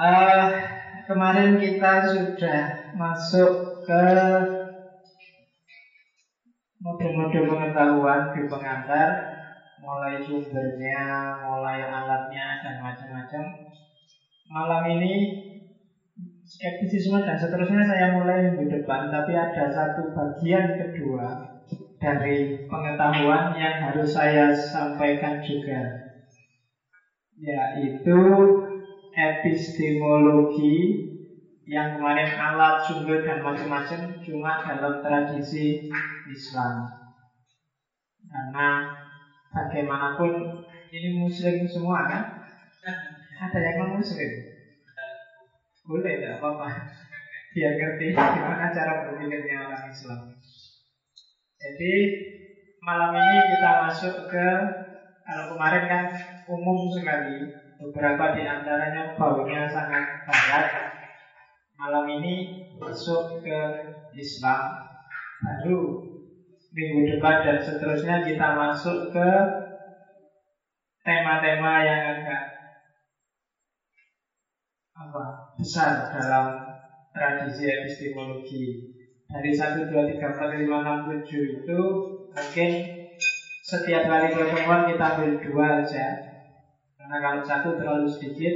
uh, kemarin kita sudah masuk ke mode-mode pengetahuan di pengantar mulai sumbernya, mulai alatnya dan macam-macam. Malam ini skeptisisme dan seterusnya saya mulai minggu depan, tapi ada satu bagian kedua dari pengetahuan yang harus saya sampaikan juga, yaitu epistemologi yang kemarin alat, sumber dan macam-macam cuma dalam tradisi Islam. Karena bagaimanapun ini muslim semua kan? Ada yang non muslim. Boleh, tidak apa-apa. Dia ngerti gimana cara berpikirnya orang Islam. Jadi malam ini kita masuk ke kalau kemarin kan umum sekali beberapa di antaranya baunya sangat barat. Malam ini masuk ke Islam. Baru minggu depan dan seterusnya kita masuk ke tema-tema yang agak apa besar dalam tradisi epistemologi. Dari 1, 2, 3, 4, 5, 6, 7 itu mungkin setiap kali pertemuan kita ambil dua aja karena kalau satu terlalu sedikit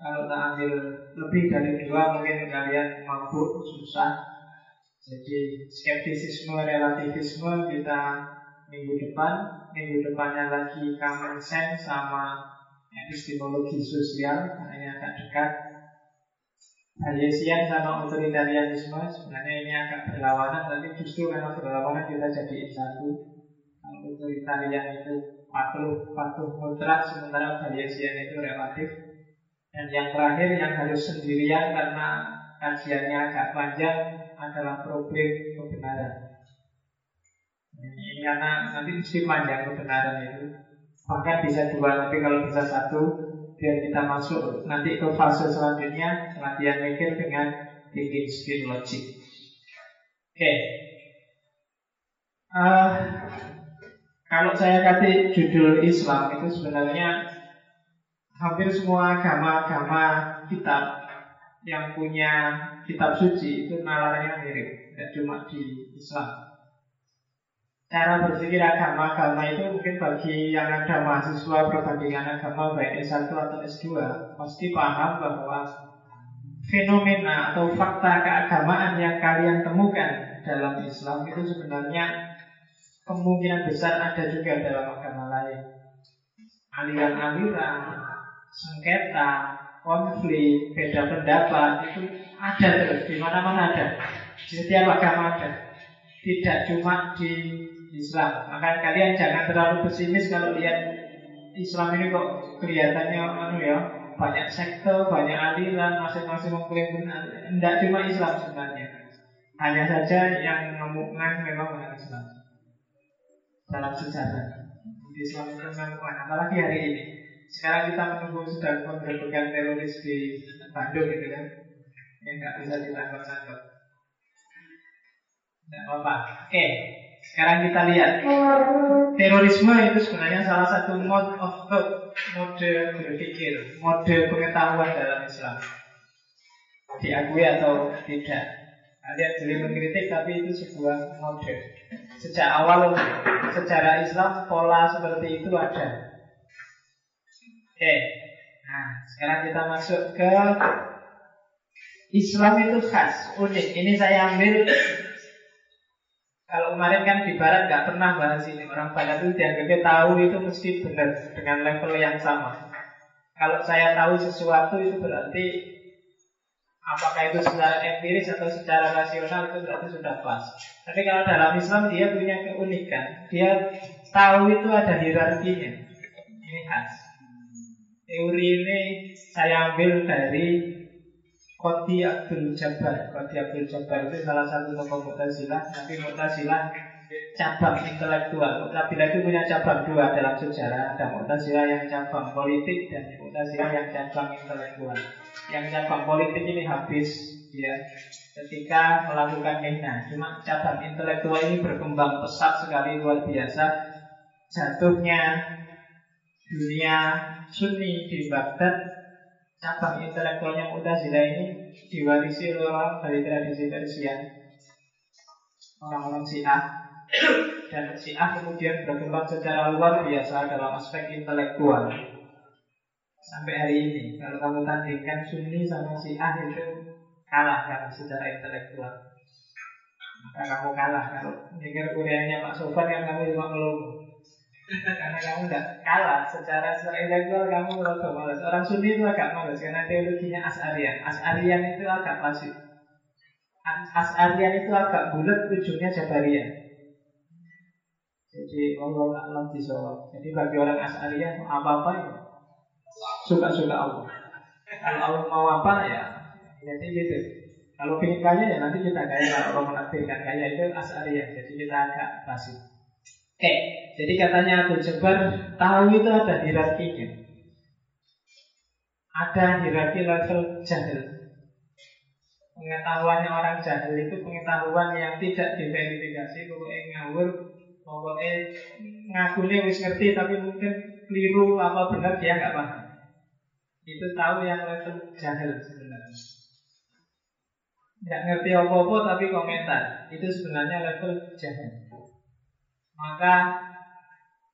kalau tak ambil lebih dari dua mungkin kalian mampu susah. Jadi skeptisisme relativisme kita minggu depan. Minggu depannya lagi common sense sama epistemologi sosial karena ini agak dekat. Bayesian sama otoritarianisme sebenarnya ini agak berlawanan tapi justru karena berlawanan kita jadi satu. Otoritarian itu patuh patuh mutlak sementara Bayesian itu relatif. Dan yang terakhir yang harus sendirian karena kajiannya agak panjang adalah problem kebenaran. Ini karena nanti mesti panjang kebenaran itu. Bahkan bisa dua, tapi kalau bisa satu Biar kita masuk nanti ke fase selanjutnya Latihan mikir dengan thinking skill logic. Oke. Okay. uh, eh, Kalau saya kasih judul Islam itu sebenarnya Hampir semua agama-agama kitab yang punya kitab suci itu nalarnya mirip, tidak cuma di Islam. Cara berpikir agama-agama itu mungkin bagi yang ada mahasiswa perbandingan agama baik S1 atau S2 pasti paham bahwa fenomena atau fakta keagamaan yang kalian temukan dalam Islam itu sebenarnya kemungkinan besar ada juga dalam agama lain. Aliran-aliran, sengketa, konflik, beda pendapat itu ada terus di mana-mana ada. Di setiap agama ada. Tidak cuma di Islam. Maka kalian jangan terlalu pesimis kalau lihat Islam ini kok kelihatannya anu ya banyak sekte, banyak aliran, masing-masing mengklaim benar. Tidak cuma Islam sebenarnya. Hanya saja yang mengemukkan memang bukan Islam dalam sejarah. Islam itu mengemukkan, apalagi hari ini. Sekarang kita menunggu sedang penggerbekan teroris di Bandung gitu kan, yang nggak bisa ditangkap-tangkap. Tidak apa-apa. Oke. Sekarang kita lihat Terorisme itu sebenarnya salah satu mode of thought Mode berpikir Mode pengetahuan dalam Islam Diakui atau tidak Kalian boleh mengkritik tapi itu sebuah mode Sejak awal secara Islam pola seperti itu ada. Oke. Nah sekarang kita masuk ke Islam itu khas, unik. Ini saya ambil. Kalau kemarin kan di barat nggak pernah bahas ini. Orang barat itu dianggapnya tahu itu mesti benar Dengan level yang sama. Kalau saya tahu sesuatu itu berarti Apakah itu secara empiris atau secara rasional itu berarti sudah pas. Tapi kalau dalam Islam dia punya keunikan. Dia tahu itu ada hierarkinya. Ini khas. Teori ini saya ambil dari Qadi Abdul Jabbar. Qadi Abdul Jabbar itu salah satu tokoh Mu'tazilah. Tapi Mu'tazilah cabang intelektual. Mu'tazilah itu punya cabang dua dalam sejarah. Ada Mu'tazilah yang cabang politik Dan Mu'tazilah yang cabang intelektual Yang cabang politik ini habis ya. Ketika melakukan minna Cuma cabang intelektual ini berkembang pesat sekali luar biasa. Jatuhnya dunia Sunni di Baghdad cabang intelektualnya Mu'tazilah ini diwarisi oleh orang dari tradisi Persia orang-orang Syiah. Dan Syiah kemudian berkembang secara luar biasa dalam aspek intelektual sampai hari ini kalau kamu tandingkan Sunni sama Syiah itu kalah kan secara intelektual maka kamu kalah kalau mikir kuliahnya Pak Sofan yang kamu cuma ngeluh karena kamu tidak kalah secara secara intelektual kamu rada malas. Orang Sunni itu agak malas karena teologinya As'arian. As'arian itu agak klasik. As'arian itu agak bulat, ujungnya Jabariyah. Jadi Allah alam bisawab. Jadi bagi orang As'arian apa-apa ya suka-suka Allah. Kalau Allah mau apa ya jadi gitu. Kalau ingin kaya ya nanti kita kaya. Kalau menakdirkan kaya itu As'ariyah. Jadi kita agak pasif. Eh, jadi katanya Abu Jabbar tahu itu ada hierarkinya. Ada hierarki level jahil. Pengetahuannya orang jahil itu pengetahuan yang tidak diverifikasi, pokoknya ngawur, pokoknya ngakunya wis ngerti tapi mungkin keliru apa benar dia nggak paham. Itu tahu yang level jahil sebenarnya. Nggak ngerti apa-apa tapi komentar. Itu sebenarnya level jahil. Maka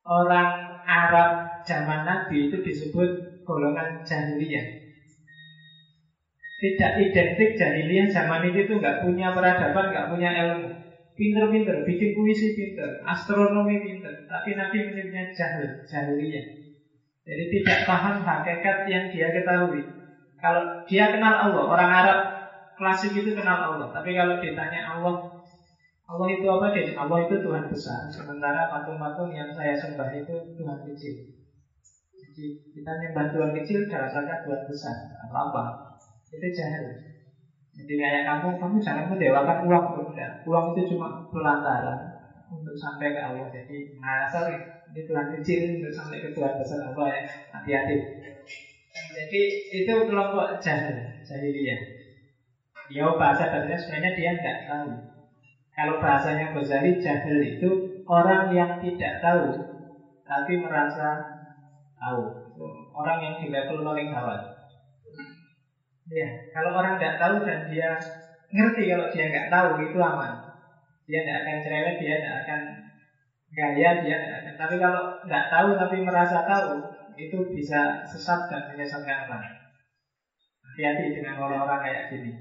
orang Arab zaman Nabi itu disebut golongan jahiliyah. Tidak identik jahiliyah zaman itu tuh nggak punya peradaban, nggak punya ilmu. Pinter-pinter, bikin puisi pinter, astronomi pinter. Tapi Nabi menyebutnya jahil, jahiliyah. Jadi tidak paham hakikat yang dia ketahui. Kalau dia kenal Allah, orang Arab klasik itu kenal Allah. Tapi kalau ditanya Allah Allah itu apa deh? Allah itu Tuhan besar. Sementara patung-patung yang saya sembah itu Tuhan kecil. Jadi kita nyembah Tuhan kecil, dirasakan Tuhan besar. Apa apa? Itu jahil. Jadi kayak kamu, kamu jangan mendewakan uang enggak. Uang itu cuma pelantara untuk sampai ke Allah. Jadi ngerasa ini Tuhan kecil untuk sampai ke Tuhan besar apa ya? Hati-hati. Jadi itu kelompok jahil, jahiliyah. Dia bahasa dasarnya sebenarnya dia nggak tahu kalau bahasanya Ghazali jahil itu orang yang tidak tahu tapi merasa tahu. Orang yang di level paling bawah. Ya, kalau orang tidak tahu dan dia ngerti kalau dia nggak tahu itu aman. Dia tidak akan cerewet, dia tidak akan gaya, dia tidak akan. Tapi kalau nggak tahu tapi merasa tahu, itu bisa sesat dan menyesatkan orang. Hati-hati dengan orang-orang kayak gini.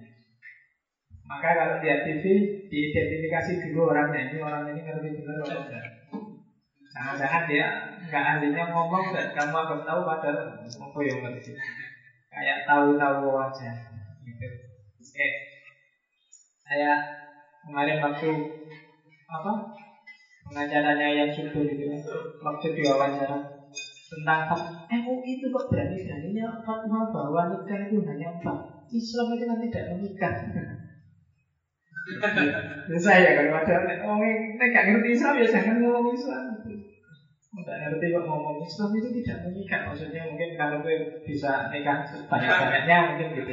Maka kalau lihat TV diidentifikasi dulu orangnya ini orang ini ngerti benar atau enggak. Jangan-jangan dia nggak ahlinya ngomong dan kamu anggap tahu padahal apa yang ngerti. Kayak tahu-tahu aja. Gitu. Oke. Saya kemarin waktu apa pengacaranya yang subur itu. Waktu diwawancara tentang MUI itu kok berani beraninya fatwa bahwa nikah itu hanya empat. Islam itu kan tidak menikah. Ya saya kalau ada ngomong ini gak ngerti Islam ya jangan ngomong Islam. Tidak ngerti kok ngomong Islam itu tidak mengikat Maksudnya mungkin kalau gue bisa nikah banyak-banyaknya mungkin gitu.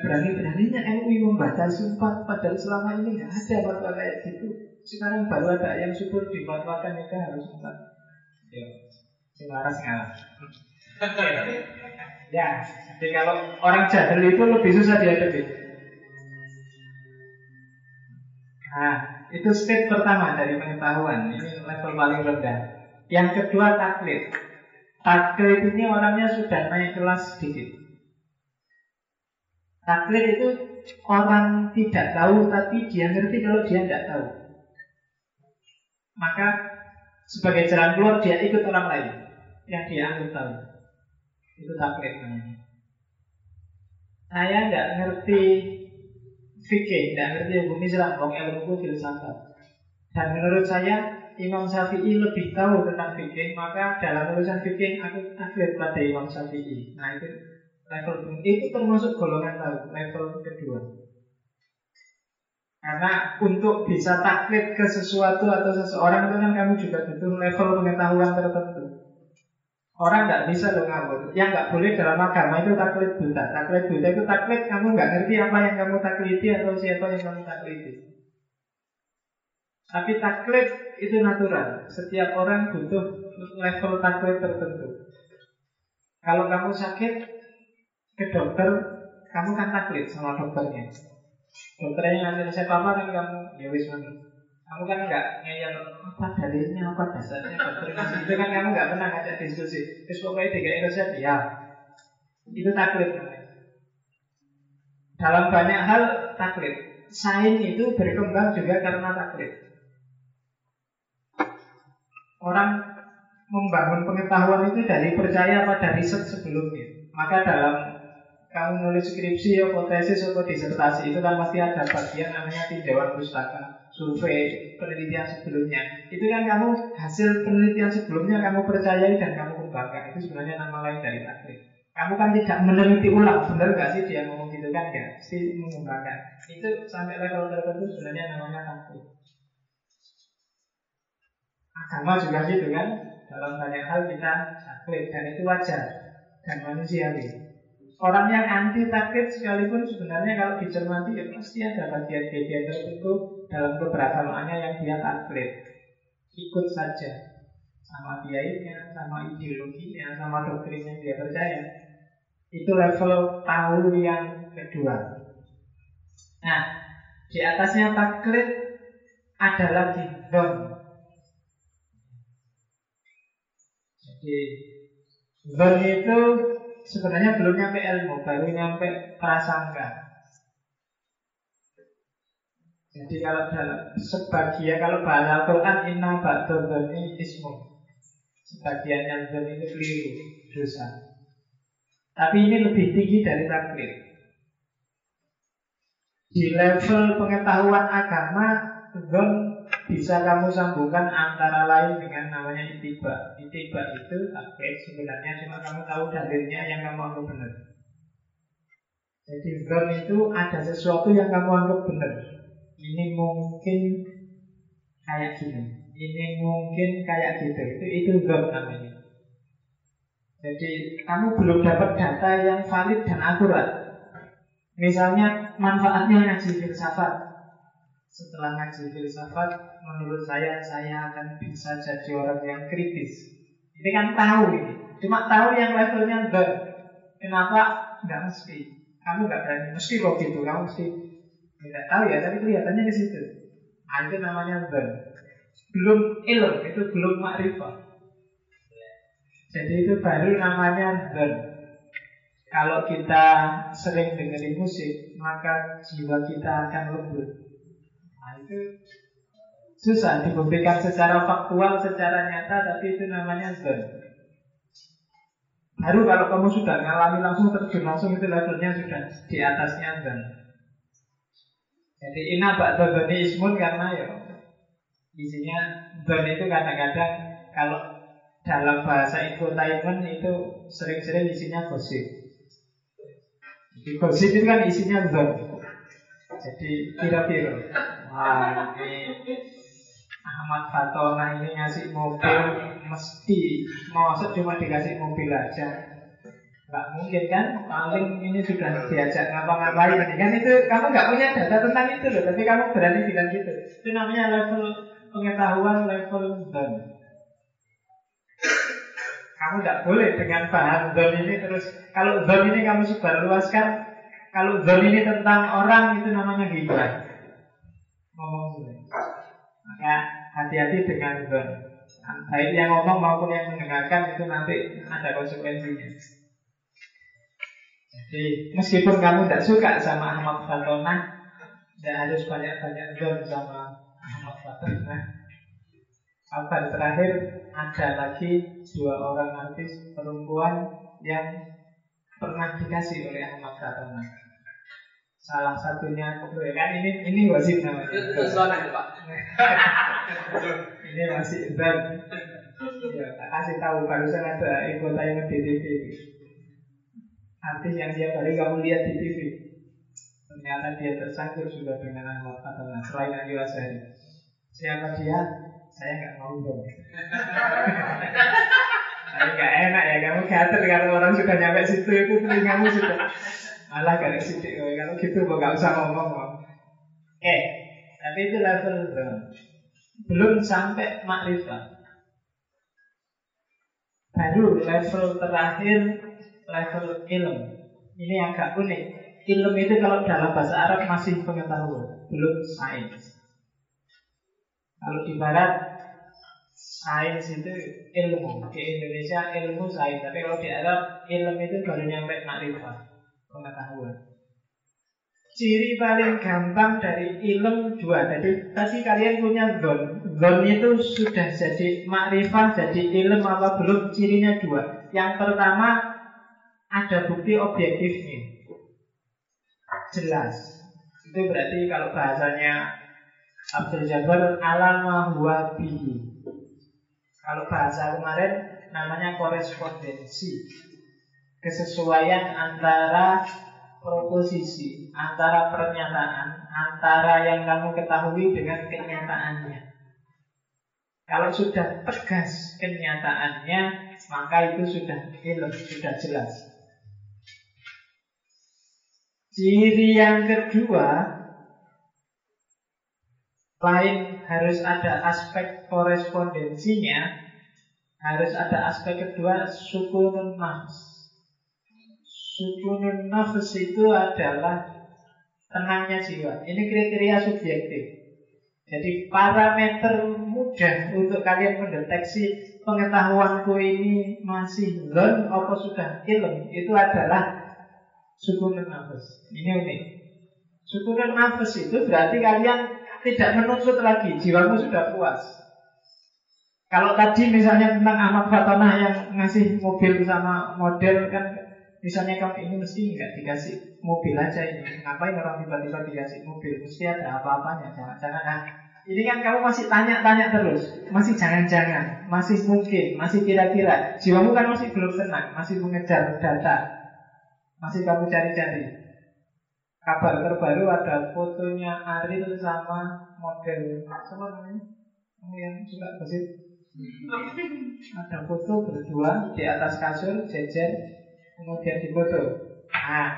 Berani-beraninya MUI membatasi empat Padahal selama ini nggak ada fatwa kayak gitu Sekarang baru ada yang syukur difatwakan nikah harus empat Ya, ngalah Ya, jadi kalau orang jahil itu lebih susah dihadapi Nah, itu step pertama dari pengetahuan. Ini level paling rendah. Yang kedua taklid. Taklid ini orangnya sudah naik kelas sedikit. Taklid itu orang tidak tahu tapi dia ngerti kalau dia tidak tahu. Maka sebagai jalan keluar dia ikut orang lain yang dia anggap tahu. Itu taklid namanya. Saya nggak ngerti fikih, tidak ngerti hukum Islam, wong ilmu filsafat. Dan menurut saya Imam Syafi'i lebih tahu tentang fikih, maka dalam urusan fikih aku taklid pada Imam Syafi'i. Nah itu level itu termasuk golongan tahu, level kedua. Karena untuk bisa taklid ke sesuatu atau seseorang itu kan kamu juga butuh level pengetahuan tertentu. Orang nggak bisa lo ngawur. Yang nggak boleh dalam agama itu taklid buta. Taklid buta itu taklid kamu nggak ngerti apa yang kamu taklidi atau siapa yang kamu taklidi. Tapi taklid itu natural. Setiap orang butuh level taklid tertentu. Kalau kamu sakit, ke dokter, kamu kan taklid sama dokternya. Dokternya ngasih resep apa kan kamu ya wis Kamu kan nggak ngeyel apa dalilnya apa dasarnya dokter ngasih itu kan kamu nggak pernah ngajak diskusi. Terus pokoknya tiga resep ya. Itu taklid Dalam banyak hal taklid. Sains itu berkembang juga karena taklid. Orang membangun pengetahuan itu dari percaya pada riset sebelumnya. Maka dalam kamu nulis skripsi atau tesis atau disertasi itu kan pasti ada bagian namanya tinjauan pustaka, survei, penelitian sebelumnya. Itu kan kamu hasil penelitian sebelumnya kamu percayai dan kamu kembangkan. Itu sebenarnya nama lain dari taklid. Kamu kan tidak meneliti ulang, benar gak sih dia ngomong gitu kan? Gak, sih mengembangkan. Itu sampai level tertentu sebenarnya namanya taklid. Agama juga gitu kan? Dalam banyak hal kita taklid dan itu wajar dan manusiawi. Orang yang anti taklid sekalipun sebenarnya kalau dicermati ya pasti ada bagian-bagian tertentu dalam keberagamaannya yang dia taklid. Ikut saja sama kiainya, sama ideologinya, sama doktrin yang dia percaya. Itu level tahu yang kedua. Nah, di atasnya taklid ada lagi don Jadi Zon itu sebenarnya belum nyampe ilmu, baru nyampe prasangka. Jadi kalau dalam sebagian kalau bahasa Al-Quran inna ba'da dzanni ismu. Sebagian yang dzan itu keliru, dosa. Tapi ini lebih tinggi dari taklid. Di level pengetahuan agama, dzan bisa kamu sambungkan antara lain dengan namanya itiba. Itiba itu taklid sebenarnya cuma kamu tahu dalilnya yang kamu anggap benar. Jadi zon itu ada sesuatu yang kamu anggap benar. Ini mungkin kayak gini. Ini mungkin kayak gitu. Itu itu zon namanya. Jadi kamu belum dapat data yang valid dan akurat. Misalnya manfaatnya ngaji filsafat setelah ngaji filsafat, menurut saya saya akan bisa jadi orang yang kritis. Ini kan tahu ini, cuma tahu yang levelnya the. Kenapa? Nggak mesti. Kamu nggak berani, mesti kok gitu. Kamu mesti tidak tahu ya, tapi kelihatannya ke situ. Nah, itu namanya the. Belum ilm, itu belum makrifat. Jadi itu baru namanya the. Kalau kita sering dengerin musik, maka jiwa kita akan lembut itu susah dibuktikan secara faktual, secara nyata, tapi itu namanya zon. Baru kalau kamu sudah ngalami langsung terjun langsung itu levelnya sudah di atasnya zon. Jadi ina ba'da zoni ismun karena ya isinya zon itu kadang-kadang kalau dalam bahasa infotainment itu sering-sering isinya gosip. Di gosip itu kan isinya zon. Jadi kira-kira Ini Ahmad Fatona ini ngasih mobil Mesti. Masuk cuma dikasih mobil aja. Gak mungkin kan? Paling ini sudah diajak ngapa-ngapain. Kan itu kamu gak punya data tentang itu loh Tapi kamu berani bilang gitu. Itu namanya level pengetahuan level zone Kamu tidak boleh dengan bahan zone ini terus. Kalau zone ini kamu sebar luaskan kalau zon ini tentang orang itu namanya hibah. Ngomong dulu. Maka hati-hati dengan zon. Baik yang ngomong maupun yang mendengarkan itu nanti ada konsekuensinya. Jadi meskipun kamu tidak suka sama Ahmad Fatona, tidak harus banyak-banyak zon sama Ahmad Fatona. Kabar terakhir ada lagi dua orang artis perempuan yang pernah dikasih oleh Ahmad Fatona. Salah satunya ya kan ini ini wajib namanya. Itu suara Pak. ini masih dan ya, tak kasih tahu barusan ada info tayangan di TV. Artis yang dia hari kamu lihat di TV. Ternyata dia tersangkut juga dengan Ahmad Fatana selain Ayu Azhari. Siapa dia? Saya nggak mau dong. Tapi nggak enak ya kamu gatel kalau orang sudah nyampe situ itu telingamu sudah Malah gak sidik kalau gitu kok gak usah ngomong. Oke, tapi itu level belum. Belum sampai makrifat. Baru level terakhir level ilmu. Ini agak unik. Ilmu itu kalau dalam bahasa Arab masih pengetahuan, belum sains. Kalau di Barat sains itu ilmu. Di Indonesia ilmu sains, tapi kalau di Arab ilmu itu baru nyampe makrifat, pengetahuan. Ciri paling gampang dari ilm dua. Jadi tadi kalian punya zon. Zon itu sudah jadi makrifat, jadi ilm apa belum? Cirinya dua. Yang pertama ada bukti objektifnya. Jelas. Itu berarti kalau bahasanya Abdul Jabbar alama huwa bihi. Kalau bahasa kemarin namanya korespondensi. Kesesuaian antara proposisi antara pernyataan antara yang kamu ketahui dengan kenyataannya. Kalau sudah tegas kenyataannya, maka itu sudah ilmu, sudah jelas. Ciri yang kedua, lain harus ada aspek korespondensinya, harus ada aspek kedua suku nafs. Sukunun nafs itu adalah tenangnya jiwa. Ini kriteria subjektif. Jadi parameter mudah untuk kalian mendeteksi pengetahuanku ini masih zon atau sudah ilm itu adalah sukunun nafas. Ini unik. Sukunun nafas itu berarti kalian tidak menuntut lagi, jiwamu sudah puas. Kalau tadi misalnya tentang Ahmad Fatona yang ngasih mobil sama model kan Misalnya kamu ini mesti nggak dikasih mobil aja ini. Ngapain orang tiba-tiba dikasih mobil? Mesti ada apa-apanya. Jangan-jangan. Nah, ini kan kamu masih tanya-tanya terus. Masih jangan-jangan. Masih mungkin. Masih kira-kira. Jiwamu kan masih belum tenang. Masih mengejar data. Masih kamu cari-cari. Kabar terbaru ada fotonya Ariel sama model apa namanya? Kamu yang suka gosip? Ada foto berdua di atas kasur jejer kemudian difoto. Nah,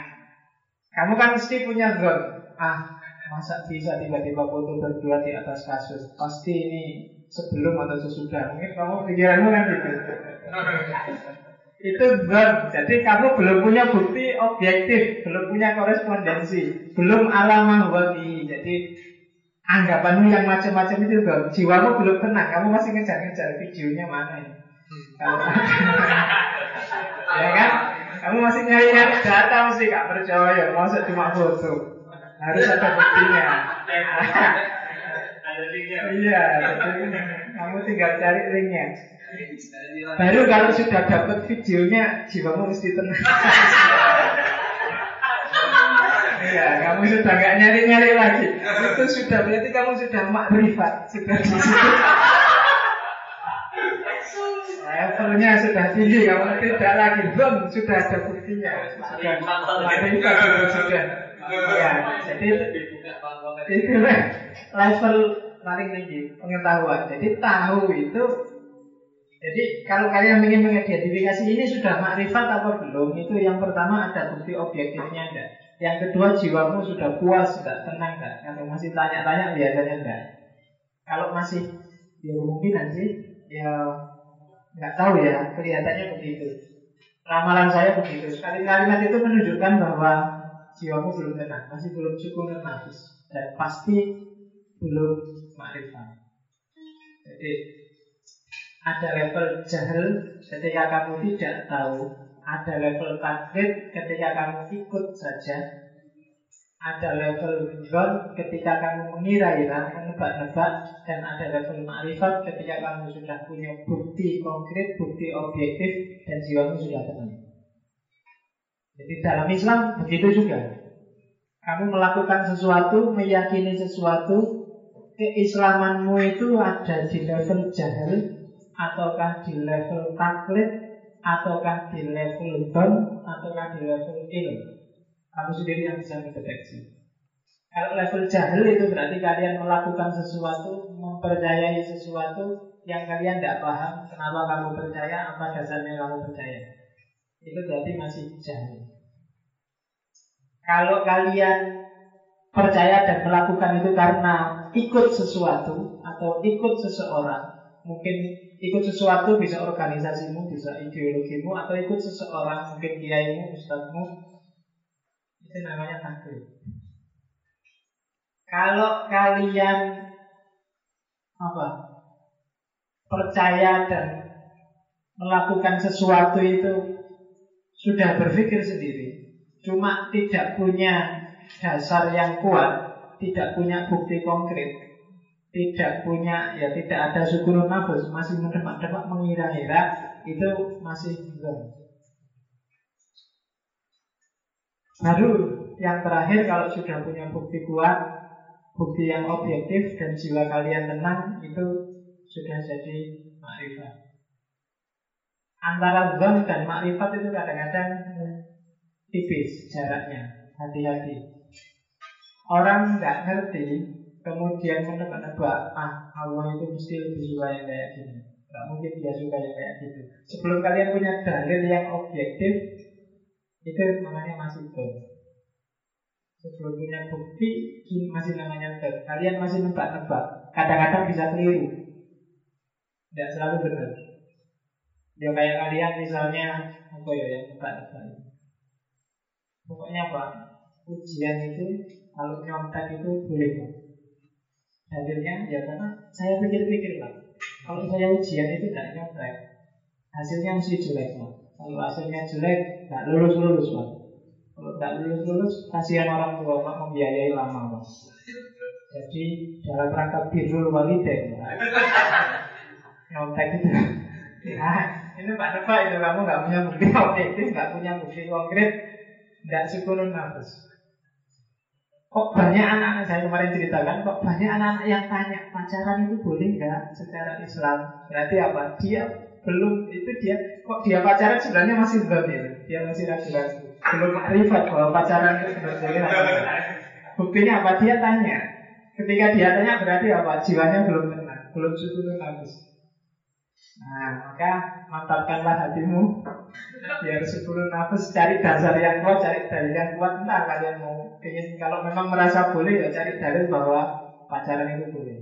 kamu kan mesti punya zon. Ah, masa bisa tiba-tiba foto berdua di atas kasus? Pasti ini sebelum atau sesudah. Mungkin kamu pikiranmu kan gitu. itu zon. Jadi kamu belum punya bukti objektif, belum punya korespondensi, belum alamah wati. Jadi anggapanmu yang macam-macam itu zon. Jiwamu belum tenang. Kamu masih ngejar-ngejar videonya mana? Kalau ya kan? Kamu masih nyari-nyari data mesti gak percaya, masa cuma foto. Harus ada buktinya. ada linknya. Iya, kamu tinggal cari linknya. Baru kalau sudah dapat videonya, jiwamu mesti tenang. Iya, kamu sudah gak nyari-nyari lagi. Itu sudah berarti kamu sudah makrifat, sudah di situ. Levelnya sudah tinggi, kamu tidak lagi belum sudah ada buktinya. Sudah makrifat sudah. Ya, jadi itu level paling tinggi pengetahuan. Jadi tahu itu jadi kalau kalian ingin mengidentifikasi ini sudah makrifat atau belum, itu yang pertama ada bukti objektifnya enggak. Yang kedua jiwamu sudah puas, sudah tenang enggak? Kalau masih tanya-tanya biasanya enggak. Kalau masih ya kemungkinan sih ya nggak tahu ya, kelihatannya begitu. Ramalan saya begitu. Sekali kalimat itu menunjukkan bahwa jiwamu belum tenang, masih belum cukup nafis dan pasti belum makrifat. Jadi ada level jahil ketika kamu tidak tahu, ada level takdir ketika kamu ikut saja, ada level zon ketika kamu mengira-ira, menebak-nebak, dan ada level makrifat ketika kamu sudah punya bukti konkret, bukti objektif, dan jiwamu sudah tenang. Jadi dalam Islam begitu juga. Kamu melakukan sesuatu, meyakini sesuatu, keislamanmu itu ada di level jahil, ataukah di level taklid, ataukah di level don, ataukah di level ilmu. Kamu sendiri yang bisa mendeteksi. Kalau level jahil itu berarti kalian melakukan sesuatu, mempercayai sesuatu yang kalian tidak paham kenapa kamu percaya, apa dasarnya kamu percaya. Itu berarti masih jahil. Kalau kalian percaya dan melakukan itu karena ikut sesuatu atau ikut seseorang, mungkin ikut sesuatu bisa organisasimu, bisa ideologimu, atau ikut seseorang, mungkin kiaimu, ustadzmu, Itu namanya taklid. Kalau kalian apa? Percaya dan melakukan sesuatu itu sudah berpikir sendiri, cuma tidak punya dasar yang kuat, tidak punya bukti konkret, tidak punya ya tidak ada syukur nafas masih mendemak-demak mengira-ngira itu masih belum baru yang terakhir kalau sudah punya bukti kuat bukti yang objektif dan jiwa kalian tenang itu sudah jadi makrifat. Antara zon dan makrifat itu kadang-kadang tipis jaraknya hati-hati. Orang nggak ngerti kemudian menebak-nebak ah Allah itu mesti lebih suka yang kayak gini. Gak mungkin dia suka yang kayak gitu. Sebelum kalian punya dalil yang objektif itu namanya masih ber sebelum punya bukti masih namanya ber kalian masih nebak-nebak. Kadang-kadang bisa keliru. Tidak selalu benar. Ya kayak kalian misalnya apa ya yang nebak-nebak pokoknya apa? Ujian itu kalau nyontek itu boleh Dalilnya ya karena saya pikir-pikir lah Kalau saya ujian itu tidak nyontek. Hasilnya mesti jelek lah Kalau hasilnya jelek tidak lulus-lulus lah Kalau tidak lulus-lulus Kasihan orang tua mak membiayai lama mas Jadi dalam rangka birrul waliden Nyontek itu Nah ini Pak Nebak itu kamu nggak punya bukti objektif, nggak punya bukti konkret, nggak syukurun nafas. Kok banyak anak-anak saya kemarin ceritakan, kok banyak anak-anak yang tanya pacaran itu boleh nggak secara Islam? Berarti apa? Dia belum itu dia kok dia pacaran sebenarnya masih ya? Dia masih ragu-ragu. Belum makrifat bahwa pacaran itu sebenarnya Buktinya apa? Dia tanya. Ketika dia tanya berarti apa? Jiwanya belum tenang, belum cukup habis. Nah, maka mantapkanlah hatimu biar sepuluh nafas cari dasar yang kuat, cari dalil yang kuat. Entah kalian mau ingin kalau memang merasa boleh ya cari dalil bahwa pacaran itu boleh.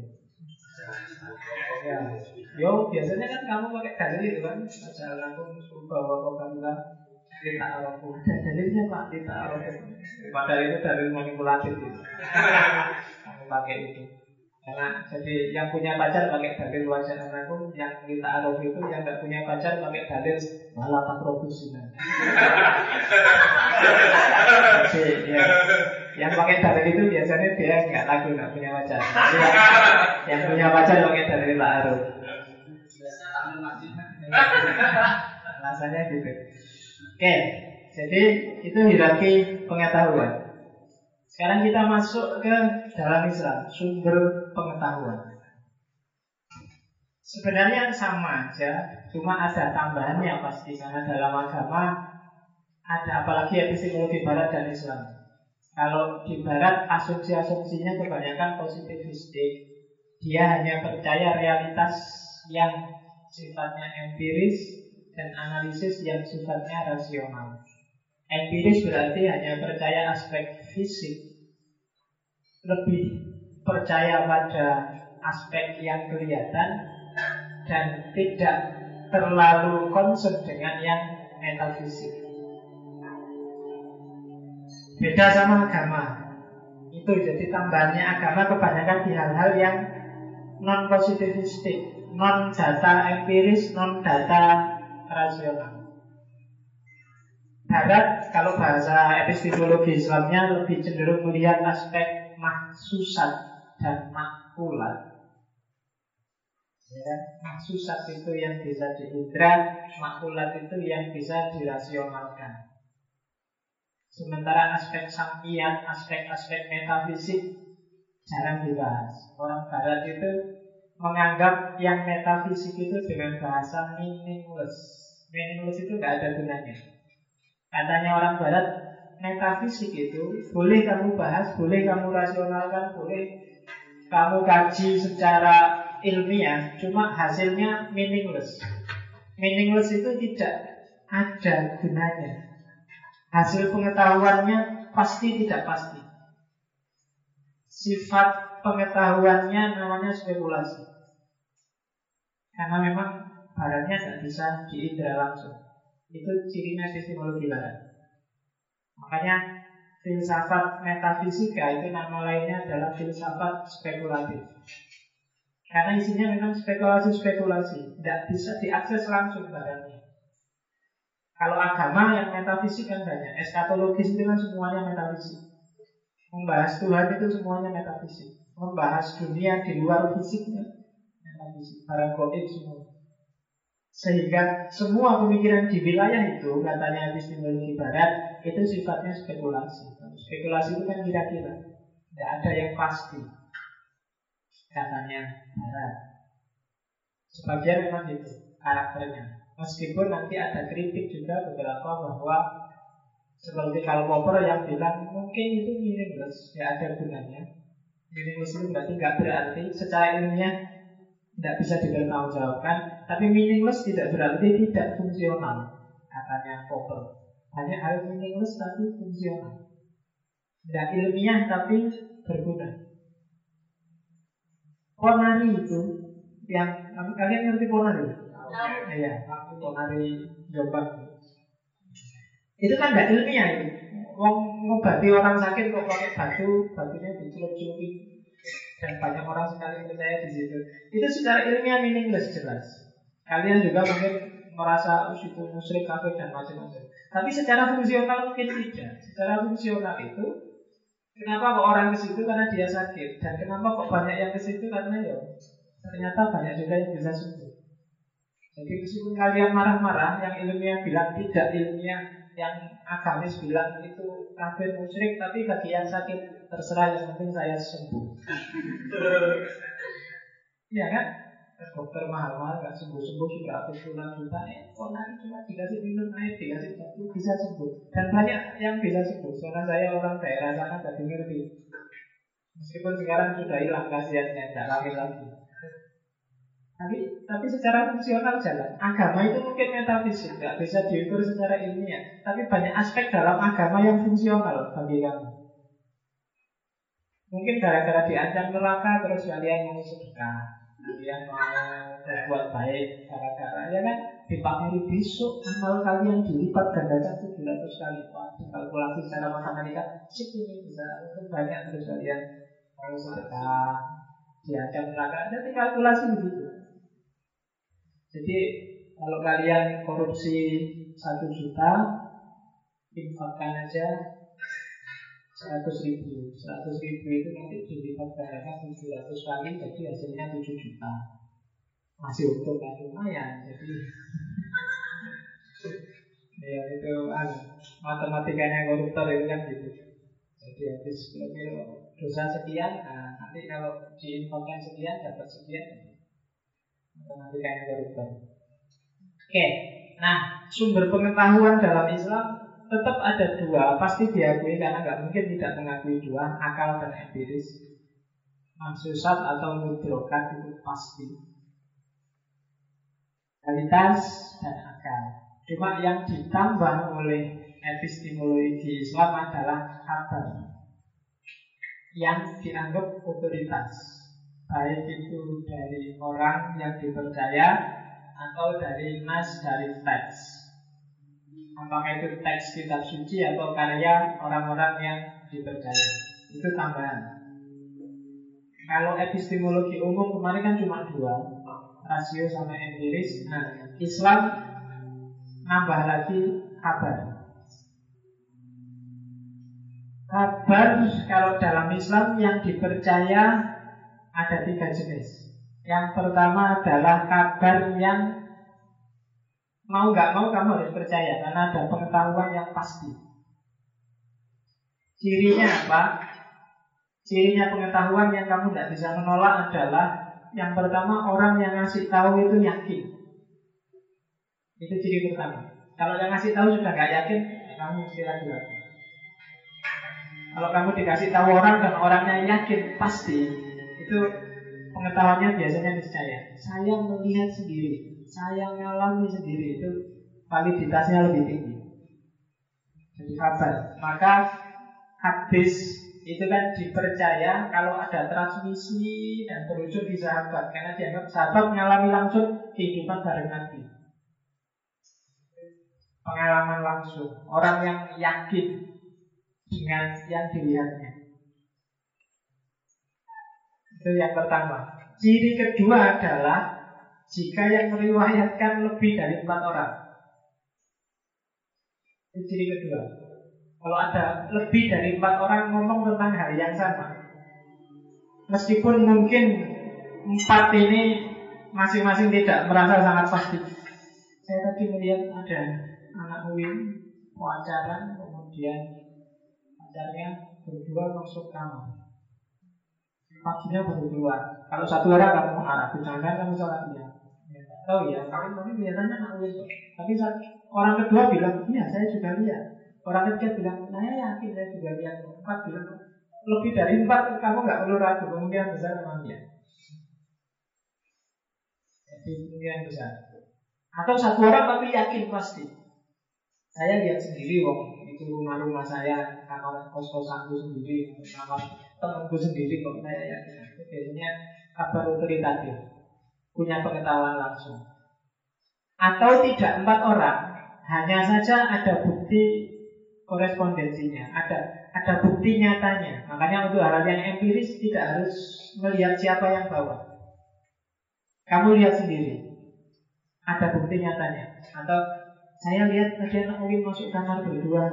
Ya, yo biasanya kan kamu pakai dalil itu kan aku bahwa kau bilang kita aku ada dalilnya pak kita aku padahal itu dalil manipulatif itu kamu pakai itu karena jadi yang punya pacar pakai dalil wajah anakku, yang kita aruf itu yang tidak punya pacar pakai dalil malah tak produksi. jadi ya, yang pakai dalil itu biasanya dia nggak lagu nggak punya pacar. Yang, yang punya pacar pakai dalil tak. Rasanya gitu. Oke, jadi itu hierarki pengetahuan. Sekarang kita masuk ke dalam Islam, sumber pengetahuan. Sebenarnya sama aja, cuma ada tambahannya pasti karena dalam agama ada apalagi epistemologi Barat dan Islam. Kalau di Barat asumsi-asumsinya kebanyakan positivistik, dia hanya percaya realitas yang sifatnya empiris dan analisis yang sifatnya rasional. Empiris berarti hanya percaya aspek fisik lebih percaya pada aspek yang kelihatan dan tidak terlalu concern dengan yang metafisik. Beda sama agama. Itu jadi tambahannya agama kebanyakan di hal-hal yang non positivistik, non data empiris, non data rasional. Barat kalau bahasa epistemologi Islamnya lebih cenderung melihat aspek mahsusat dan makulat. Ya, mahsusat itu yang bisa diindra, makulat itu yang bisa dirasionalkan. Sementara aspek sampian, aspek-aspek metafisik jarang dibahas. Orang Barat itu menganggap yang metafisik itu dengan bahasa meaningless. Meaningless itu nggak ada gunanya. Katanya orang barat, metafisik itu boleh kamu bahas, boleh kamu rasionalkan, boleh kamu kaji secara ilmiah, cuma hasilnya meaningless. Meaningless itu tidak ada gunanya. Hasil pengetahuannya pasti tidak pasti. Sifat pengetahuannya namanya spekulasi. Karena memang barangnya tidak bisa diindra langsung. Itu cirinya epistemologi barat. Makanya filsafat metafisika itu nama lainnya adalah filsafat spekulatif. Karena isinya memang spekulasi-spekulasi, tidak bisa diakses langsung barangnya. Kalau agama yang metafisik kan banyak, eskatologis itu kan semuanya metafisik. Membahas Tuhan itu semuanya metafisik. Membahas dunia di luar fisiknya barang goib semua. Sehingga semua pemikiran di wilayah itu, katanya epistemologi barat, itu sifatnya spekulasi. Spekulasi itu kan kira-kira, tidak ada yang pasti. Katanya barat. Sebagian memang itu karakternya. Meskipun nanti ada kritik juga beberapa bahwa seperti kalau Popper yang bilang mungkin itu meaningless, tidak ada gunanya. Meaningless itu berarti nggak berarti secara ilmiah tidak bisa dipertanggungjawabkan, tapi meaningless tidak berarti tidak fungsional, katanya Popper. Banyak hal meaningless tapi fungsional. Tidak ilmiah tapi berguna. Ponari itu yang kalian ngerti ponari? Iya, ponari Jombang. Itu kan nggak ilmiah itu. Wong ngobati orang sakit kok pakai batu, batunya dicelup-celupin dan banyak orang sekali percaya di situ. Itu secara ilmiah meaningless jelas. Kalian juga mungkin merasa oh, itu musyrik kafir dan macam-macam. Tapi secara fungsional mungkin tidak. Secara fungsional itu kenapa kok orang ke situ karena dia sakit dan kenapa kok banyak yang ke situ karena ya ternyata banyak juga yang bisa sembuh. Jadi meskipun kalian marah-marah, yang ilmiah bilang tidak ilmiah, yang agamis bilang itu kafir musyrik tapi bagi yang sakit terserah yang penting saya sembuh. Iya kan? Dokter mahal-mahal nggak sembuh-sembuh sudah ratus puluhan juta eh nanti cuma dikasih minum air dikasih batu bisa sembuh. Dan banyak yang bisa sembuh. Karena saya orang daerah sana jadi ngerti meskipun sekarang sudah hilang kasihannya tidak lagi lagi tapi, tapi secara fungsional jalan. Agama itu mungkin metafisik, tidak bisa diukur secara ilmiah. Tapi banyak aspek dalam agama yang fungsional bagi kamu. Mungkin gara-gara diancam neraka terus kalian mau sedekah, kalian mau berbuat baik gara-gara ya kan dipamiri besok amal kalian dilipat gandakan 700 kali Wah, kalkulasi secara matematika sih ini bisa untuk banyak terus kalian mau sedekah diancam neraka jadi kalkulasi begitu jadi kalau kalian korupsi satu juta, infakkan aja seratus ribu. Seratus ribu itu nanti dilipat gandakan tujuh ratus kali, jadi hasilnya tujuh juta. Masih untung kan lumayan. Jadi ya itu ah, matematikanya koruptor itu kan gitu. Jadi habis dosa sekian, nah, nanti kalau diinfakkan sekian dapat sekian, matematikanya koruptor. Oke, nah sumber pengetahuan dalam Islam tetap ada dua, pasti diakui karena nggak mungkin tidak mengakui dua, akal dan empiris. Maksusat atau mudrokat itu pasti. Kualitas dan akal. Cuma yang ditambah oleh epistemologi Islam adalah kabar yang dianggap otoritas baik itu dari orang yang dipercaya atau dari nas dari teks. Apakah itu teks kitab suci atau karya orang-orang yang dipercaya. Itu tambahan. Kalau epistemologi umum kemarin kan cuma dua, rasio sama empiris. Nah, Islam nambah lagi kabar. Kabar kalau dalam Islam yang dipercaya ada tiga jenis. Yang pertama adalah kabar yang mau nggak mau kamu harus percaya karena ada pengetahuan yang pasti. Cirinya apa? Cirinya pengetahuan yang kamu tidak bisa menolak adalah yang pertama orang yang ngasih tahu itu yakin. Itu ciri pertama. Kalau yang ngasih tahu sudah nggak yakin, kamu mesti lagi-lagi. Kalau kamu dikasih tahu orang dan orangnya yakin pasti, itu pengetahuannya biasanya niscaya. Saya melihat sendiri, saya mengalami sendiri itu validitasnya lebih tinggi. Jadi kabar. Maka hadis itu kan dipercaya kalau ada transmisi dan berujung di sahabat karena dianggap sahabat mengalami langsung kehidupan bareng Nabi. Pengalaman langsung, orang yang yakin dengan yang dilihatnya. Itu yang pertama. Ciri kedua adalah jika yang meriwayatkan lebih dari empat orang. Itu ciri kedua. Kalau ada lebih dari empat orang ngomong tentang hal yang sama, meskipun mungkin empat ini masing-masing tidak merasa sangat pasti. Saya tadi melihat ada anak UIN wawancara, kemudian pacarnya berdua masuk kamar. Paginya baru keluar. Kalau satu orang kamu arah, jangan kamu sholat dia. Ya, tahu ya, tapi tapi biasanya anak UIN. Tapi orang kedua bilang, iya saya juga lihat. Orang ketiga bilang, nah ya yakin saya juga lihat. Empat bilang, lebih dari empat kamu nggak perlu ragu kemungkinan besar memang dia. Jadi kemungkinan besar. Atau satu orang tapi yakin pasti. Saya lihat sendiri wong itu rumah-rumah saya, kamar kos-kosanku sendiri, kamar temanku sendiri kok saya. Itu biasanya kabar otoritatif, punya pengetahuan langsung. Atau tidak empat orang, hanya saja ada bukti korespondensinya, ada ada bukti nyatanya. Makanya untuk hal yang empiris tidak harus melihat siapa yang bawa. Kamu lihat sendiri. Ada bukti nyatanya. Atau saya lihat anak mungkin masuk kamar berdua.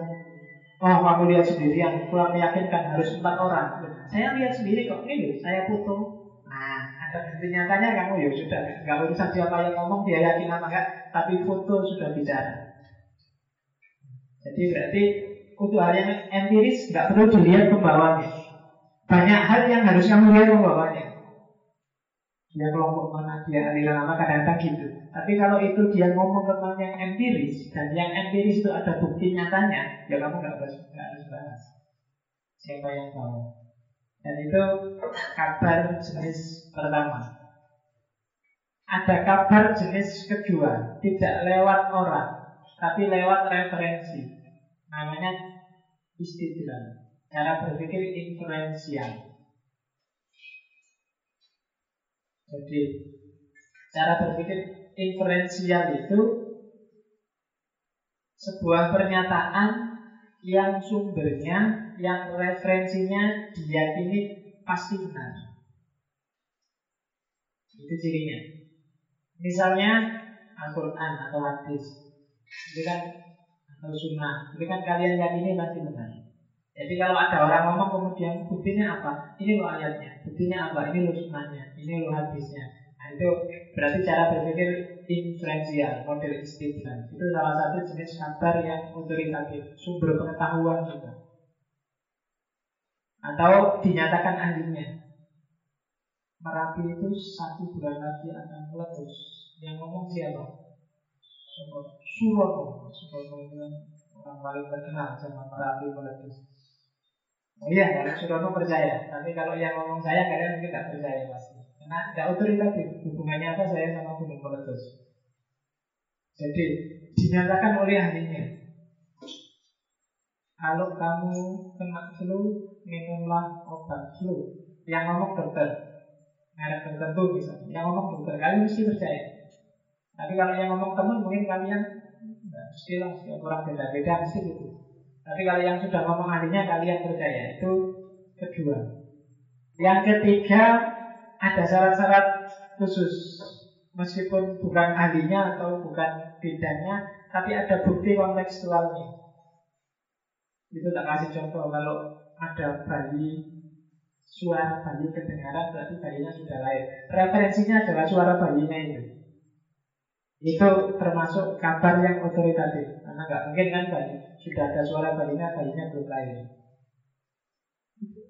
Oh, kamu lihat sendiri yang kurang meyakinkan harus empat orang. Saya lihat sendiri kok ini saya foto. Nah, ada bukti kamu ya sudah nggak urusan siapa yang ngomong dia yakin apa enggak, tapi foto sudah bicara. Jadi berarti untuk hal yang empiris nggak perlu dilihat pembawanya. Banyak hal yang harus kamu lihat pembawanya. Dia kelompok mana, dia aliran apa, kadang-kadang gitu. Tapi kalau itu dia ngomong tentang yang empiris dan yang empiris itu ada bukti nyatanya, ya kamu nggak harus nggak harus bahas. Siapa yang tahu? Dan itu kabar jenis pertama. Ada kabar jenis kedua, tidak lewat orang, tapi lewat referensi. Namanya istidlal. Cara berpikir inferensial. Jadi cara berpikir inferensial itu sebuah pernyataan yang sumbernya, yang referensinya diyakini pasti benar. Itu cirinya. Misalnya Al-Quran atau hadis. Itu kan atau sunnah. Itu kan kalian yakini pasti benar. Jadi kalau ada orang ngomong kemudian buktinya apa? Ini lo ayatnya. Buktinya apa? Ini lo sunnahnya. Ini lo hadisnya. Nah itu berarti cara berpikir inferensial, model istidlal. Itu salah satu jenis kabar yang otoritatif, sumber pengetahuan juga. Atau dinyatakan ahlinya. Merapi itu satu bulan lagi akan meletus. Yang ngomong siapa? Surono Surono itu kan orang paling terkenal sama Merapi Meletus Oh iya, kalau Surono percaya Tapi kalau yang ngomong saya, kalian mungkin tidak percaya pasti Karena tidak otoritatif. Hubungannya apa saya sama Gunung Meletus? Jadi dinyatakan oleh ahlinya. Kalau kamu kena flu, minumlah obat flu. Yang ngomong dokter. Merek tertentu misalnya. Yang ngomong dokter, kalian mesti percaya. Tapi kalau yang ngomong teman mungkin kalian Nah, mesti lah, setiap beda-beda mesti gitu. Tapi kalau yang sudah ngomong ahlinya kalian percaya. Itu kedua. Yang ketiga ada syarat-syarat khusus meskipun bukan ahlinya atau bukan bidangnya, tapi ada bukti kontekstualnya. Itu tak kasih contoh kalau ada bayi suara bayi kedengaran berarti bayinya sudah lahir. Referensinya adalah suara bayinya itu. Itu termasuk kabar yang otoritatif Karena nggak mungkin kan bayi Sudah ada suara bayinya, bayinya belum lahir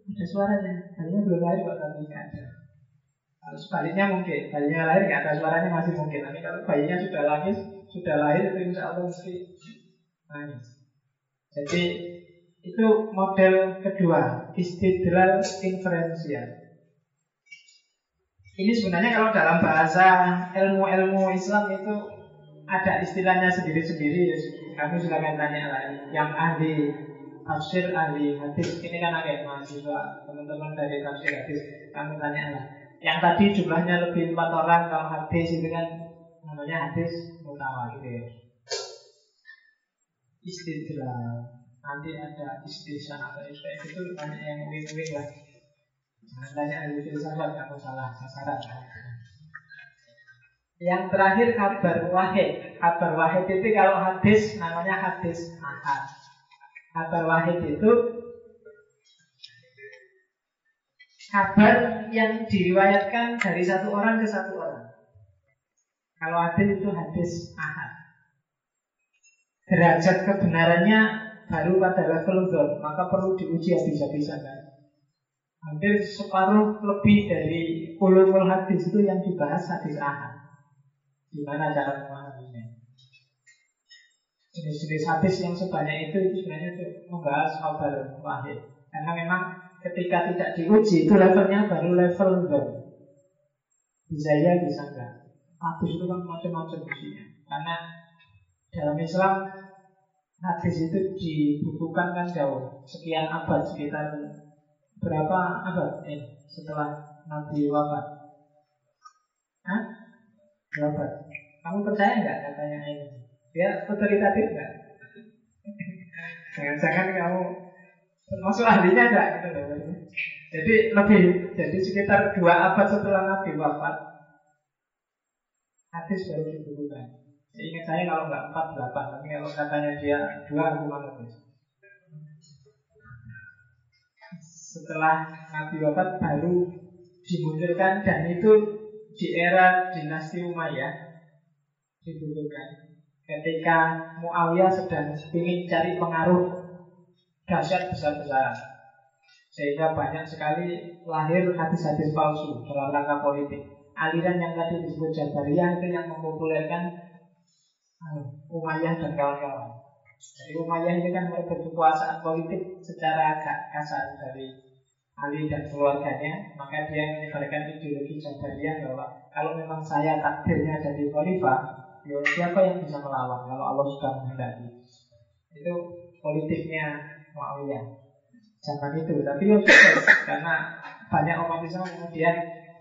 Ada suaranya, bayinya belum lahir kok tapi ada Kalau sebaliknya mungkin, bayinya lahir nggak ada suaranya masih mungkin Tapi kalau bayinya sudah lahir, sudah lahir itu insya Allah mesti nangis Jadi itu model kedua Istidlal inferensial ini sebenarnya kalau dalam bahasa ilmu-ilmu Islam itu ada istilahnya sendiri-sendiri. Kami silakan tanya lah. Yang ahli tafsir, ahli hadis. Ini kan ada mahasiswa, teman-teman dari tafsir hadis. Kami tanya lah. Yang tadi jumlahnya lebih empat orang. Kalau hadis itu kan namanya hadis mutawatir. Istidlal nanti ada istisan atau kayak gitu banyak yang win-win lah jangan tanya ahli filsafat kamu salah sasaran yang terakhir kabar wahid kabar wahid itu kalau hadis namanya hadis ahad kabar wahid itu kabar yang diriwayatkan dari satu orang ke satu orang kalau hadis itu hadis ahad derajat kebenarannya baru pada level zon, maka perlu diuji habis-habisan Hampir separuh lebih dari ulumul hadis itu yang dibahas hadis ahad. Gimana cara memahaminya? Jenis-jenis hadis yang sebanyak itu itu sebenarnya itu membahas kabar wahid. Karena memang ketika tidak diuji itu levelnya baru level zon. Bisa ya, bisa enggak. Hadis itu kan macam-macam isinya. Karena dalam Islam hadis itu dibukukan kan jauh sekian abad sekitar berapa abad eh setelah Nabi wafat Hah? Berapa? Kamu percaya nggak katanya ini? Dia otoritatif nggak? Jangan-jangan kamu termasuk ahlinya ada gitu loh. Jadi lebih jadi sekitar dua abad setelah Nabi wafat hadis baru dibukukan. Ingat saya kalau nggak empat delapan, tapi kalau katanya dia dua aku mana Setelah Nabi wafat baru dimunculkan dan itu di era dinasti Umayyah dibutuhkan. Ketika Muawiyah sedang ingin cari pengaruh dahsyat besar-besaran sehingga banyak sekali lahir hadis-hadis palsu dalam rangka politik. Aliran yang tadi disebut Jabariyah itu yang mempopulerkan Umayyah dan kawan-kawan. Jadi Umayyah ini kan merebut kekuasaan politik secara agak kasar dari Ali dan keluarganya, maka dia menyebarkan ideologi Jabariyah bahwa kalau memang saya takdirnya jadi khalifah, ya siapa yang bisa melawan kalau Allah sudah menghendaki. Itu politiknya Muawiyah zaman itu. Tapi ya sukses karena banyak umat Islam kemudian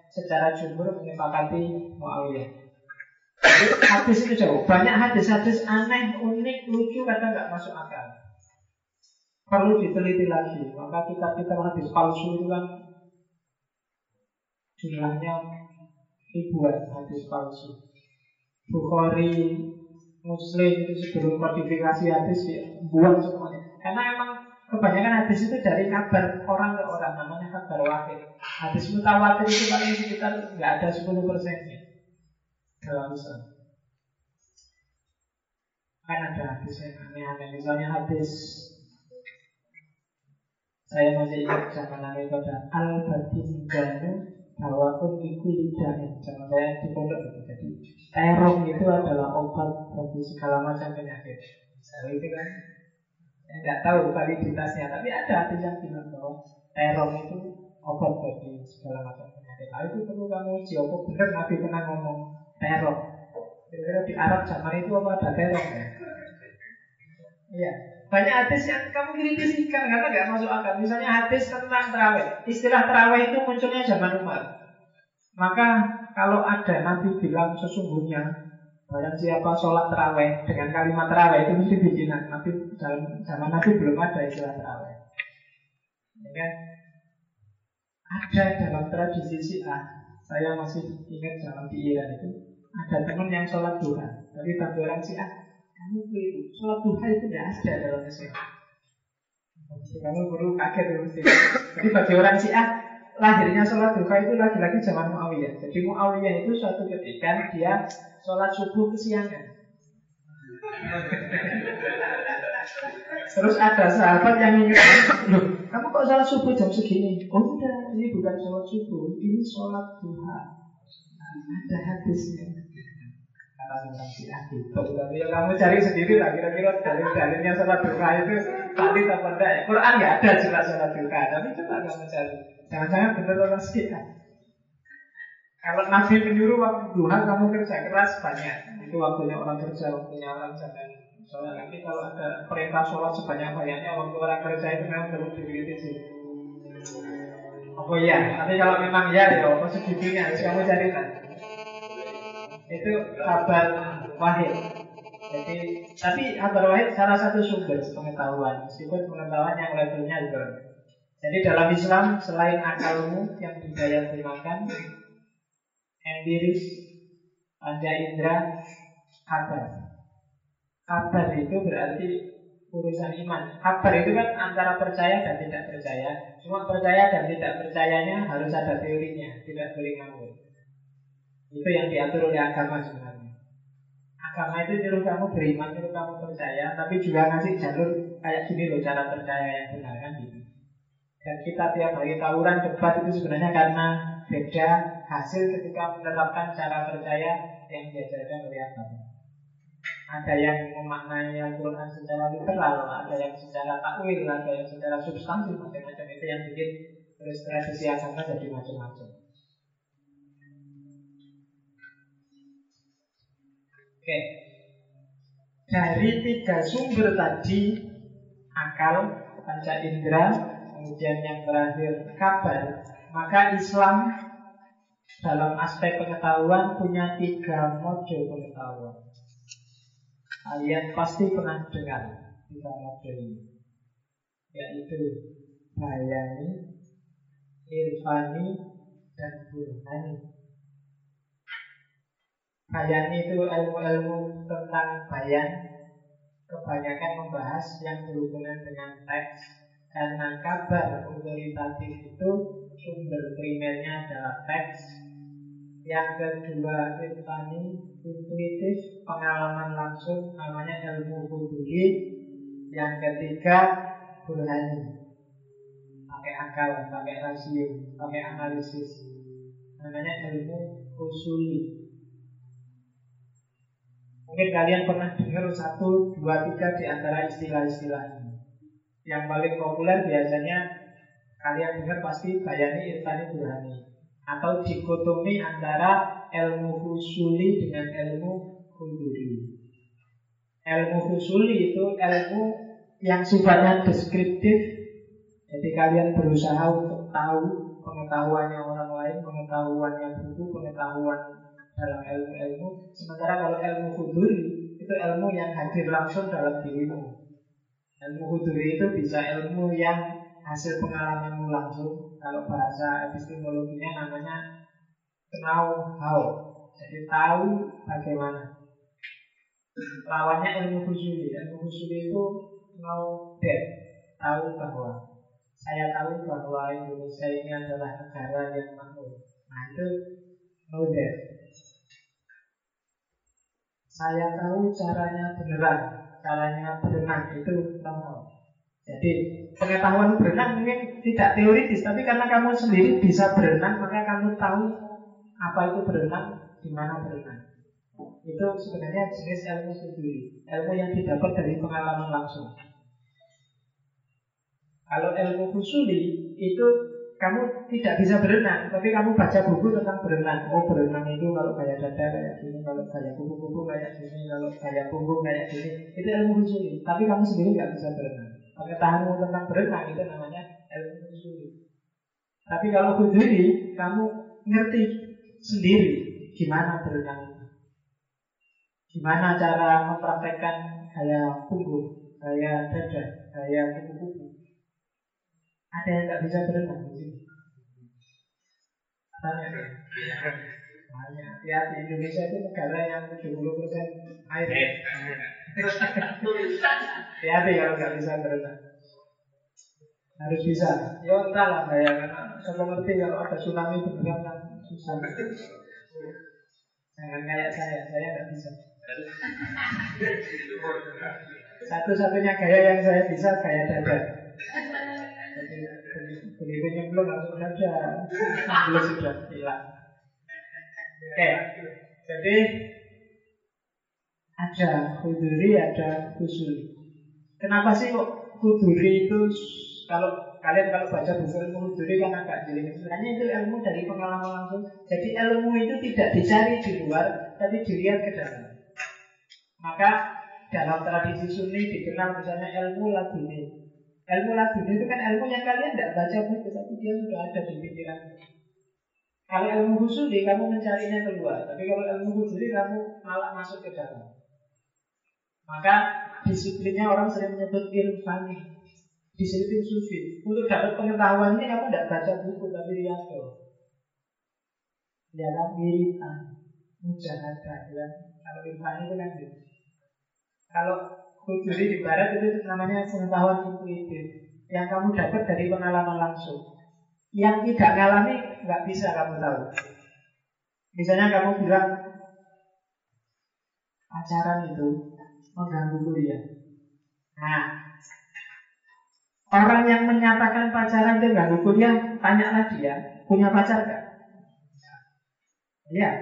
secara jumhur menyepakati Muawiyah. Hadis itu jauh. Banyak hadis-hadis aneh, unik, lucu, kadang nggak masuk akal. Perlu diteliti lagi. Maka kitab-kitab hadis palsu itu kan jumlahnya ribuan hadis palsu. Bukhari, Muslim itu sebelum kodifikasi hadis buang semuanya. Karena emang kebanyakan hadis itu dari kabar orang ke orang, namanya kabar wahid. Hadis mutawatir itu paling sekitar nggak ada 10 persennya. Dalam Islam. Kan ada hadis yang aneh-aneh, misalnya hadis saya masih ingat zaman Nabi pada al badinganu bahwa pun iku lidahin Zaman saya di pondok itu. Jadi terong itu adalah obat bagi segala macam penyakit. Misalnya itu kan Saya nggak tahu validitasnya Tapi ada hadis yang bilang bahwa terong itu obat bagi segala macam penyakit Nah itu perlu kamu uji Apa benar Nabi pernah ngomong terong. Kira-kira di Arab zaman itu apa ada terong ya? Iya. Banyak hadis yang kamu kritisikan karena nggak masuk akal. Misalnya hadis tentang terawih. Istilah terawih itu munculnya zaman Umar. Maka kalau ada Nabi bilang sesungguhnya Barang siapa sholat terawih dengan kalimat terawih itu mesti bikinan. Nabi dalam zaman Nabi belum ada istilah terawih. Ya kan? Ada dalam tradisi Syiah saya masih ingat zaman di Iran itu ada teman yang sholat duha, tapi bagi orang sih ah kamu keliru, sholat duha itu tidak ada dalam Islam. Kamu perlu kaget ya mesti. Jadi bagi orang sih ah lahirnya sholat duha itu lagi-lagi zaman Muawiyah. Jadi Muawiyah itu suatu ketika dia sholat subuh kesiangan. Terus ada sahabat yang ingin Loh, kamu kok sholat subuh jam segini? Oh enggak, ini bukan sholat subuh Ini sholat duha Ada hadisnya ya kamu cari sendiri lah Kira-kira dalil-dalilnya sholat duha itu Tadi apa enggak ya? Quran nggak ada jelas sholat duha Tapi coba kamu cari Jangan-jangan benar orang Syiah kalau Nabi menyuruh waktu duha kamu kerja keras banyak Itu waktunya orang kerja, waktunya orang jangan Soalnya nanti kalau ada perintah sholat sebanyak-banyaknya waktu orang kerja itu memang perlu sih. Oh iya, tapi kalau memang ya ya, apa segitunya harus kamu cari kan. Itu kabar wahid. Jadi, tapi antara lain salah satu sumber pengetahuan, meskipun pengetahuan yang levelnya juga. Jadi dalam Islam selain akalmu yang didaya gunakan, empiris, panca indera, kabar. Kabar itu berarti urusan iman. Kabar itu kan antara percaya dan tidak percaya. Cuma percaya dan tidak percayanya harus ada teorinya, tidak boleh ngawur. Itu yang diatur oleh agama sebenarnya. Agama itu nyuruh kamu beriman, nyuruh kamu percaya, tapi juga ngasih jalur kayak gini loh cara percaya yang benar kan gitu. Dan kita tiap hari tawuran debat itu sebenarnya karena beda hasil ketika menerapkan cara percaya yang diajarkan oleh agama. Ada yang memaknai Al-Quran secara literal, ada yang secara takwil, ada yang secara substansi, macam-macam itu yang bikin terus tradisi agama jadi macam-macam. Oke. Dari tiga sumber tadi akal, panca indera, kemudian yang terakhir kabar, maka Islam dalam aspek pengetahuan punya tiga mode pengetahuan. Kalian pasti pernah dengar tiga mode ini, yaitu bayani, irfani, dan burhani. Bayan itu ilmu-ilmu tentang bayan Kebanyakan membahas yang berhubungan dengan teks Karena kabar otoritatif itu sumber primernya adalah teks. Yang kedua irfani intuitif pengalaman langsung namanya ilmu huduli Yang ketiga burhani. Pakai akal, pakai rasio, pakai analisis. Namanya ilmu usuli. Mungkin kalian pernah dengar satu, dua, tiga di antara istilah-istilah ini. Yang paling populer biasanya kalian dengar pasti bayani, irfani, burhani. Atau dikotomi antara ilmu husuli dengan ilmu huduri. Ilmu husuli itu ilmu yang sifatnya deskriptif. Jadi kalian berusaha untuk tahu pengetahuannya orang lain, pengetahuannya buku, pengetahuan dalam ilmu-ilmu. Sementara kalau ilmu huduri itu ilmu yang hadir langsung dalam dirimu. Ilmu huduri itu bisa ilmu yang hasil pengalamanmu langsung. Kalau bahasa epistemologinya namanya know how. Jadi tahu bagaimana. Lawannya ilmu husuli. Ilmu husuli itu know that. Tahu bahwa saya tahu bahwa Indonesia ini adalah negara yang makmur. Nah itu know that. Saya tahu caranya beneran, caranya berenang itu tahu. Jadi pengetahuan berenang mungkin tidak teoritis, tapi karena kamu sendiri bisa berenang, maka kamu tahu apa itu berenang, di mana berenang. Itu sebenarnya jenis ilmu studi, ilmu yang didapat dari pengalaman langsung. Kalau ilmu fusuli itu kamu tidak bisa berenang, tapi kamu baca buku tentang berenang. Oh berenang itu kalau kayak dada kayak gini, kalau kayak kuku-kuku kayak gini, kalau kayak punggung kayak gini. Itu ilmu khusus. Tapi kamu sendiri nggak bisa berenang. Pengetahuanmu tentang berenang itu namanya ilmu khusus. Tapi kalau berdiri, kamu ngerti sendiri gimana berenang. Gimana cara mempraktekkan gaya punggung, gaya dada, gaya kuku-kuku. Ada yang nggak bisa berenang di sini? Tanya deh. Banyak. Ya di Indonesia itu negara yang 70 persen air. Hati-hati kalau nggak bisa berenang. Harus bisa. Ya entahlah karena saya mengerti kalau ada tsunami beneran kan susah. Jangan kayak saya, saya nggak bisa. Satu-satunya gaya yang saya bisa gaya dada. Begitu nyemplung langsung saja Belum sudah hilang Oke Jadi Ada huduri, ada husuli Kenapa sih kok huduri itu Kalau kalian kalau baca buku ilmu huduri kan agak jeli. Sebenarnya itu ilmu dari pengalaman langsung. Jadi ilmu itu tidak dicari di luar Tapi dilihat ke dalam. Maka dalam tradisi sunni dikenal misalnya ilmu laduni Ilmu laduni itu kan ilmu yang kalian tidak baca buku, tapi dia sudah ada di pikiran. Kalau ilmu husuli kamu mencarinya keluar, tapi kalau ilmu husuli kamu malah masuk ke dalam. Maka disiplinnya orang sering menyebut irfani. Disiplin sufi. Untuk dapat pengetahuan ini kamu tidak baca buku tapi lihat tuh. Lihat wiritan, mujahadah, ya. Kalau irfani itu kan gitu. Kalau kuduri di barat itu namanya pengetahuan intuitif yang kamu dapat dari pengalaman langsung. Yang tidak ngalami nggak bisa kamu tahu. Misalnya kamu bilang pacaran itu mengganggu kuliah. Nah, orang yang menyatakan pacaran itu mengganggu kuliah, tanyalah dia punya pacar nggak? Ya,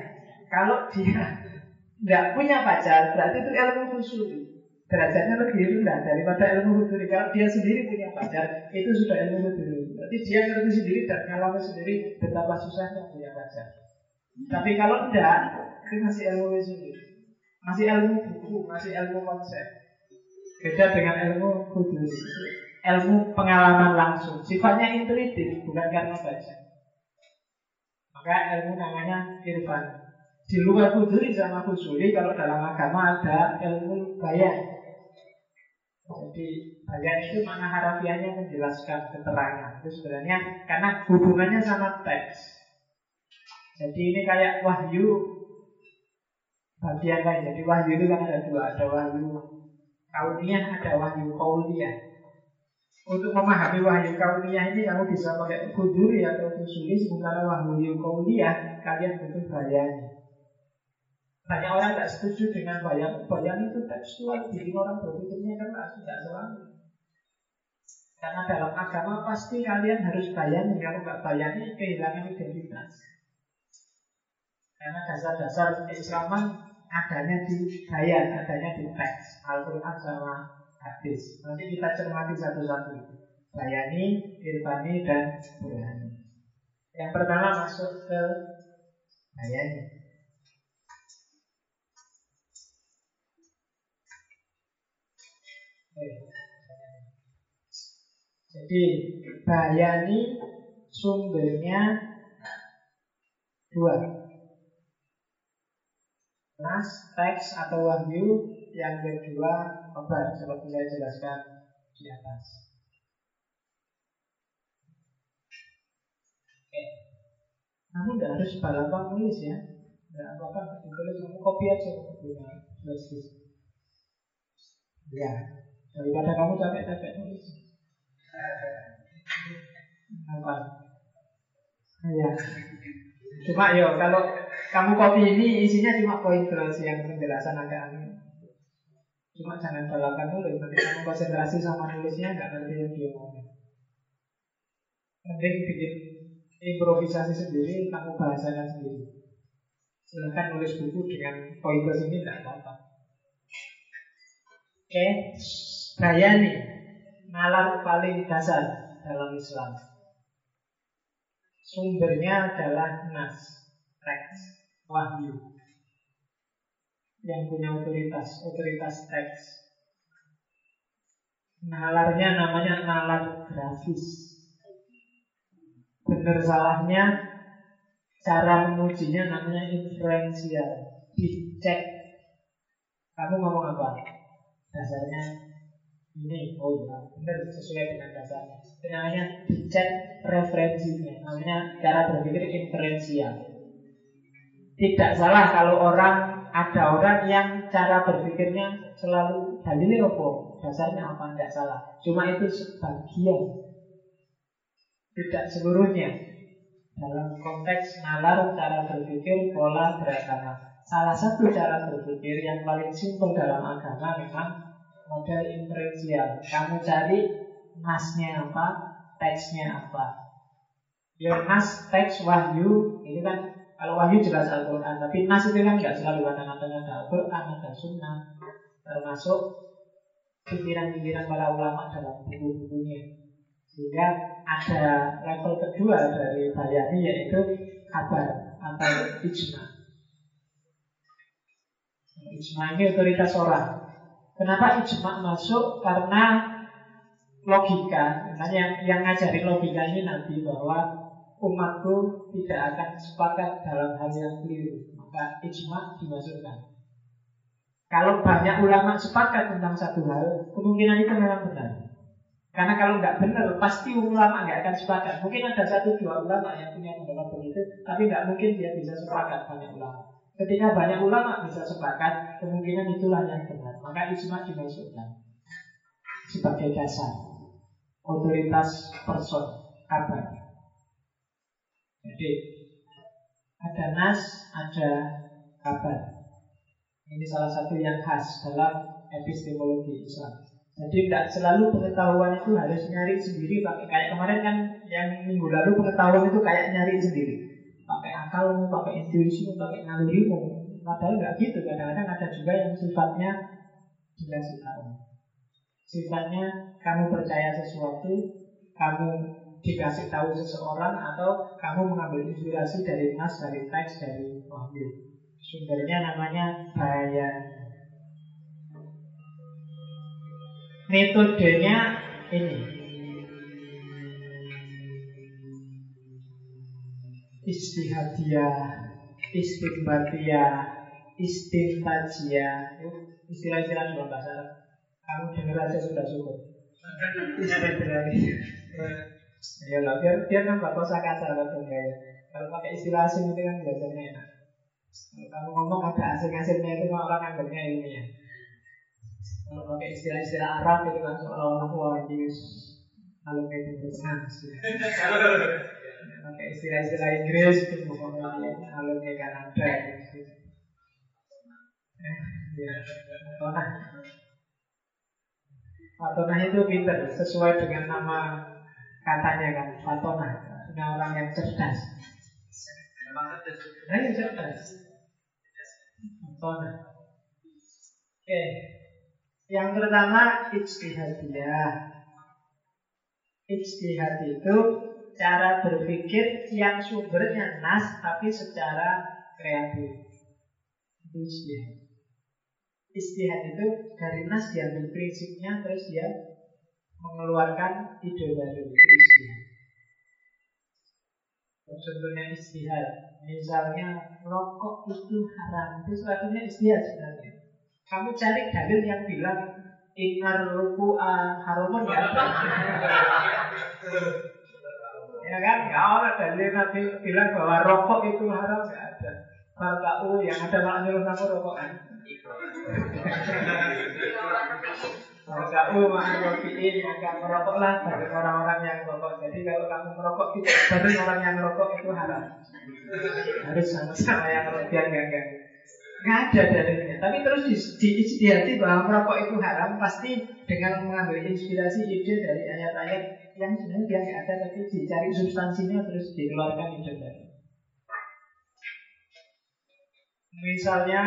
kalau dia nggak punya pacar, berarti itu ilmu khusus derajatnya lebih rendah daripada ilmu huduri. Kalau dia sendiri punya pacar, itu sudah ilmu huduri. Berarti dia ngerti sendiri dan ngalami sendiri betapa susahnya punya pacar. Tapi kalau tidak, itu masih ilmu sendiri. Masih ilmu buku, masih ilmu konsep. Beda dengan ilmu huduri. Ilmu pengalaman langsung. Sifatnya intuitif, bukan karena baca. Maka ilmu namanya irfan. Di luar huduri sama husuli, kalau dalam agama ada ilmu bayan. Jadi bayan itu mana harafiahnya menjelaskan keterangan. Itu sebenarnya karena hubungannya sama teks. Jadi ini kayak wahyu. Bagian lain Jadi wahyu itu kan ada dua. Ada wahyu kauniyah, ada wahyu kauliyah Untuk memahami wahyu kauniyah ini Kamu bisa pakai kuduri atau kusuli Sementara wahyu kauliyah Kalian butuh bayannya banyak orang tidak setuju dengan bayang. Bayang itu tekstual, bikin orang berpikirnya kan tidak selalu. Karena dalam agama pasti kalian harus bayani. Kalau nggak bayani, kehilangan identitas. Karena dasar-dasar keislaman adanya di bayan, adanya di teks. Al-Quran sama hadis. Nanti kita cermati satu-satu. Bayani, irfani, dan burhani. Yang pertama masuk ke bayani. Jadi bayani sumbernya dua. Nas, teks atau wahyu Yang kedua obat Seperti saya jelaskan di atas. Oke. Kamu tidak harus balapan nulis ya. Tidak apa-apa Ditulis kamu kopi aja Punya Ya Daripada kamu capek-capek nulis. Apa? Ya. Cuma yo kalau kamu kopi ini isinya cuma poin terus yang penjelasan agak aneh. Cuma jangan balapan nulis, nanti kamu konsentrasi sama nulisnya nggak ngerti yang dia ngomong. Mending bikin improvisasi sendiri, kamu bahasakan sendiri. Silahkan nulis buku dengan poin terus ini tidak apa-apa. Oke, okay. Bayani Nalar paling dasar dalam Islam. Sumbernya adalah Nas Teks Wahyu. Yang punya otoritas Otoritas teks. Nalarnya namanya nalar grafis. Benar salahnya Cara mengujinya namanya inferensial. Dicek. Kamu ngomong apa? Dasarnya ini oh ya sesuai dengan dasarnya itu namanya dicek referensinya namanya cara berpikir inferensial. Tidak salah kalau orang ada orang yang cara berpikirnya selalu dalilnya apa dasarnya apa tidak salah. Cuma itu sebagian. Tidak seluruhnya. Dalam konteks nalar cara berpikir pola beragama salah satu cara berpikir yang paling simpel dalam agama memang model inferensial. Kamu cari nasnya apa, teksnya apa. Ya nas, teks, wahyu, ini kan kalau wahyu jelas Al-Quran, tapi nas itu kan nggak selalu kadang-kadang ada Al-Quran, ada Sunnah, termasuk pikiran-pikiran para ulama dalam buku-bukunya. Sehingga ada level kedua dari bayani yaitu kabar atau ijma. Ijma ini otoritas orang Kenapa ijma masuk? Karena logika, yang, yang ngajarin logika ini nanti bahwa umatku tidak akan sepakat dalam hal yang keliru. Maka ijma dimasukkan. Kalau banyak ulama sepakat tentang satu hal, kemungkinan itu memang benar. Karena kalau nggak benar, pasti ulama nggak akan sepakat. Mungkin ada satu dua ulama yang punya pendapat begitu, tapi nggak mungkin dia bisa sepakat banyak ulama. Ketika banyak ulama bisa sepakat, kemungkinan itulah yang benar. Maka ijma dimasukkan sebagai dasar otoritas person kabar. Jadi ada nas, ada kabar. Ini salah satu yang khas dalam epistemologi Islam. Jadi tidak selalu pengetahuan itu harus nyari sendiri pakai kayak kemarin kan yang minggu lalu pengetahuan itu kayak nyari sendiri. Pakai akalmu, pakai intuisi, pakai nalurimu. Padahal nggak gitu. Kadang-kadang ada juga yang sifatnya dikasih tahu. Sifatnya kamu percaya sesuatu, kamu dikasih tahu seseorang atau kamu mengambil inspirasi dari nas, dari teks, dari wahyu. Sumbernya namanya bayan. Metodenya ini. Istihadiyah, istimbatiyah, istimtajiyah. Istilah-istilah dalam bahasa Arab. Kamu dengar aja sudah cukup. Ya lah, biar biar kan bapak kosa kata atau enggak ya. Kalau pakai istilah asing itu kan biasanya enak. Kalau ngomong ada asing-asingnya itu orang anggapnya ilmiah. Kalau pakai istilah-istilah Arab itu kan seolah-olah wah kalau kayak itu Pakai istilah-istilah Inggris itu pokoknya kalau kayak Kanada gitu. Eh, ya, Fatonah. Fatonah itu pinter sesuai dengan nama katanya kan Fatonah. Ini orang yang cerdas. Nah, yang cerdas. Oke. Okay. Yang pertama ijtihadiyah. Ijtihad itu cara berpikir yang sumbernya nas tapi secara kreatif. Itu ijtihad. Ijtihad itu dari nas diambil prinsipnya terus dia mengeluarkan ide baru itu ijtihad. Contohnya istihad Misalnya rokok itu haram Itu sebetulnya istihad sebenarnya Kamu cari dalil yang bilang Ingar ruku harumun ya Ya kan Gak ada dalil Nabi bilang bahwa rokok itu haram Gak ada Farka'u yang ada malah nyuruh kamu rokokan Kau ma'arofi'in akan merokoklah bagi orang-orang yang merokok. Jadi kalau kamu merokok tidak bagi orang yang merokok itu haram. Harus sama-sama yang merokok enggak Nggak ada dalilnya. Tapi terus di, di bahwa merokok itu haram pasti dengan mengambil inspirasi ide dari ayat-ayat yang sebenarnya nggak ada tapi dicari substansinya terus dikeluarkan ide dari. Misalnya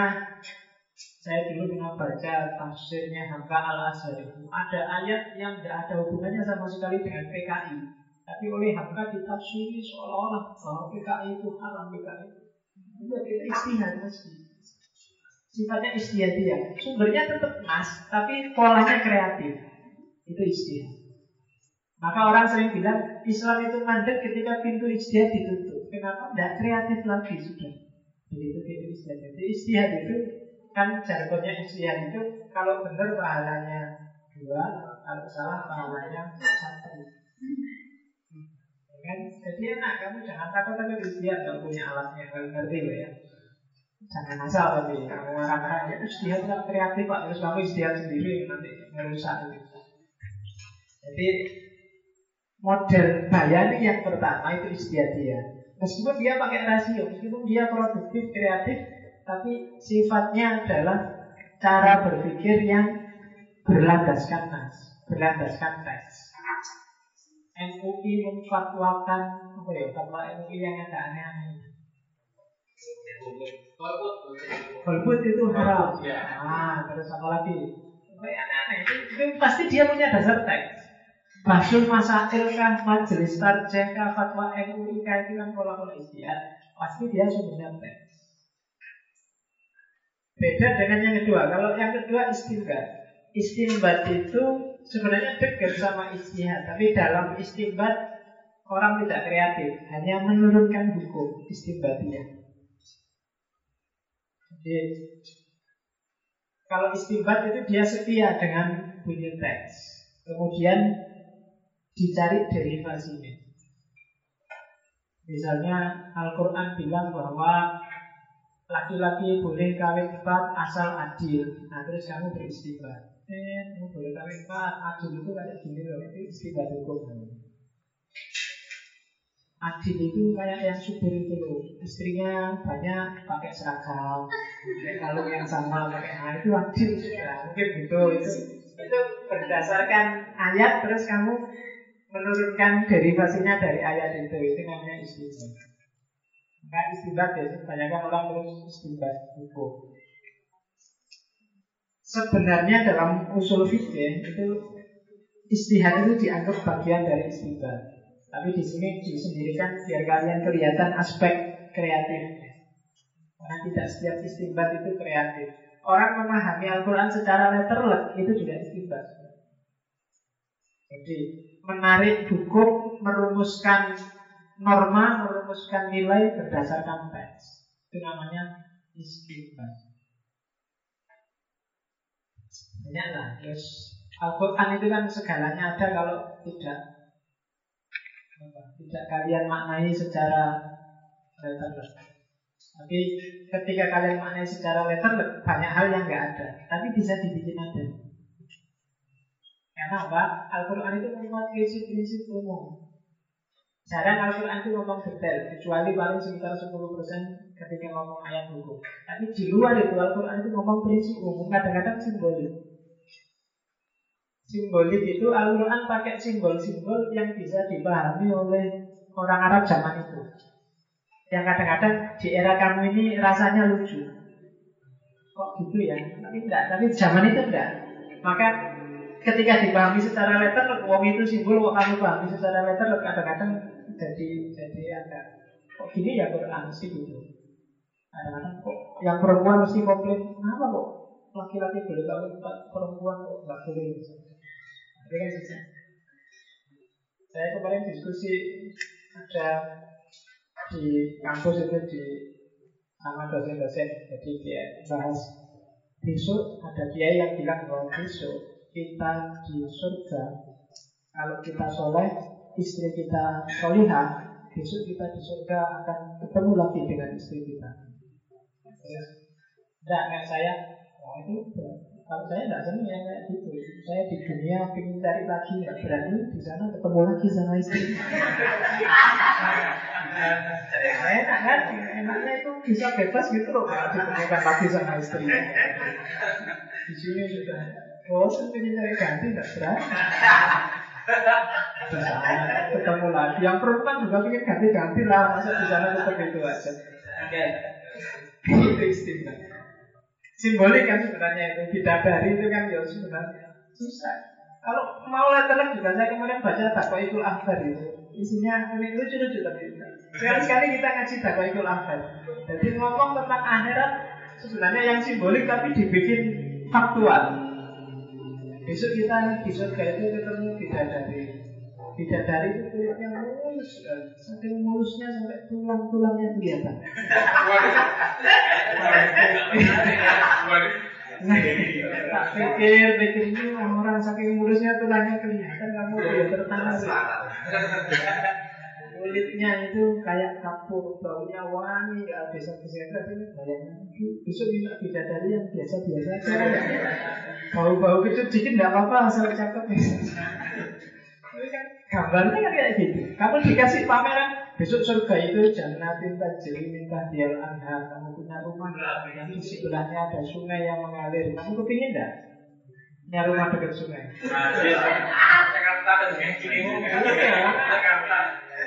saya dulu pernah baca tafsirnya Hamka al Azhari. Ada ayat yang tidak ada hubungannya sama sekali dengan PKI. Tapi oleh Hamka ditafsiri seolah-olah bahwa PKI itu haram PKI. Itu istihad mesti. Sifatnya dia. Sumbernya tetap nas, tapi polanya kreatif. Itu istihad. Maka orang sering bilang Islam itu mandek ketika pintu istihad ditutup. Kenapa? Tidak kreatif lagi sudah. Begitu pintu istihad. Jadi istihad itu kan jargonnya istihad itu kalau benar pahalanya dua, kalau salah pahalanya satu. Kan? Jadi enak, kamu jangan takut takut istihad kalau punya alatnya, kalau ngerti loh ya. Jangan asal tapi kamu marah-marah ya istihad kan kreatif pak, terus kamu istihad sendiri nanti merusak itu. Jadi model bayani yang pertama itu dia. Meskipun dia pakai rasio, meskipun dia produktif, kreatif, tapi sifatnya adalah cara berpikir yang berlandaskan nas, berlandaskan teks. MUI memfatwakan apa ya fatwa MUI yang agak aneh-aneh. Golput itu haram. Ah, terus apa lagi? Aneh-aneh itu, itu pasti dia punya dasar teks. Basul Masail kah, Majelis Tarjah kah, Fatwa MUI kah, itu kan pola-pola istiadat. Pasti dia sumbernya teks. Beda dengan yang kedua. Kalau yang kedua istimbat. Istimbat itu sebenarnya dekat sama istihad. Tapi dalam istimbat orang tidak kreatif. Hanya menurunkan hukum istimbatnya. Jadi Kalau istimbat itu dia setia dengan bunyi teks. Kemudian dicari derivasinya. Misalnya Al-Quran bilang bahwa laki-laki boleh kawin empat asal adil. Nah terus kamu beristimbat. Eh, kamu boleh kawin empat, adil itu kayak gini loh, itu istimbat hukum. Adil itu kayak yang subur itu loh Istrinya banyak pakai seragam Kalau yang sama pakai nah, itu adil sudah Mungkin gitu itu, itu berdasarkan ayat Terus kamu menurunkan derivasinya dari ayat itu Itu namanya istilah Maka istilah ya Kebanyakan orang terus istilah hukum Sebenarnya dalam usul fikih itu istihad itu dianggap bagian dari istilah tapi di sini disendirikan biar kalian kelihatan aspek kreatifnya. Karena tidak setiap istimbat itu kreatif. Orang memahami Al-Quran secara letterlek itu juga istimbat. Jadi menarik hukum, merumuskan norma, merumuskan nilai berdasarkan teks. Itu namanya istimbat. Banyaklah. Terus Al-Quran itu kan segalanya ada kalau tidak tidak kalian maknai secara letterless. Tapi ketika kalian maknai secara letterless, banyak hal yang nggak ada. Tapi bisa dibikin ada. Karena apa? Al-Quran itu memuat prinsip-prinsip umum. Jarang Al-Quran itu ngomong detail, kecuali paling sekitar 10% ketika ngomong ayat hukum. Tapi di luar itu Al-Quran itu ngomong prinsip umum, kadang-kadang simbolik. Simbolik itu Al-Quran pakai simbol-simbol yang bisa dipahami oleh orang Arab zaman itu. Yang kadang-kadang di era kamu ini rasanya lucu. Kok gitu ya? Tapi enggak, tapi zaman itu enggak. Maka ketika dipahami secara letter, wong itu simbol, kok kamu pahami secara letter, kadang-kadang jadi jadi ada. Kok gini ya Quran mesti gitu. Kadang-kadang kok yang perempuan mesti komplain, kenapa kok laki-laki boleh kawin perempuan kok nggak boleh? Saya kemarin diskusi ada di kampus itu di sama dosen-dosen, jadi dia bahas besok ada kiai yang bilang bahwa besok kita di surga kalau kita soleh istri kita solihah besok kita di surga akan ketemu lagi dengan istri kita. Kan saya, oh itu kalau saya tidak senang yang kayak gitu. Saya di dunia ingin cari lagi nggak berani di sana ketemu lagi sama istri. saya enak kan, enaknya itu bisa bebas gitu loh kalau ditemukan lagi sama istri. Di sini sudah bosan ingin cari ganti nggak berani. Di sana ketemu lagi. Yang perempuan juga ingin ganti-ganti lah, masa di sana tetap itu aja. Oke, itu istimewa. Simbolik kan sebenarnya itu bidadari itu kan ya sebenarnya susah. Kalau mau letterlek juga saya kemarin baca Dakwaikul Akbar itu isinya ini lucu-lucu tapi sekali-sekali kita ngaji Dakwaikul Akbar. Jadi ngomong tentang akhirat sebenarnya yang simbolik tapi dibikin faktual. Besok kita di surga itu ketemu bidadari. Bidadari itu kulitnya mulus Saking mulusnya sampai tulang-tulangnya kelihatan Tak pikir, ini orang saking mulusnya tulangnya kelihatan Kamu udah tertanam Kulitnya itu kayak kapur, baunya wangi, gak bisa kesehatan ini bayangkan Besok minta bidadari yang biasa-biasa aja Bau-bau itu dikit gak apa-apa asal cakep kan gambarnya kan kayak gitu. Kamu dikasih pameran besok surga itu jannatin tajri min tahdiyal anhar. Kamu punya rumah yang di sebelahnya ada sungai yang mengalir. Kamu kepingin enggak? Punya rumah dekat sungai.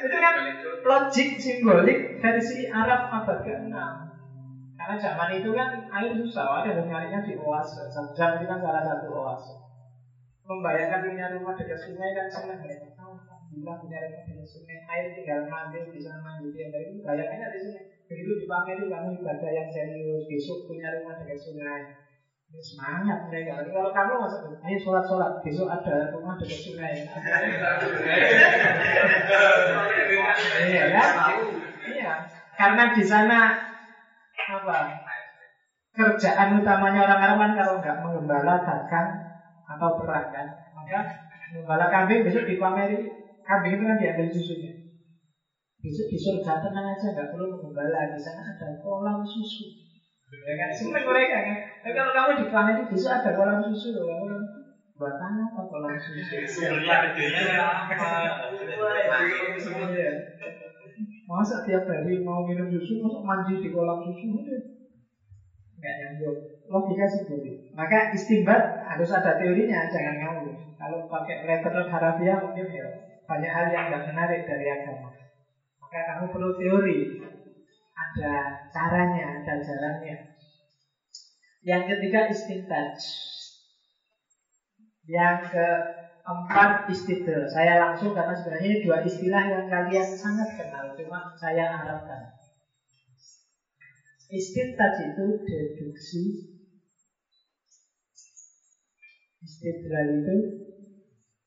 Itu kan logik simbolik versi Arab abad ke-6 Karena zaman itu kan air susah, ada yang di oase. Zam-zam itu kan salah satu oase membayangkan punya rumah dekat sungai kan senang ya. Alhamdulillah punya rumah dekat sungai, air tinggal mandi bisa mandi dia itu bayangannya di sini. Begitu dipakai itu kamu ibadah yang serius, besok punya rumah dekat sungai. Ini semangat mereka. Tapi kalau kamu masuk, ayo sholat sholat, besok ada rumah dekat sungai. Iya kan? Iya, karena di sana apa? kerjaan utamanya orang Arab kan kalau nggak menggembala dagang atau perang kan, maka menggembala kambing besok dipameri kambing itu kan diambil susunya. Besok di surga tenang aja nggak perlu menggembala di sana ada kolam susu. Ya kan seneng mereka kan. Tapi kalau kamu di planet besok ada kolam susu loh. Kamu buat apa kolam susu? Iya. Masa tiap hari mau minum susu, masa mandi di kolam susu? Nggak nyambung. Logika seperti Maka istimbat harus ada teorinya, jangan ngawur. Kalau pakai letter harafiah mungkin ya banyak hal yang nggak menarik dari agama. Maka kamu perlu teori. Ada caranya, ada jalannya. Yang ketiga istintaj. Yang keempat istidl. Saya langsung karena sebenarnya ini dua istilah yang kalian sangat kenal, cuma saya harapkan. Istintaj itu deduksi. Istidlal itu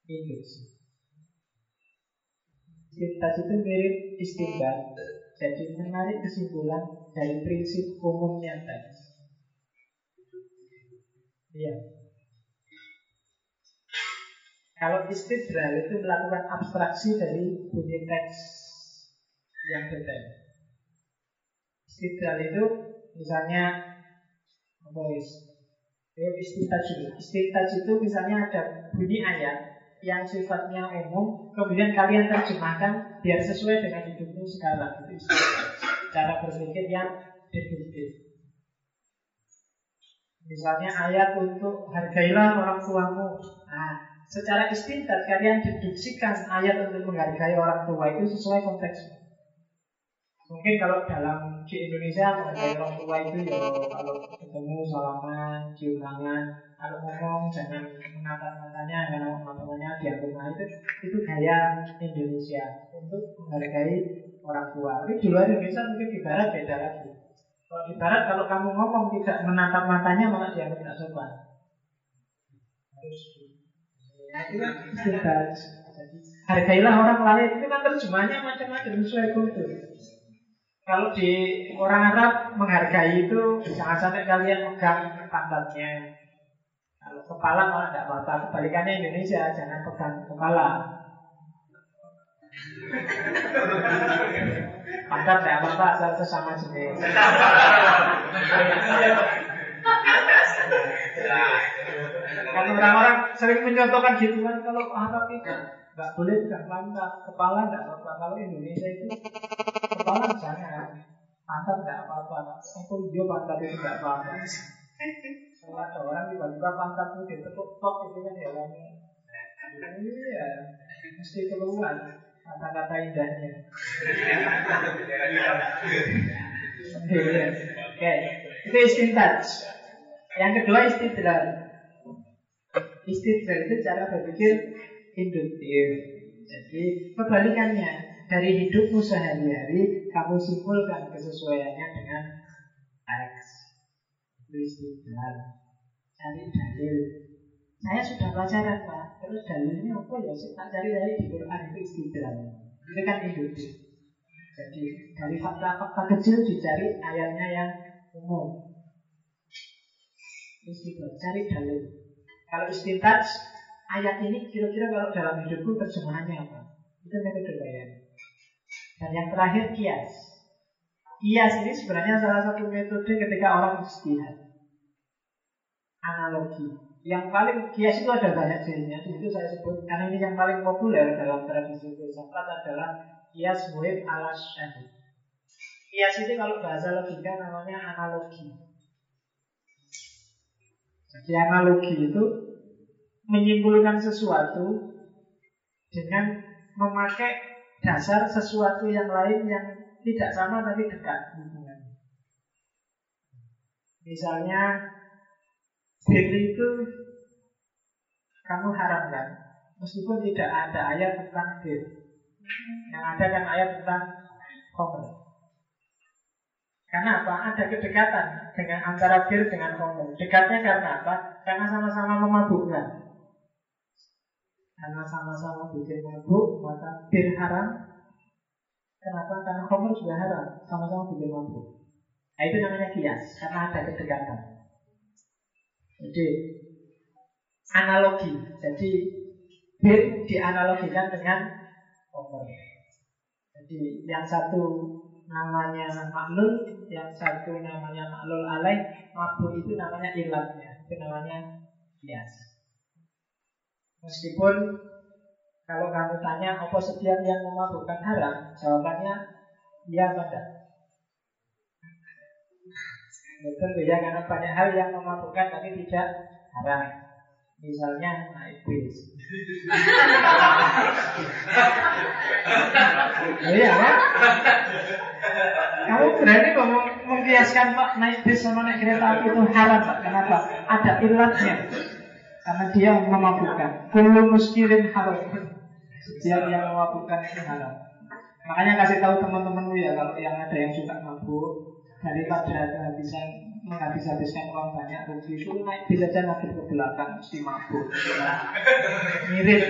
induksi. Istintaj itu mirip istinbat. Jadi menarik kesimpulan dari prinsip umumnya tadi. Iya. Kalau istidlal itu melakukan abstraksi dari bunyi teks yang detail. Istidlal itu misalnya is? Ya, dulu. Istintaj itu misalnya ada bunyi ayat yang sifatnya umum, kemudian kalian terjemahkan biar sesuai dengan hidupmu sekarang. Itu cara berpikir yang deduktif. Misalnya ayat untuk hargailah orang tuamu. Nah, secara istintat kalian deduksikan ayat untuk menghargai orang tua itu sesuai konteks. Mungkin kalau dalam di Indonesia menghargai orang tua itu ya kalau ketemu salaman, cium tangan, kalau ngomong jangan menatap matanya, karena matanya dianggap nah itu itu gaya Indonesia untuk menghargai orang tua. Tapi di luar Indonesia mungkin di barat beda lagi. Kalau di barat kalau kamu ngomong tidak menatap matanya malah dianggap tidak sopan. Harus hargailah orang lain itu kan terjemahnya macam-macam sesuai kultur. Kalau di orang Arab menghargai itu jangan sampai kalian megang pantatnya. Kalau kepala malah tidak apa-apa. Kebalikannya Indonesia jangan pegang kepala. Pantat tidak apa-apa asal sesama jenis. Kan orang-orang sering menyontohkan gitu kan kalau Arab itu nggak boleh pegang pantat, kepala nggak apa-apa. Kalau Indonesia itu kepala pantat nggak apa-apa. Aku dia pantat itu nggak apa-apa. Kalau ada orang tiba-tiba pantatmu ditekuk tok itu kan ya orang Iya, mesti keluar kata-kata indahnya. Oke, itu istintaj. Yang kedua istidlal. Istidlal itu cara berpikir induktif. Jadi kebalikannya dari hidupmu sehari-hari kamu simpulkan kesesuaiannya dengan. Itu istidlal. Cari dalil. Saya sudah pelajaran pak. Terus dalilnya apa ya? Saya tak cari dari di Quran itu istidlal. Itu kan induktif. Jadi dari fakta-fakta kecil dicari ayatnya yang umum. Istidlal, cari dalil. Kalau istintaj, ayat ini kira-kira kalau dalam hidupku terjemahannya apa? Itu metode bayar. Dan yang terakhir kias. Kias ini sebenarnya salah satu metode ketika orang istihad. Analogi. Yang paling kias itu ada banyak jenisnya. Itu saya sebut karena ini yang paling populer dalam tradisi filsafat adalah kias muhib ala syahid. Kias itu kalau bahasa logika namanya analogi. Jadi analogi itu menyimpulkan sesuatu dengan memakai dasar sesuatu yang lain yang tidak sama tapi dekat hubungannya. Misalnya bir itu kamu haramkan meskipun tidak ada ayat tentang bir. Yang ada kan ayat tentang khamr. Karena apa? Ada kedekatan dengan antara bir dengan khamr. Dekatnya karena apa? Karena sama-sama memabukkan. Karena sama-sama bikin mabuk, maka bir haram. Kenapa? Karena khamr juga haram, sama-sama bikin mabuk. Nah, itu namanya kias karena ada kedekatan. Jadi analogi. Jadi bir dianalogikan dengan koper. Jadi yang satu namanya maklul, yang satu namanya maklul alaih, mabuk itu namanya ilatnya, itu namanya kias. Meskipun kalau kamu tanya apa setiap yang memabukkan haram, jawabannya iya pada. Betul ya karena banyak hal yang memabukkan tapi tidak haram. Misalnya naik bis. Iya kan? Kamu berani ngomong mengkiaskan Pak naik bis sama naik kereta api itu haram Pak. Kenapa? Ada ilatnya. Karena dia memabukkan. Kullu muskirin haram. Setiap yang memabukkan itu haram. Makanya kasih tahu teman-temanmu ya kalau yang ada yang suka mabuk daripada kehabisan menghabis-habiskan uang banyak rugi itu naik bisa aja lagi ke belakang mesti mabuk mirip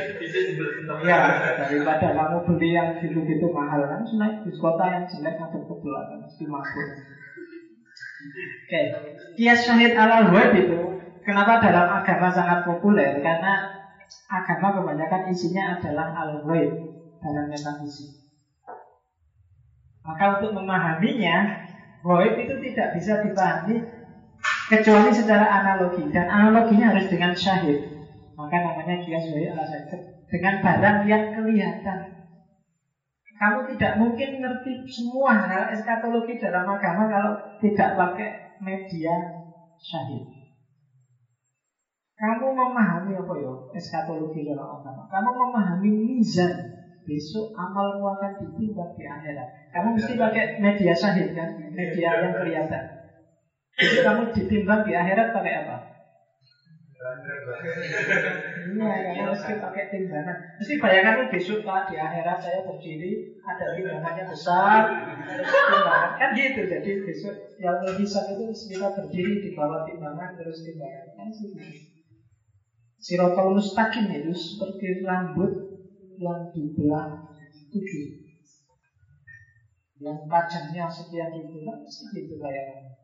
ya daripada kamu beli yang gitu gitu mahal kan naik di kota yang jelek ngadep ke belakang mesti mabuk oke okay. kias syahid ala web itu kenapa dalam agama sangat populer karena agama kebanyakan isinya adalah al web dalam metafisik maka untuk memahaminya Goib itu tidak bisa dipahami kecuali secara analogi dan analoginya harus dengan syahid. Maka namanya kias goib ala syahid dengan barang yang kelihatan. Kamu tidak mungkin ngerti semua hal eskatologi dalam agama kalau tidak pakai media syahid. Kamu memahami apa ya eskatologi dalam agama? Kamu memahami mizan besok amalmu akan ditimbang di akhirat. Kamu mesti pakai media syahid kan, media yang kelihatan. Itu kamu ditimbang di akhirat pakai apa? Iya, kamu mesti pakai timbangan. Mesti bayangkan besok pak di akhirat saya berdiri ada timbangannya besar, timbangan kan gitu. Jadi besok yang hisab itu kita berdiri di bawah timbangan terus timbangan kan sih. Sirotol mustaqim itu seperti rambut yang dibelah tujuh. Yang panjangnya sekian ribu segitu bayangannya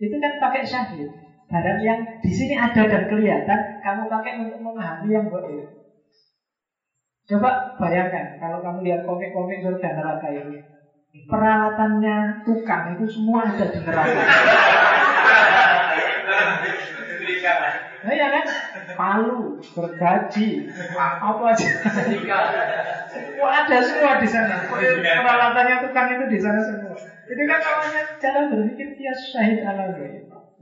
itu kan pakai syahid. Barang yang di sini ada dan kelihatan kamu pakai untuk memahami yang boleh coba bayangkan kalau kamu lihat komik-komik surga neraka ini peralatannya tukang itu semua ada di neraka Nah ya kan? Palu, gergaji, apa aja. Semua ada semua di sana. Peralatannya tukang itu di sana semua. Itu kan namanya cara berpikir dia syahid ala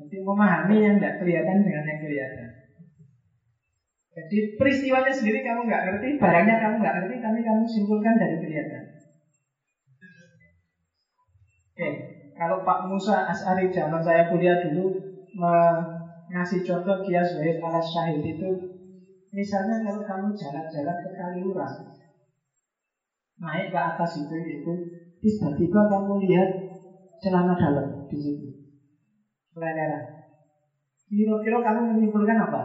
Jadi memahami yang tidak kelihatan dengan yang kelihatan. Jadi peristiwanya sendiri kamu nggak ngerti, barangnya kamu nggak ngerti, tapi kamu simpulkan dari kelihatan. Oke, kalau Pak Musa As'ari zaman saya kuliah dulu ngasih contoh kias wahid ala syahid itu misalnya kalau kamu jalan-jalan ke Kaliurang naik ke atas itu itu tiba-tiba kamu lihat celana dalam di situ keleleran kira-kira kamu menyimpulkan apa?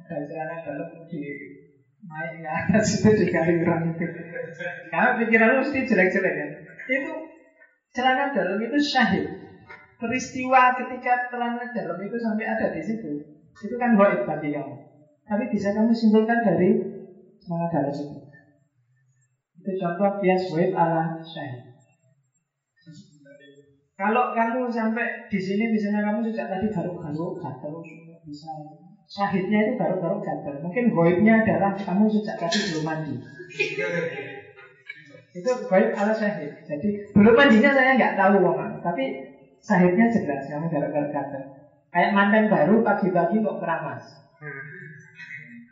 Ada celana dalam di naik ke atas itu di Kaliurang itu. Karena pikiran mesti jelek-jelek kan? Itu celana dalam itu syahid peristiwa ketika celana dalam itu sampai ada di situ, itu kan goib bagi kamu. Tapi bisa kamu simpulkan dari celana dalam itu. Itu contoh bias goib ala syahid. Kalau kamu sampai di sini misalnya kamu sejak tadi garuk-garuk gatel bisa syahidnya itu garuk-garuk gatel. Mungkin goibnya adalah kamu sejak tadi belum mandi. itu goib ala syahid. Jadi belum mandinya saya nggak tahu wong, tapi Sahidnya jelas, kamu gara-gara kata. Kayak mantan baru pagi-pagi kok keramas. Hmm.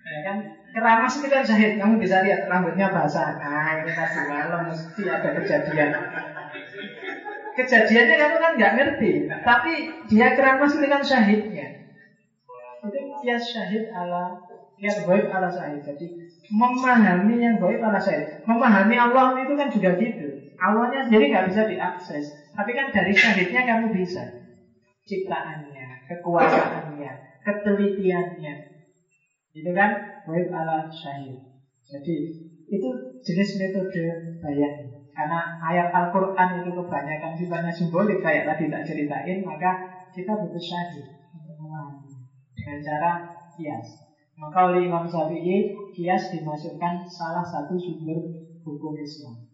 Ya kan? Keramas itu kan sahid, kamu bisa lihat rambutnya basah. Nah, ini pasti malam mesti ada kejadian. Kejadiannya kamu kan nggak ngerti, tapi dia keramas itu kan syahidnya. Itu dia syahid ala dia goib ala syahid. Jadi memahami yang goib ala syahid. Memahami Allah itu kan juga gitu. Allahnya sendiri nggak bisa diakses. Tapi kan dari syahidnya kamu bisa. Ciptaannya, kekuasaannya, ketelitiannya. Itu kan wahid ala syahid. Jadi itu jenis metode bayang. Karena ayat Al-Quran itu kebanyakan sifatnya simbolik kayak tadi tak ceritain, maka kita butuh syahid dengan cara kias. Maka oleh Imam Syafi'i, kias dimasukkan salah satu sumber hukum Islam.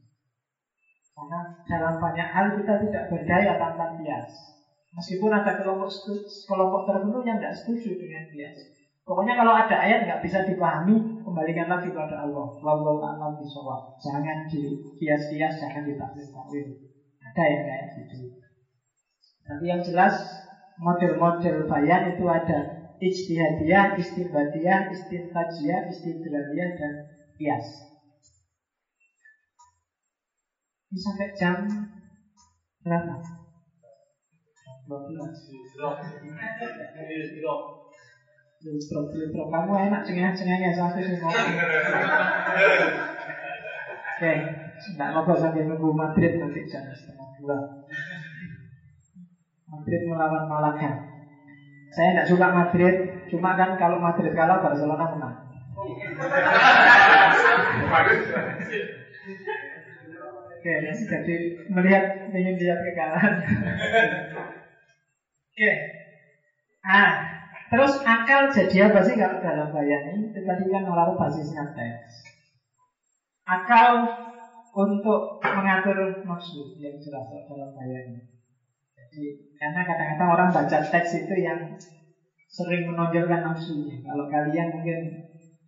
Karena dalam banyak hal kita tidak berdaya tanpa kias. Meskipun ada kelompok kelompok tertentu yang tidak setuju dengan kias. Pokoknya kalau ada ayat nggak bisa dipahami, kembalikan lagi kepada Allah. Wallahu a'lam bishawab. Jangan di kias-kias, jangan ditakwil-takwil. Ada yang kayak gitu. Tapi yang jelas model-model bayan itu ada ijtihadiyah, istibadiyah, istintajiyah, istidlaliyah, dan kias. Ini sampai jam berapa? 12. Filtro, filtro. Kamu enak cengeng-cengengnya sampai sih ngomong. Oke, tidak ngobrol sampai nunggu Madrid nanti jam setengah dua. Madrid melawan Malaga. Saya tidak suka Madrid, cuma kan kalau Madrid kalah Barcelona menang. Oke, jadi melihat ingin lihat kekalahan. Oke. Ah, Terus akal jadi apa sih kalau dalam bayani? Itu tadi kan melalui basisnya teks. Akal untuk mengatur nafsu yang jelas dalam bayani. Jadi karena kadang-kadang orang baca teks itu yang sering menonjolkan nafsunya. Kalau kalian mungkin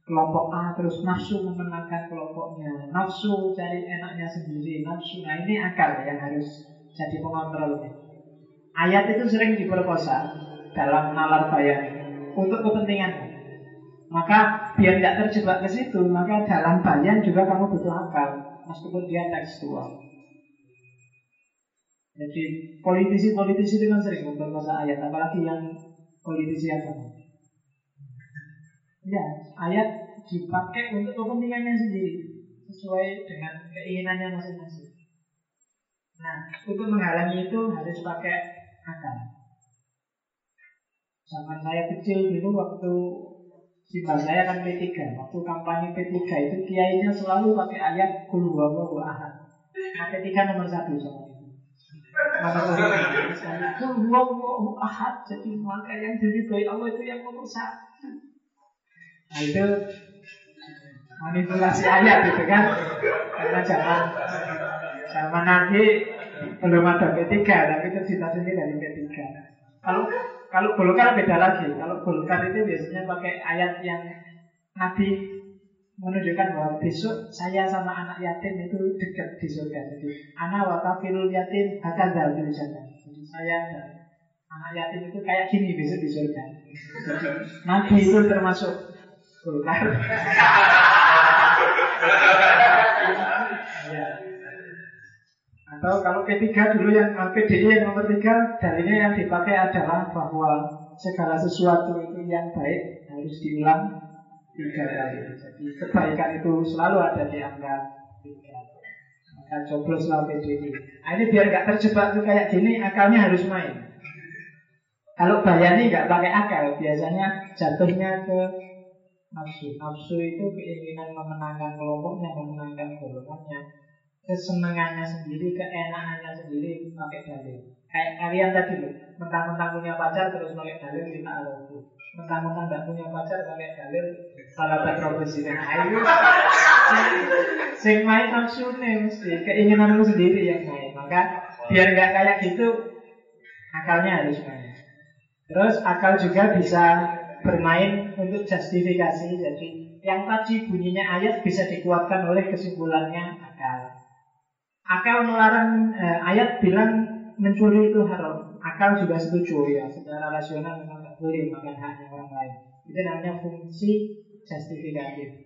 kelompok A terus nafsu memenangkan kelompoknya, nafsu cari enaknya sendiri, nafsu. Nah ini akal yang harus jadi pengontrolnya. Ayat itu sering diperkosa dalam nalar bayan untuk kepentingan. Maka biar tidak terjebak ke situ, maka dalam bayan juga kamu butuh akal, meskipun dia tekstual. Jadi politisi-politisi itu kan sering memperkosa ayat, apalagi yang politisi agama. Ya, ayat dipakai untuk kepentingannya sendiri, sesuai dengan keinginannya masing-masing. Nah, untuk menghalangi itu harus pakai akal. Zaman saya kecil dulu waktu Simbal saya kan P3 Waktu kampanye P3 itu kiainya selalu pakai ayat Kul huwallahu ahad Nah P3 nomor satu sama itu Nomor satu ahad Jadi maka yang diridhoi Allah itu yang satu Nah itu manipulasi ayat itu kan Karena zaman Zaman nanti belum ada P3 Tapi itu cita-cita dari P3 Kalau kalau Golkar beda lagi. Kalau Golkar itu biasanya pakai ayat yang Nabi menunjukkan bahwa besok saya sama anak yatim itu dekat di surga. Jadi anak wakafilul yatim hakadha di sana. Jadi saya anak yatim itu kayak gini besok di surga. Nabi itu termasuk Golkar. ya. Atau kalau P3 dulu yang PDI yang nomor 3 dalilnya yang dipakai adalah bahwa segala sesuatu itu yang baik harus diulang tiga kali. Jadi kebaikan itu selalu ada di angka tiga. Maka cobloslah PDI. Nah, ini biar nggak terjebak tuh kayak gini, akalnya harus main. Kalau bayani nggak pakai akal, biasanya jatuhnya ke nafsu. Nafsu itu keinginan memenangkan kelompoknya, memenangkan golongannya kesenangannya sendiri, keenakannya sendiri pakai dalil. Kayak kalian tadi loh, mentang-mentang punya pacar terus pakai dalil kita aloku. Mentang-mentang tidak punya pacar pakai dalil salah profesi. Nah itu sing main nafsu nih mesti keinginanmu sendiri yang main. Maka biar nggak kayak gitu, akalnya harus main. Terus akal juga bisa bermain untuk justifikasi. Jadi yang tadi bunyinya ayat bisa dikuatkan oleh kesimpulannya akal. Akal melarang eh, ayat bilang mencuri itu haram. Akal juga setuju ya, secara rasional memang tidak boleh makan haknya orang lain. Itu namanya fungsi justifikatif.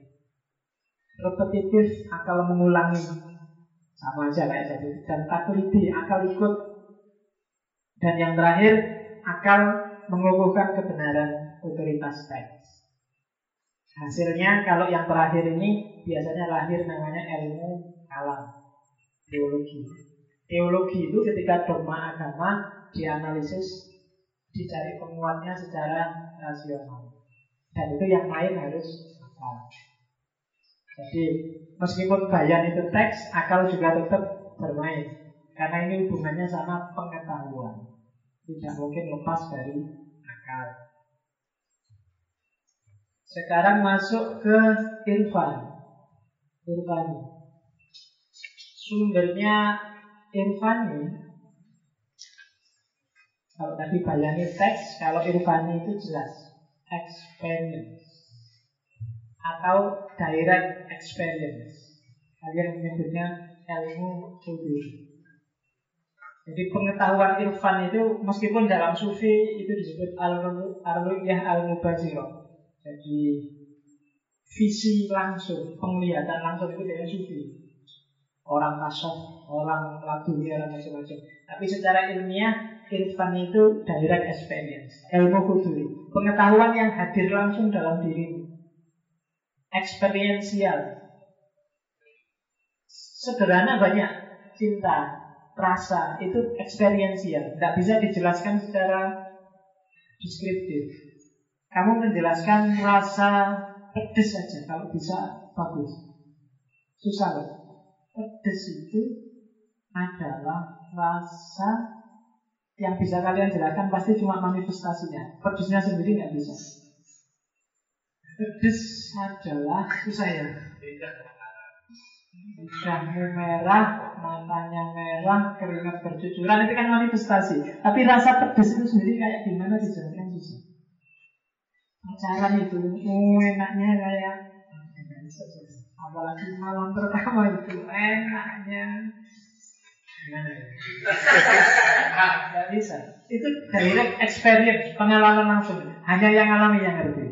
Repetitif, akal mengulangi sama aja kayak tadi. Dan taklidi, akal ikut. Dan yang terakhir, akal mengukuhkan kebenaran otoritas teks. Hasilnya kalau yang terakhir ini biasanya lahir namanya ilmu kalam teologi. Teologi itu ketika dogma agama dianalisis, dicari penguatnya secara rasional. Dan itu yang lain harus akal. Jadi meskipun bayan itu teks, akal juga tetap bermain. Karena ini hubungannya sama pengetahuan. Tidak mungkin lepas dari akal. Sekarang masuk ke irfan. Irfani. Sumbernya irfani kalau tadi bayangin teks, kalau irfani itu jelas experience atau direct experience. Kalian menyebutnya ilmu sufi. Jadi pengetahuan irfan itu meskipun dalam sufi itu disebut al-ru'yah al-mubazirah. Jadi visi langsung, penglihatan langsung itu dari sufi. Orang kasar, orang lagu, orang macam-macam. Tapi secara ilmiah Irfan itu direct experience, ilmu kuduri, pengetahuan yang hadir langsung dalam diri, experiential. Sederhana banyak, cinta, rasa itu experiential, tidak bisa dijelaskan secara deskriptif. Kamu menjelaskan rasa pedes saja, kalau bisa bagus. Susah loh. Pedes itu adalah rasa yang bisa kalian jelaskan pasti cuma manifestasinya. Pedesnya sendiri nggak bisa. Pedes adalah susah ya. Lidahmu merah, matanya merah, keringat bercucuran itu kan manifestasi. Tapi rasa pedes itu sendiri kayak gimana dijelaskan susah. Pacaran itu, oh, enaknya kayak apalagi malam pertama itu enaknya Tidak bisa. Itu direct experience, pengalaman langsung. Hanya yang alami yang ngerti.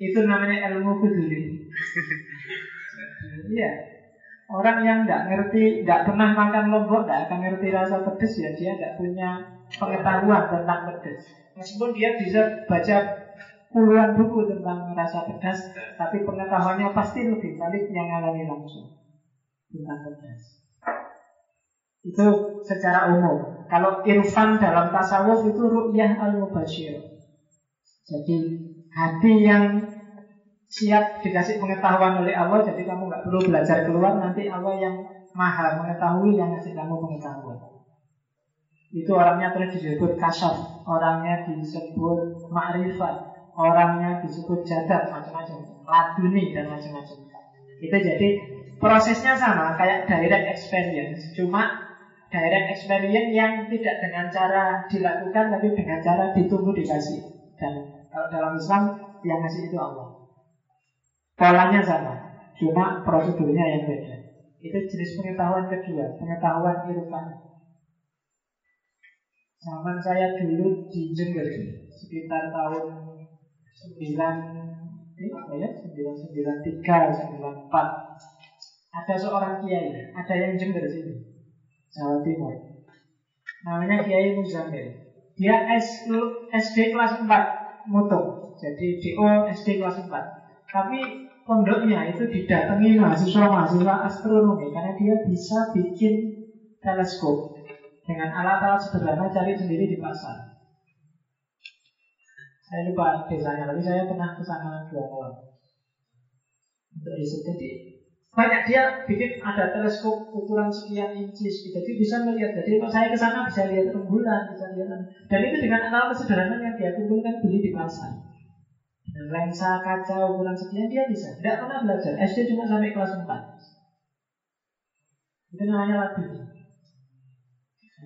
Itu namanya ilmu kuduri. Iya. Orang yang nggak ngerti, nggak pernah makan lombok, nggak akan ngerti rasa pedes ya dia nggak punya pengetahuan tentang pedes. Meskipun dia bisa baca puluhan buku tentang rasa pedas, tapi pengetahuannya pasti lebih balik yang alami langsung tentang pedas. Itu secara umum. Kalau irfan dalam tasawuf itu ru'yah al-mubashir. Jadi hati yang siap dikasih pengetahuan oleh Allah, jadi kamu nggak perlu belajar keluar, nanti Allah yang maha mengetahui yang ngasih kamu pengetahuan. Itu orangnya terus disebut kasar, orangnya disebut ma'rifat, orangnya disebut jadat, macam-macam, laduni dan macam-macam. Itu jadi prosesnya sama kayak direct experience, cuma direct experience yang tidak dengan cara dilakukan tapi dengan cara ditunggu dikasih. Dan kalau dalam Islam yang ngasih itu Allah. Polanya sama, cuma prosedurnya yang beda. Itu jenis pengetahuan kedua, pengetahuan irfan. Zaman saya dulu di Jember sekitar tahun 9 ini apa ya? 993, 94. Ada seorang kiai, ada yang Jember sini. Jawa Timur. Namanya Kiai Muzamil. Dia SD kelas 4 mutung. Jadi DO SD kelas 4. Tapi pondoknya itu didatangi mahasiswa-mahasiswa astronomi karena dia bisa bikin teleskop dengan alat-alat sederhana cari sendiri di pasar. Saya lupa desanya, tapi saya pernah ke sana dua malam. Untuk riset. Jadi banyak dia bikin ada teleskop ukuran sekian incis jadi bisa melihat. Jadi kalau saya ke sana bisa lihat rembulan bisa lihat dan itu dengan alat sederhana yang dia kumpulkan beli di pasar. Dengan lensa kaca ukuran sekian dia bisa. Tidak pernah belajar. SD cuma sampai kelas 4 itu namanya lagi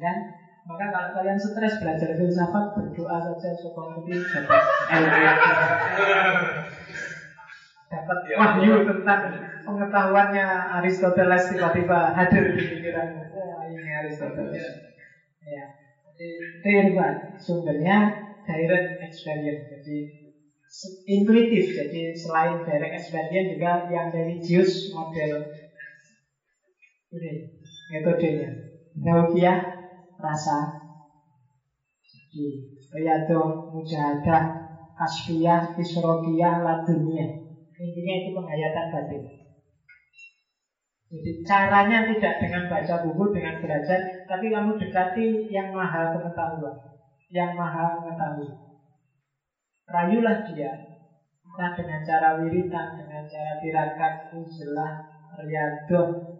dan maka kalau kalian stres belajar filsafat berdoa saja supaya nanti dapat dapat wahyu tentang pengetahuannya Aristoteles tiba-tiba hadir di pikiran. Wah ini Aristoteles. Ya itu irfan sumbernya direct experience jadi intuitif. Jadi selain direct experience juga yang religius model. Ini metodenya. Neukia rasa jadi Riyadhah Mujahadah Kasfiyah Isrogiyah Ladunia Intinya itu penghayatan batin. Jadi caranya tidak dengan baca buku, dengan belajar, tapi kamu dekati yang maha pengetahuan, yang maha mengetahui. Rayulah dia, entah dengan cara wiritan, dengan cara tirakat, uzlah, riadoh,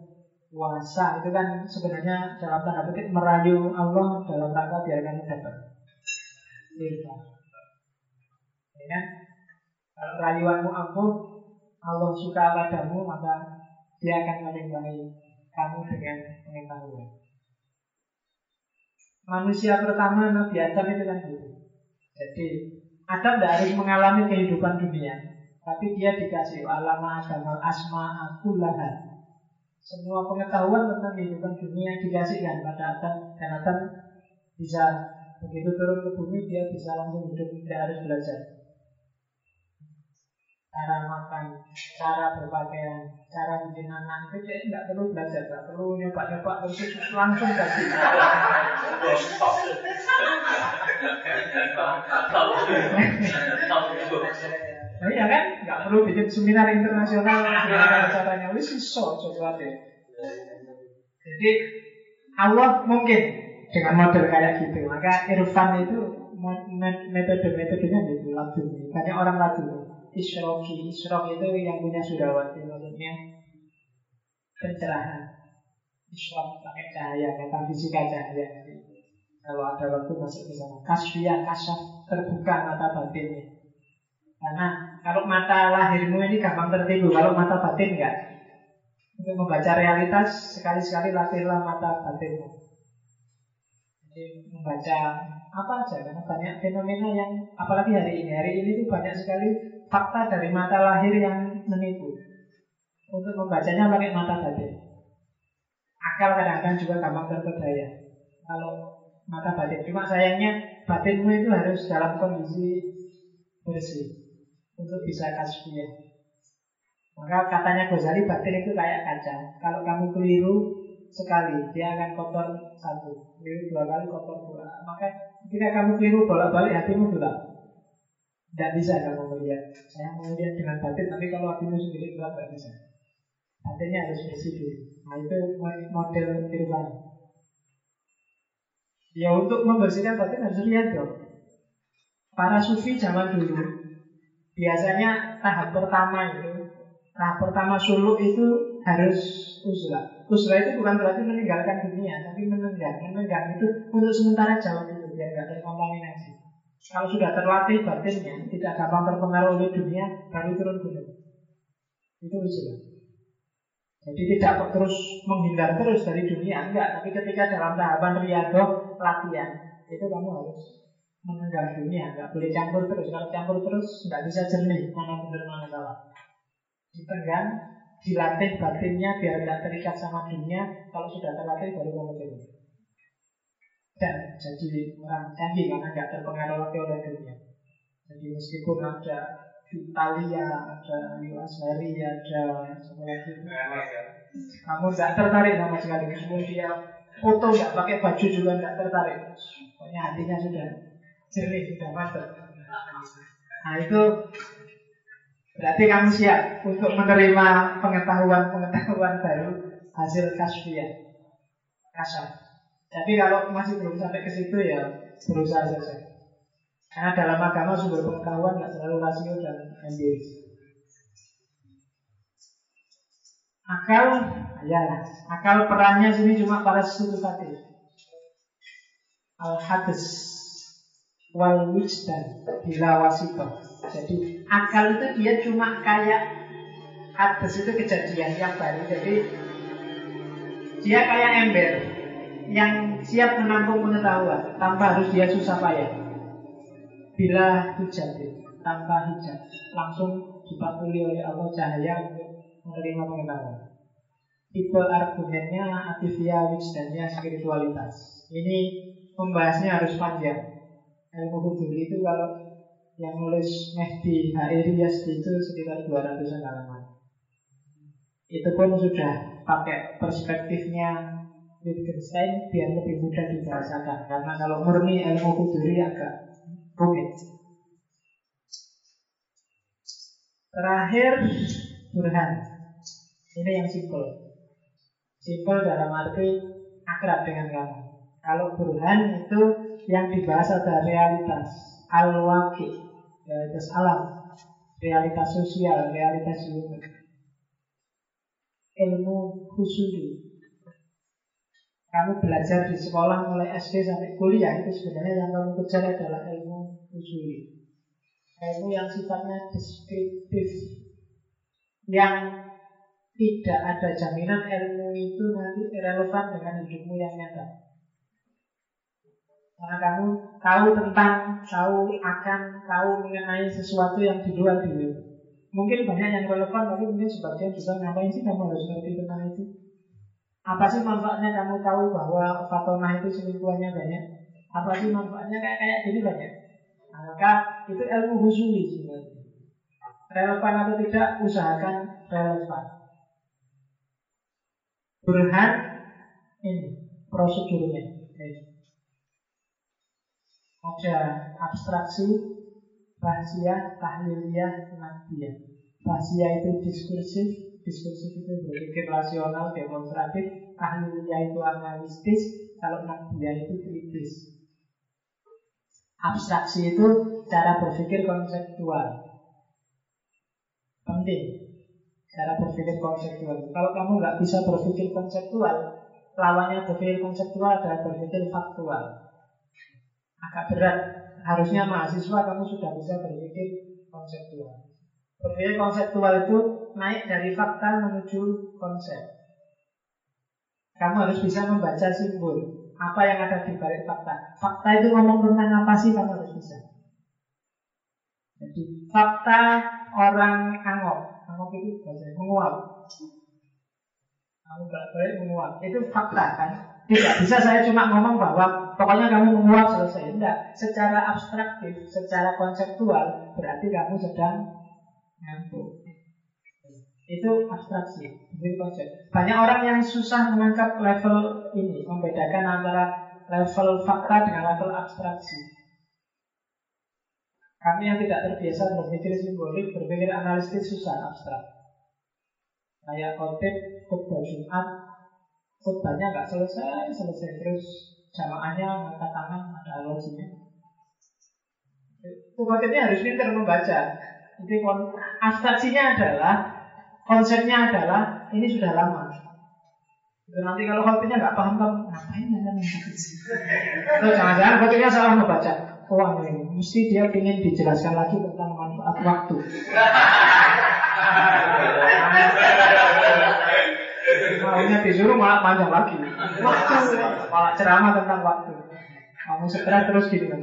puasa itu kan sebenarnya dalam tanda petik merayu Allah dalam rangka biar kamu dapat irfan. Ya kan? Kalau rayuanmu ampuh, Allah suka padamu maka dia akan melimpahi kamu dengan pengetahuan. Manusia pertama Nabi Adam itu kan gitu. Jadi Adam tidak harus mengalami kehidupan dunia, tapi dia dikasih alama agama asma aku lahan semua pengetahuan tentang kehidupan dunia dikasihkan pada Adam dan Adam bisa begitu turun ke bumi dia bisa langsung hidup tidak harus belajar. Cara makan, cara berpakaian, cara bikin anak itu dia nggak perlu belajar, nggak perlu nyoba-nyoba terus langsung kasih. Nah, iya kan? Nggak perlu bikin seminar internasional bagaimana caranya. Wis iso coba deh. Jadi Allah mungkin dengan model kayak gitu. Maka Irfan itu metode-metodenya gitu lagu. Banyak orang lagu. Isroki, Isrok itu yang punya Sudawati maksudnya pencerahan. Isrok pakai cahaya, kata fisika cahaya. Kalau ada waktu masuk ke sana. Kasfiyah, kasaf, terbuka mata batinnya. Karena kalau mata lahirmu ini gampang tertipu, kalau mata batin enggak. Untuk membaca realitas, sekali-sekali latihlah mata batinmu. Jadi membaca apa aja, karena banyak fenomena yang, apalagi hari ini, hari ini tuh banyak sekali fakta dari mata lahir yang menipu. Untuk membacanya pakai mata batin. Akal kadang-kadang juga gampang terpedaya. Kalau mata batin, cuma sayangnya batinmu itu harus dalam kondisi bersih untuk bisa kasfiyah. Maka katanya Ghazali batin itu kayak kaca. Kalau kamu keliru sekali, dia akan kotor satu. Keliru dua kali kotor dua. Maka ketika kamu keliru bolak-balik hatimu gelap. Tidak bisa kamu melihat. Saya mau lihat dengan batin, tapi kalau hatimu sendiri gelap tidak bisa. Batinnya harus bersih dulu. Nah itu model irfan. Ya untuk membersihkan batin harus lihat dong. Para sufi zaman dulu Biasanya tahap pertama itu Tahap pertama suluk itu harus uzlah Uzlah itu bukan berarti meninggalkan dunia Tapi menenggang Menenggang itu untuk sementara jauh dulu Biar nggak terkontaminasi. Kalau sudah terlatih batinnya Tidak gampang terpengaruh oleh dunia Baru turun gunung. Itu uzlah Jadi tidak terus menghindar terus dari dunia Enggak, tapi ketika dalam tahapan riadoh Latihan Itu kamu harus menenggang dunia, nggak boleh campur terus. Kalau campur terus nggak bisa jernih mana benar mana salah. Ditenggang, dilatih batinnya biar tidak terikat sama dunia. Kalau sudah terlatih baru kamu jernih. Dan jadi orang canggih karena nggak terpengaruh lagi oleh dunia. Jadi meskipun ada Italia, ada Yuasari, ada semua lagi. Kamu nggak tertarik sama sekali. Kemudian dia foto nggak pakai baju juga nggak tertarik. Pokoknya hatinya sudah jernih sudah masuk. Nah itu berarti kamu siap untuk menerima pengetahuan-pengetahuan baru hasil kasfiyah, kasar. Tapi kalau masih belum sampai ke situ ya berusaha saja. Karena dalam agama sumber pengetahuan nggak selalu rasio dan empiris. Akal, ya, akal perannya sini cuma pada sesuatu Al-hadis wal wijdan bila. Jadi akal itu dia cuma kayak atas itu kejadian yang baru. Jadi dia kayak ember yang siap menampung pengetahuan tanpa harus dia susah payah. Bila hujan tanpa hijab langsung dipatuli oleh Allah cahaya untuk menerima pengetahuan. Tipe argumennya atifia wijdannya spiritualitas. Ini membahasnya harus panjang ilmu huduri itu kalau yang nulis Mehdi Hairi Yasdi itu sekitar 200 halaman. Itu pun sudah pakai perspektifnya Wittgenstein biar lebih mudah dibahasakan karena kalau murni ilmu huduri agak rumit. Terakhir Burhan. Ini yang simpel. Simpel dalam arti akrab dengan kamu. Kalau Burhan itu yang dibahas ada realitas al-waqi, realitas alam, realitas sosial, realitas human. Ilmu khusus kamu belajar di sekolah mulai SD sampai kuliah itu sebenarnya yang kamu kejar adalah ilmu usuli. Ilmu yang sifatnya deskriptif. Yang tidak ada jaminan ilmu itu nanti relevan dengan hidupmu yang nyata. Karena kamu tahu tentang, tahu akan, tahu mengenai sesuatu yang di luar diri. Mungkin banyak yang relevan, tapi mungkin sebagian juga ngapain sih kamu harus ngerti tentang itu. Apa sih manfaatnya kamu tahu bahwa Fatonah itu selingkuhannya banyak? Apa sih manfaatnya kayak kayak gini banyak? Maka itu ilmu husuli sebenarnya. Relevan atau tidak, usahakan relevan. Burhan ini prosedurnya. Ada abstraksi, rahasia, tahliliyah, nakdiyah. Rahasia itu diskursif, diskursif itu berpikir rasional, demonstratif, tahliliyah itu analistis, kalau nakdiyah itu kritis. Abstraksi itu cara berpikir konseptual. Penting cara berpikir konseptual. Kalau kamu nggak bisa berpikir konseptual, lawannya berpikir konseptual adalah berpikir faktual. Agak berat. Harusnya mahasiswa kamu sudah bisa berpikir konseptual. Berpikir konseptual itu naik dari fakta menuju konsep. Kamu harus bisa membaca simbol. Apa yang ada di balik fakta. Fakta itu ngomong tentang apa sih kamu harus bisa. Jadi fakta orang angok Angok itu bahasa menguap. Kamu balik menguap. Itu fakta kan. Tidak bisa saya cuma ngomong bahwa pokoknya kamu menguap selesai. Tidak. Secara abstraktif, secara konseptual berarti kamu sedang ngantuk. Itu abstraksi, itu konsep. Banyak orang yang susah menangkap level ini, membedakan antara level fakta dengan level abstraksi. Kami yang tidak terbiasa berpikir simbolik, berpikir analisis susah abstrak. Kayak khotib, khutbah Jumat, khutbahnya nggak selesai, selesai terus jamaahnya angkat tangan, ada alosinya. Itu khotibnya harus pintar membaca. Jadi abstraksinya adalah, konsepnya adalah, ini sudah lama. Nanti kalau khotibnya nggak paham, ngapain anda membaca? Jangan-jangan khotibnya salah membaca. Wah ini mesti dia ingin dijelaskan lagi tentang manfaat waktu. Disuruh malah panjang lagi. Waktu, malah ceramah tentang waktu. Kamu segera terus gini kan.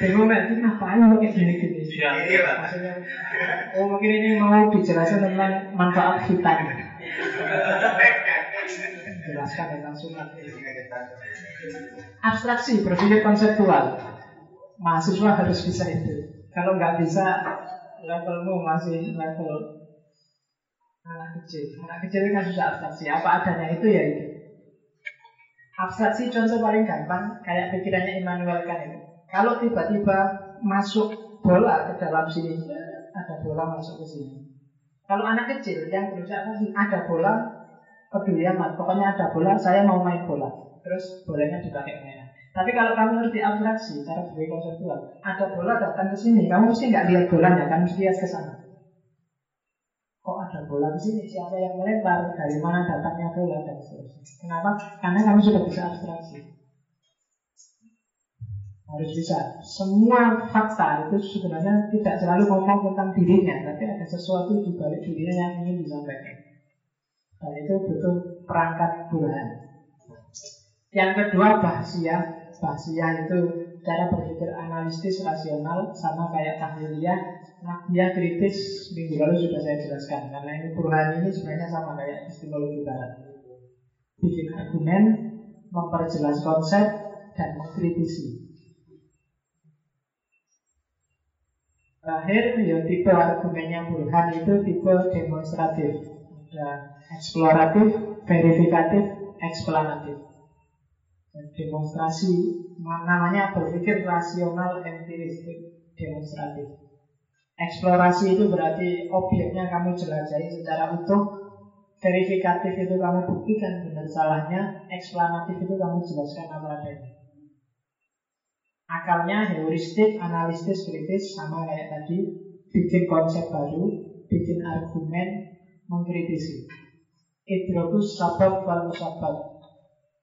Bingung nanti ngapain kayak gini-gini Maksudnya Oh mungkin ini mau dijelaskan tentang manfaat hutan Jelaskan tentang sunat Abstraksi, berpikir konseptual. Mahasiswa harus bisa itu. Kalau nggak bisa, levelmu masih level anak kecil. Anak kecil kan susah abstraksi. Apa adanya itu ya itu. Abstraksi contoh paling gampang, kayak pikirannya Immanuel Kant itu. Kalau tiba-tiba masuk bola ke dalam sini, ada bola masuk ke sini. Kalau anak kecil yang berusaha ada bola, peduli amat. Pokoknya ada bola, saya mau main bola terus bolanya dipakai mainan. Tapi kalau kamu ngerti abstraksi, cara berpikir konseptual, ada bola datang ke sini, kamu mesti nggak lihat bolanya, kan mesti lihat ke sana. Bola di sini? Siapa yang melempar? Dari mana datangnya bola dan seterusnya. Kenapa? Karena kamu sudah bisa abstraksi. Harus bisa. Semua fakta itu sebenarnya tidak selalu ngomong tentang dirinya, tapi ada sesuatu di balik dirinya yang ingin disampaikan. Dan itu butuh perangkat burhan. Yang kedua bahsia Bahsia itu cara berpikir analitis rasional sama kayak tahliliyah Nakdiyah kritis. Minggu lalu sudah saya jelaskan. Karena ini perubahan ini sebenarnya sama kayak epistemologi barat. Bikin argumen, memperjelas konsep, dan mengkritisi. Terakhir, ya tipe argumennya Burhan itu tipe demonstratif. Ada eksploratif, verifikatif, eksplanatif. Demonstrasi namanya berpikir rasional empiris demonstratif eksplorasi itu berarti objeknya kamu jelajahi secara utuh. Verifikatif itu kamu buktikan benar salahnya. Eksplanatif itu kamu jelaskan apa adanya. Akalnya heuristik analistis kritis sama kayak tadi. Bikin konsep baru bikin argumen mengkritisi. Idrokus sabab wal musabab.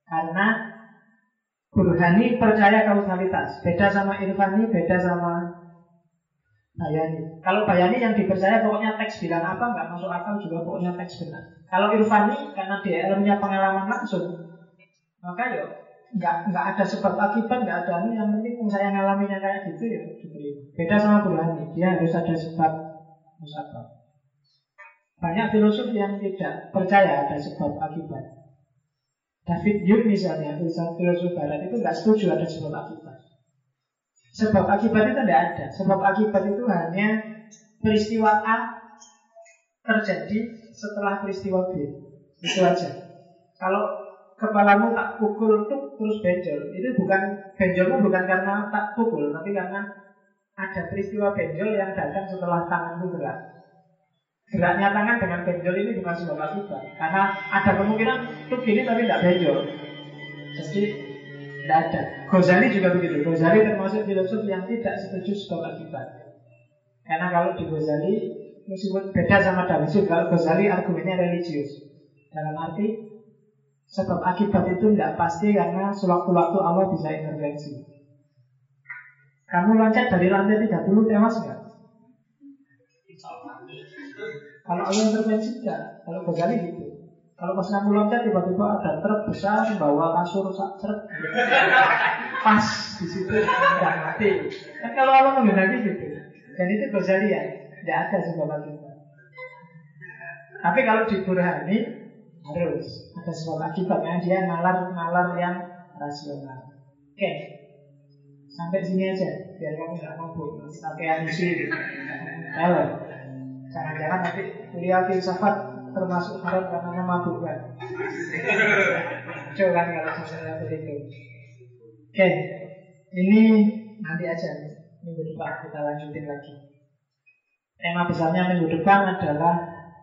Karena Burhani percaya kausalitas. Beda sama Irfani, beda sama Bayani. Kalau Bayani yang dipercaya pokoknya teks bilang apa nggak masuk akal juga pokoknya teks benar. Kalau Irfani karena dia ilmunya pengalaman langsung, maka ya nggak nggak ada sebab akibat nggak ada ini yang penting saya ngalaminya kayak gitu ya diberi. Beda sama Burhani, dia harus ada sebab musabab. Banyak filosof yang tidak percaya ada sebab akibat. David Hume misalnya, filosof barat itu nggak setuju ada sebab akibat. Sebab akibat itu tidak ada. Sebab akibat itu hanya peristiwa A terjadi setelah peristiwa B. Itu aja. Kalau kepalamu tak pukul tuh terus benjol, itu bukan benjolmu bukan karena tak pukul, tapi karena ada peristiwa benjol yang datang setelah tanganmu gerak. Geraknya tangan dengan benjol ini bukan sebab akibat Karena ada kemungkinan tuh gini tapi tidak benjol Jadi tidak ada Ghazali juga begitu Ghazali termasuk filosof yang tidak setuju sebab akibat Karena kalau di Ghazali Meskipun beda sama Dawisud Kalau Ghazali argumennya religius Dalam arti Sebab akibat itu tidak pasti Karena sewaktu-waktu Allah bisa intervensi Kamu loncat dari lantai 30 tewas nggak? Kalau Allah intervensi tidak. Kalau Ghazali gitu. Kalau pas kamu loncat tiba-tiba ada truk besar bawa kasur sak truk. Pas di situ tidak mati. Kan kalau Allah menghendaki gitu. Dan itu Ghazali ya. Tidak ada sebab akibat. Tapi kalau di Burhani harus ada sebab akibatnya dia nalar-nalar yang rasional. Oke, sampai sini aja biar kamu nggak mabuk pakai isu. Halo. Jangan-jangan nanti kuliah filsafat termasuk haram karena mabuk kan. Coba kan kalau misalnya begitu. Oke, ini nanti aja minggu depan kita lanjutin lagi. Tema besarnya minggu depan adalah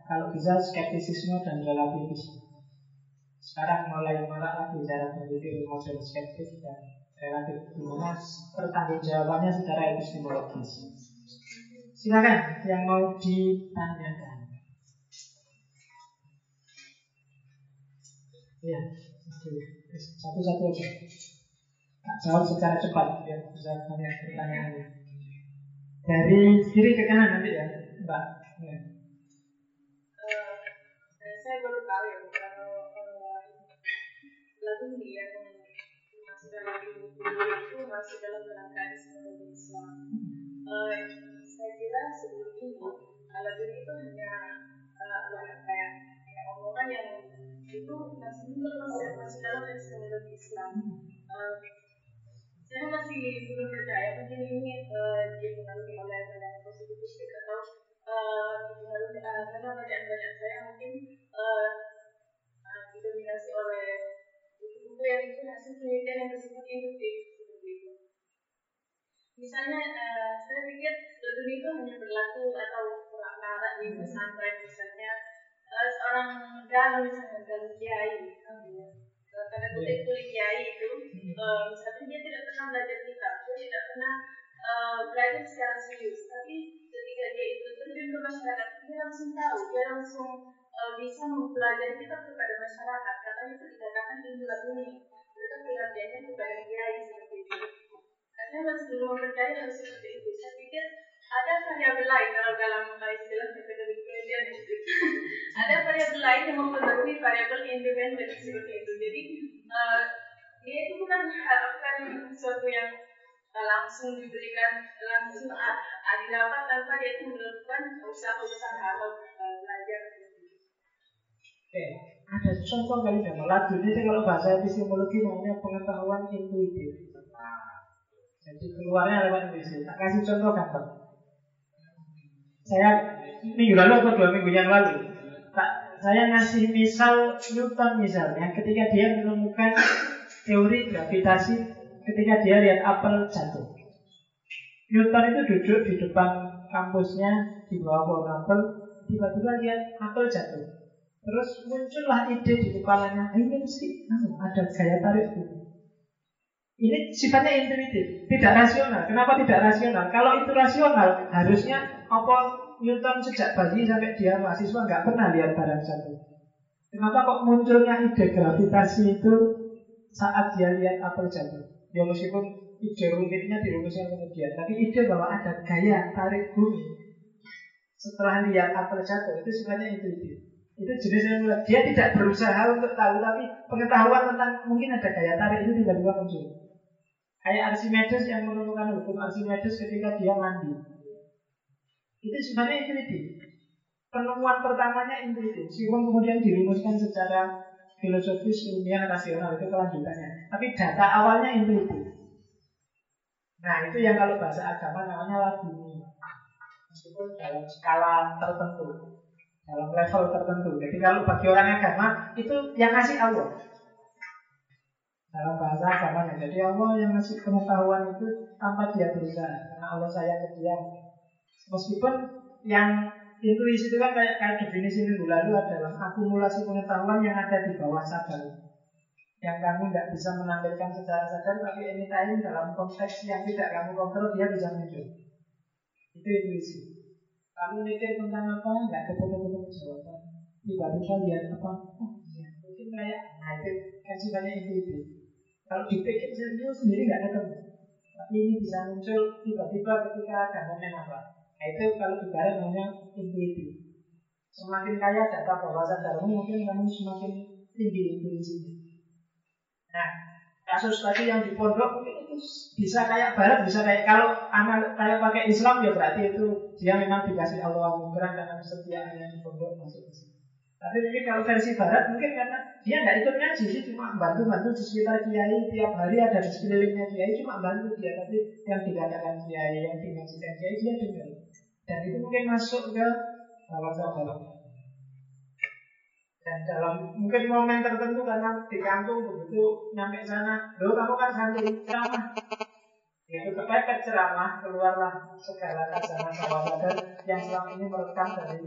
kalau bisa skeptisisme dan relativisme. Sekarang mulai marak lagi cara berpikir model skeptis dan relatif gimana pertanggung jawabannya secara epistemologis. Silakan yang mau ditanyakan. Ya, satu-satu aja. Tak jawab secara cepat biar bisa banyak pertanyaannya. Dari kiri ke kanan nanti ya, Mbak. Ya. Saya baru tahu ya kalau uh, lagu ini yang masih dalam itu masih dalam rangka Islam. Saya kira sebelum ini ini itu hanya uh, kayak kayak omongan yang itu masih masih masih dalam Islam. Uh, saya masih belum percaya mungkin ini uh, dipengaruhi oleh banyak positivistik atau uh, dipengaruhi uh, karena bacaan-bacaan saya mungkin uh, uh, didominasi oleh buku-buku yang itu hasil penelitian yang bersifat induktif misalnya uh, saya pikir Dodon itu hanya berlaku atau makna di pesantren misalnya seorang galuh misalnya galuh kiai karena kulit kulit kiai itu uh, misalnya dia tidak pernah belajar kitab dia tidak pernah uh, belajar secara serius. Tapi ketika dia itu terjun ke masyarakat dia langsung tahu dia langsung uh, bisa mempelajari kitab kepada masyarakat. Katanya itu dikatakan ilmu ini. Itu pengabdiannya kepada kiai seperti itu. Saya masih belum percaya harus seperti itu. Saya pikir ada variabel lain kalau dalam istilah metode penelitian ada variabel lain yang mempengaruhi variabel independen seperti itu. Jadi uh, dia itu bukan bukan sesuatu yang uh, langsung diberikan langsung didapat tanpa dia itu melakukan usaha-usaha atau uh, belajar. Oke, ada contoh kali dalam lagu ini kalau bahasa epistemologi namanya pengetahuan intuitif. Jadi keluarnya lewat WC. Tak kasih contoh gampang. Saya minggu lalu atau dua minggu yang lalu, tak, saya ngasih misal Newton misalnya, ketika dia menemukan teori gravitasi, ketika dia lihat apel jatuh. Newton itu duduk di depan kampusnya di bawah pohon apel, tiba-tiba lihat apel jatuh. Terus muncullah ide di kepalanya, ini mesti anu, ada gaya tarik bumi. Ini sifatnya intuitif, tidak rasional. Kenapa tidak rasional? Kalau itu rasional, harusnya apa Newton sejak bayi sampai dia mahasiswa nggak pernah lihat barang satu. Kenapa kok munculnya ide gravitasi itu saat dia lihat apel jatuh? Ya meskipun ide rumitnya dirumuskan kemudian, tapi ide bahwa ada gaya tarik bumi setelah lihat apel jatuh itu sebenarnya intuitif. Itu jenis yang. Dia tidak berusaha untuk tahu, tapi pengetahuan tentang mungkin ada gaya tarik itu tiba-tiba muncul. Kayak Archimedes yang menemukan hukum Archimedes ketika dia mandi. Itu sebenarnya intuitif penemuan pertamanya intuitif. Meskipun kemudian dirumuskan secara filosofis, ilmiah, rasional itu kelanjutannya. Tapi data awalnya intuitif. Nah itu yang kalau bahasa agama namanya laguni. Meskipun dalam skala tertentu, dalam level tertentu. Jadi kalau bagi orang agama itu yang ngasih Allah. Dalam bahasa agamanya. Jadi Allah yang ngasih pengetahuan itu tanpa dia berusaha. Karena Allah sayang ke dia. Meskipun yang Intuisi itu kan kayak, kayak definisi minggu lalu adalah akumulasi pengetahuan yang ada di bawah sadar. Yang kamu tidak bisa menampilkan secara sadar tapi anytime dalam konteks yang tidak kamu kontrol dia bisa muncul itu intuisi. Kamu mikir tentang apa? Nggak ketemu-ketemu jawaban tiba-tiba lihat apa? Oh iya. Mungkin kayak nah itu kan sifatnya intuitif kalau dipikir serius sendiri nggak ketemu tapi ini bisa muncul tiba-tiba ketika ada momen apa Nah, itu kalau ibarat namanya intuitif. Semakin kaya data bawah sadarmu, mungkin kamu semakin tinggi intuisinya. Nah, kasus tadi yang di pondok mungkin itu bisa kayak barat, bisa kayak kalau anak kayak pakai Islam ya berarti itu dia memang dikasih Allah anugerah karena kesetiaannya di pondok masuk ke sini. Tapi mungkin kalau versi barat mungkin karena dia tidak ikut ngaji sih cuma bantu-bantu di sekitar kiai. Tiap hari ada di sekelilingnya kiai cuma bantu dia. Tapi yang dikatakan kiai yang dimaksudkan kiai dia dengar. Dan itu mungkin masuk ke bawah sadar dan dalam mungkin momen tertentu karena di kampung begitu nyampe sana lo kamu kan santri ceramah itu kepepet ceramah keluarlah segala kasaran bawah sadar yang selama ini merekam dari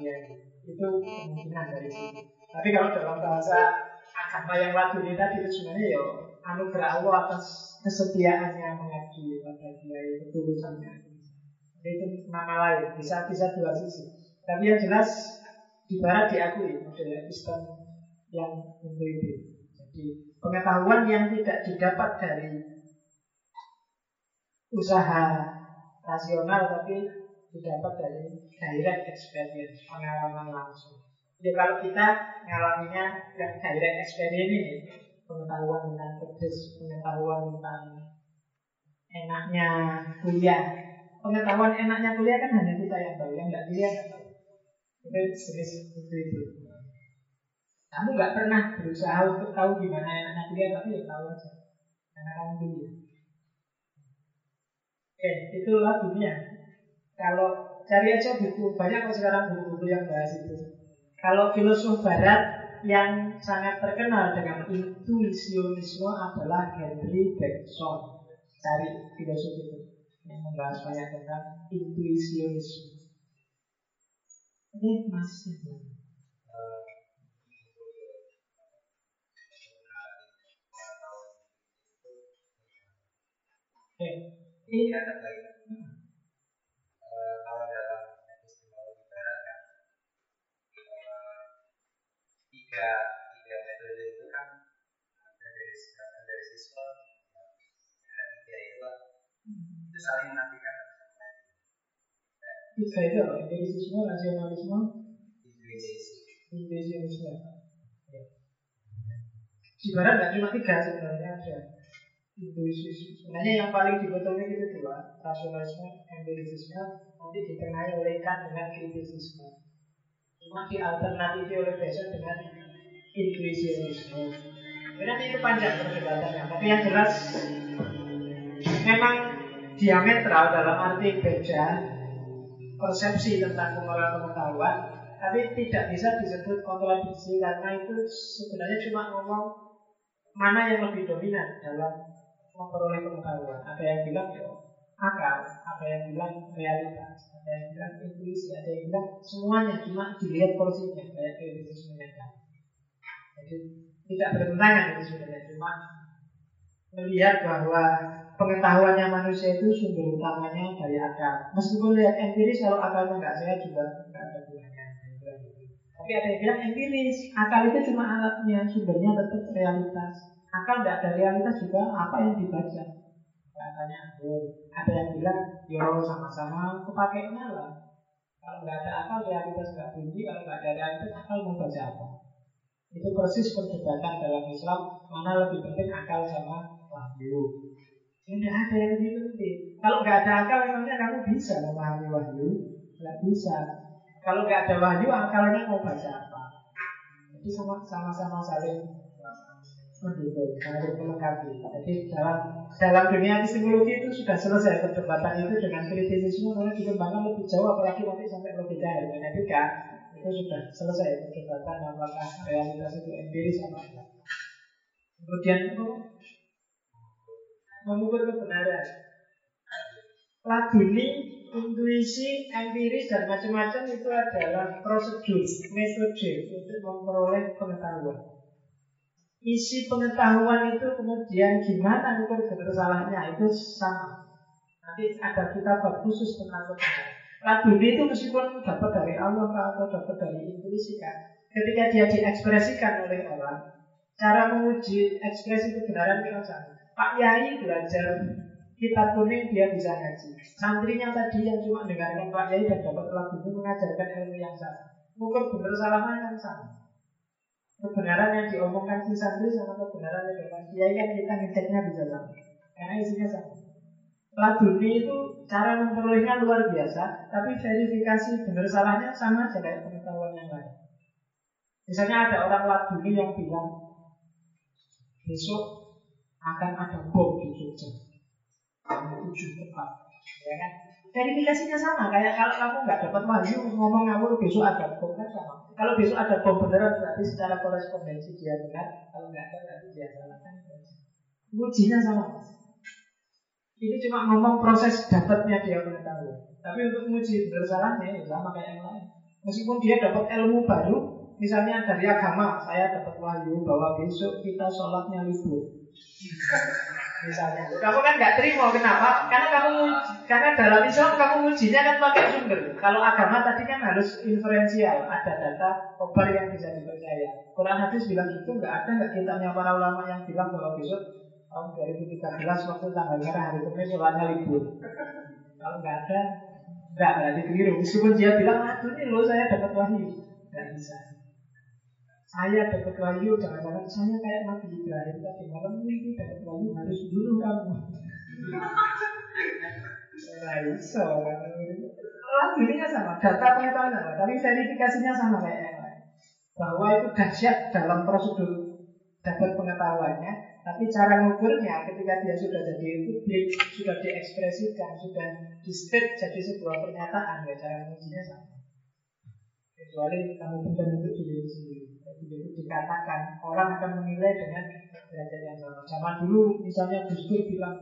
dia itu kemungkinan dari situ. Tapi kalau dalam bahasa agama yang lagu ini tadi itu sebenarnya ya anugerah Allah atas kesetiaannya mengaji pada dia itu ketulusannya. Itu nama lain, bisa bisa dua sisi. Tapi yang jelas di barat diakui model Islam yang intuitif. Jadi pengetahuan yang tidak didapat dari usaha rasional tapi didapat dari direct experience, pengalaman langsung. Jadi kalau kita mengalaminya yang direct experience ini, pengetahuan tentang pedes, pengetahuan tentang enaknya kuliah. Pengetahuan enaknya kuliah kan hanya kita yang tahu, yang nggak kuliah nggak tahu. Itu jenis itu itu. Kamu nggak pernah berusaha untuk tahu gimana enaknya kuliah, tapi ya tahu aja. Karena kamu kuliah. Oke, itulah dunia. Kalau cari aja buku, banyak kok sekarang buku-buku yang bahas itu. Kalau filosof barat yang sangat terkenal dengan intuisionisme adalah Henry Bergson. Cari filosof itu yang membahas banyak tentang intuisionisme. Ini masih Oke, ini tiga tiga metode itu kan ada dari dari siswa ada tiga itu lah. Itu saling menafikan tiga itu apa? Empirisisme nasionalisme? Intuisionisme di barat nggak cuma tiga sebenarnya ada intuisi. Sebenarnya yang paling dibetulkan itu dua rasionalisme empirisisme. Nanti ditengahi oleh Kant dengan kritisisme cuma dialternatif oleh Besson dengan intuisionisme nanti itu panjang perdebatannya tapi yang jelas memang diametral dalam arti beda persepsi tentang pengelolaan pengetahuan tapi tidak bisa disebut kontradiksi karena itu sebenarnya cuma ngomong mana yang lebih dominan dalam memperoleh pengetahuan. Ada yang bilang ya akal, ada yang bilang realitas, ada yang bilang intuisi, ada yang bilang semuanya cuma dilihat porsinya kayak kritis mereka. Jadi tidak bertentangan itu sebenarnya cuma melihat bahwa pengetahuannya manusia itu sumber utamanya dari akal. Meskipun lihat empiris kalau akalnya nggak sehat juga nggak ada gunanya. Tapi ada yang bilang empiris. Akal itu cuma alatnya, sumbernya tetap realitas. Akal tidak ada realitas juga apa yang dibaca. Katanya ada yang bilang yo sama-sama kepakainya lah. Kalau nggak ada akal realitas nggak bunyi, kalau nggak ada realitas akal mau baca apa? Itu persis perdebatan dalam Islam mana lebih penting akal sama wahyu. Ini ada yang lebih penting. Kalau nggak ada akal, memangnya kamu bisa memahami wahyu? Nggak bisa. Kalau nggak ada wahyu, akalnya mau baca apa? Itu sama-sama saling melengkapi. Jadi dalam dalam dunia epistemologi itu sudah selesai perdebatan itu dengan kritisisme mulai dikembangkan lebih jauh, apalagi nanti sampai logika hermeneutika itu sudah selesai perdebatan apakah realitas itu empiris atau enggak. Kemudian mengukur kebenaran. Laduni intuisi, empiris dan macam-macam itu adalah prosedur, metode untuk memperoleh pengetahuan. Isi pengetahuan itu kemudian gimana ukur benar salahnya itu sama. Nanti ada kita khusus tentang kebenaran. Laduni itu meskipun dapat dari Allah atau dapat dari intuisi kan, ketika dia diekspresikan oleh orang, cara menguji ekspresi kebenaran itu sama. Pak Yai belajar kitab kuning dia bisa ngaji. Santrinya tadi yang cuma dengarkan Pak Yai dan dapat lagu ini mengajarkan ilmu yang sama. Mungkin benar salahnya kan sama. Kebenaran yang diomongkan si santri sama kebenaran yang diomongkan Kiai kan kita ngeceknya bisa sama. Karena isinya sama. Lagu ini itu cara memperolehnya luar biasa, tapi verifikasi benar salahnya sama aja kayak pengetahuan yang lain. Misalnya ada orang Laduni yang bilang besok akan ada bom di Jogja kamu tujuh tepat ya kan verifikasinya sama kayak kalau kamu nggak dapat wahyu ngomong ngawur besok ada bom kan sama. Kalau besok ada bom beneran berarti secara korespondensi dia benar kalau nggak ada berarti dia salah kan? Ujinya sama ini cuma ngomong proses dapatnya dia pengetahuan tapi untuk menguji benar salahnya ya sama kayak yang lain. Meskipun dia dapat ilmu baru misalnya dari agama saya dapat wahyu bahwa besok kita sholatnya libur misalnya. Kamu kan nggak terima kenapa? Karena kamu karena dalam Islam kamu ujinya kan pakai sumber. Kalau agama tadi kan harus inferensial ada data obar yang bisa dipercaya. Quran hadis bilang itu nggak ada nggak kitabnya para ulama yang bilang bahwa besok tahun 2013 waktu tanggal merah hari Kamis sholatnya libur. Kalau nggak ada nggak berarti keliru. Meskipun dia bilang ah ini loh saya dapat wahyu. Nggak bisa saya dapat wahyu jangan-jangan saya kayak Nabi Ibrahim tadi malam mimpi dapat wahyu harus bunuh kamu Nah, iso Lagunya sama, data pengetahuan sama, tapi verifikasinya sama kayak yang lain. Bahwa itu dahsyat dalam prosedur dapat pengetahuannya, tapi cara mengukurnya ketika dia sudah jadi publik, sudah diekspresikan, sudah di state jadi sebuah pernyataan, ya cara mengujinya sama. Kecuali kamu bukan untuk diri sendiri. Jadi dikatakan orang akan menilai dengan derajat yang sama. Sama dulu misalnya Gus bilang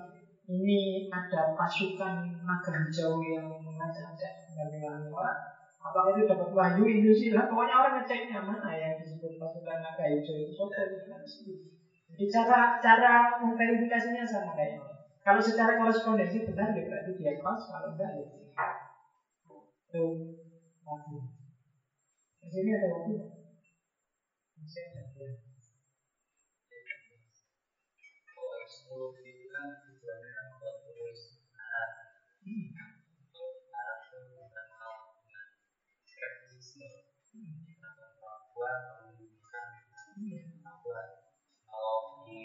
ini ada pasukan naga hijau yang mengajak-ajak mengulangi orang. Apakah itu dapat wahyu ilusi lah? Pokoknya orang ngeceknya mana yang disebut pasukan naga hijau itu soal Jadi cara cara memverifikasinya sama kayak Kalau secara korespondensi benar ya berarti dia pas, kalau enggak ya itu. Di sini ada wahyu. Masih ada ya. Kalau di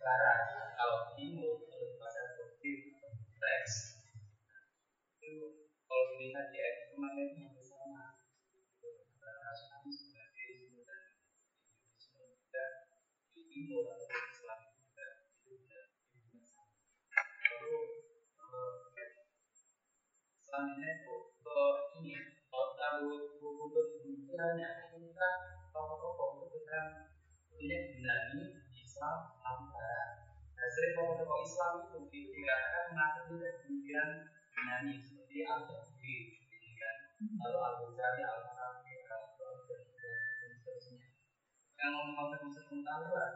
barat kalau timur lebih pada bukti teks itu kalau dilihat di kemarin juga itu itu ini kalau tahu buku-buku misalnya kita tokoh-tokoh itu kan punya dinami Islam Barat. Nah, sering tokoh-tokoh Islam itu mengaku juga kemudian dinami seperti kan? lalu Al-Ghazali, Al-Farabi, Al-Farabi, dan seterusnya. Yang ngomong tentang pengetahuan,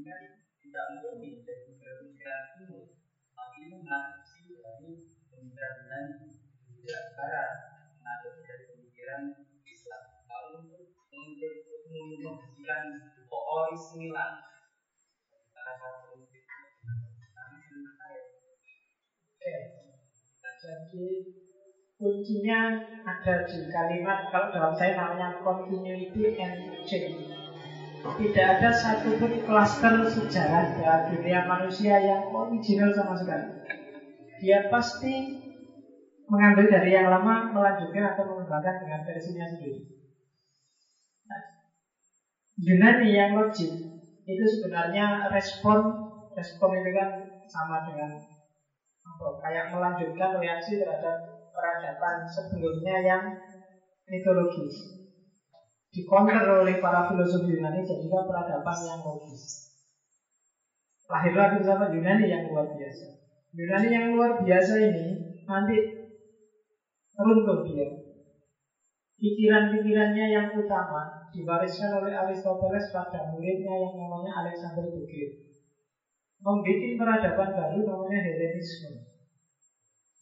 kan tidak murni tapi dari pemikiran Barat, dari pemikiran Islam. Untuk Oke. Jadi kuncinya ada di kalimat kalau dalam saya namanya continuity and change. Tidak ada satupun klaster sejarah dalam dunia manusia yang original sama sekali. Dia pasti mengambil dari yang lama, melanjutkan atau mengembangkan dengan versinya sendiri. Nah, Yunani yang logik itu sebenarnya respon respon itu kan sama dengan apa, kayak melanjutkan reaksi terhadap peradaban sebelumnya yang mitologis dikonter oleh para filosof Yunani jadilah peradaban yang logis. Lahirlah filsafat Yunani yang luar biasa. Yunani yang luar biasa ini nanti runtuh dia. Pikiran-pikirannya yang utama diwariskan oleh Aristoteles pada muridnya yang namanya Alexander the Great. Membuat peradaban baru namanya Helenisme.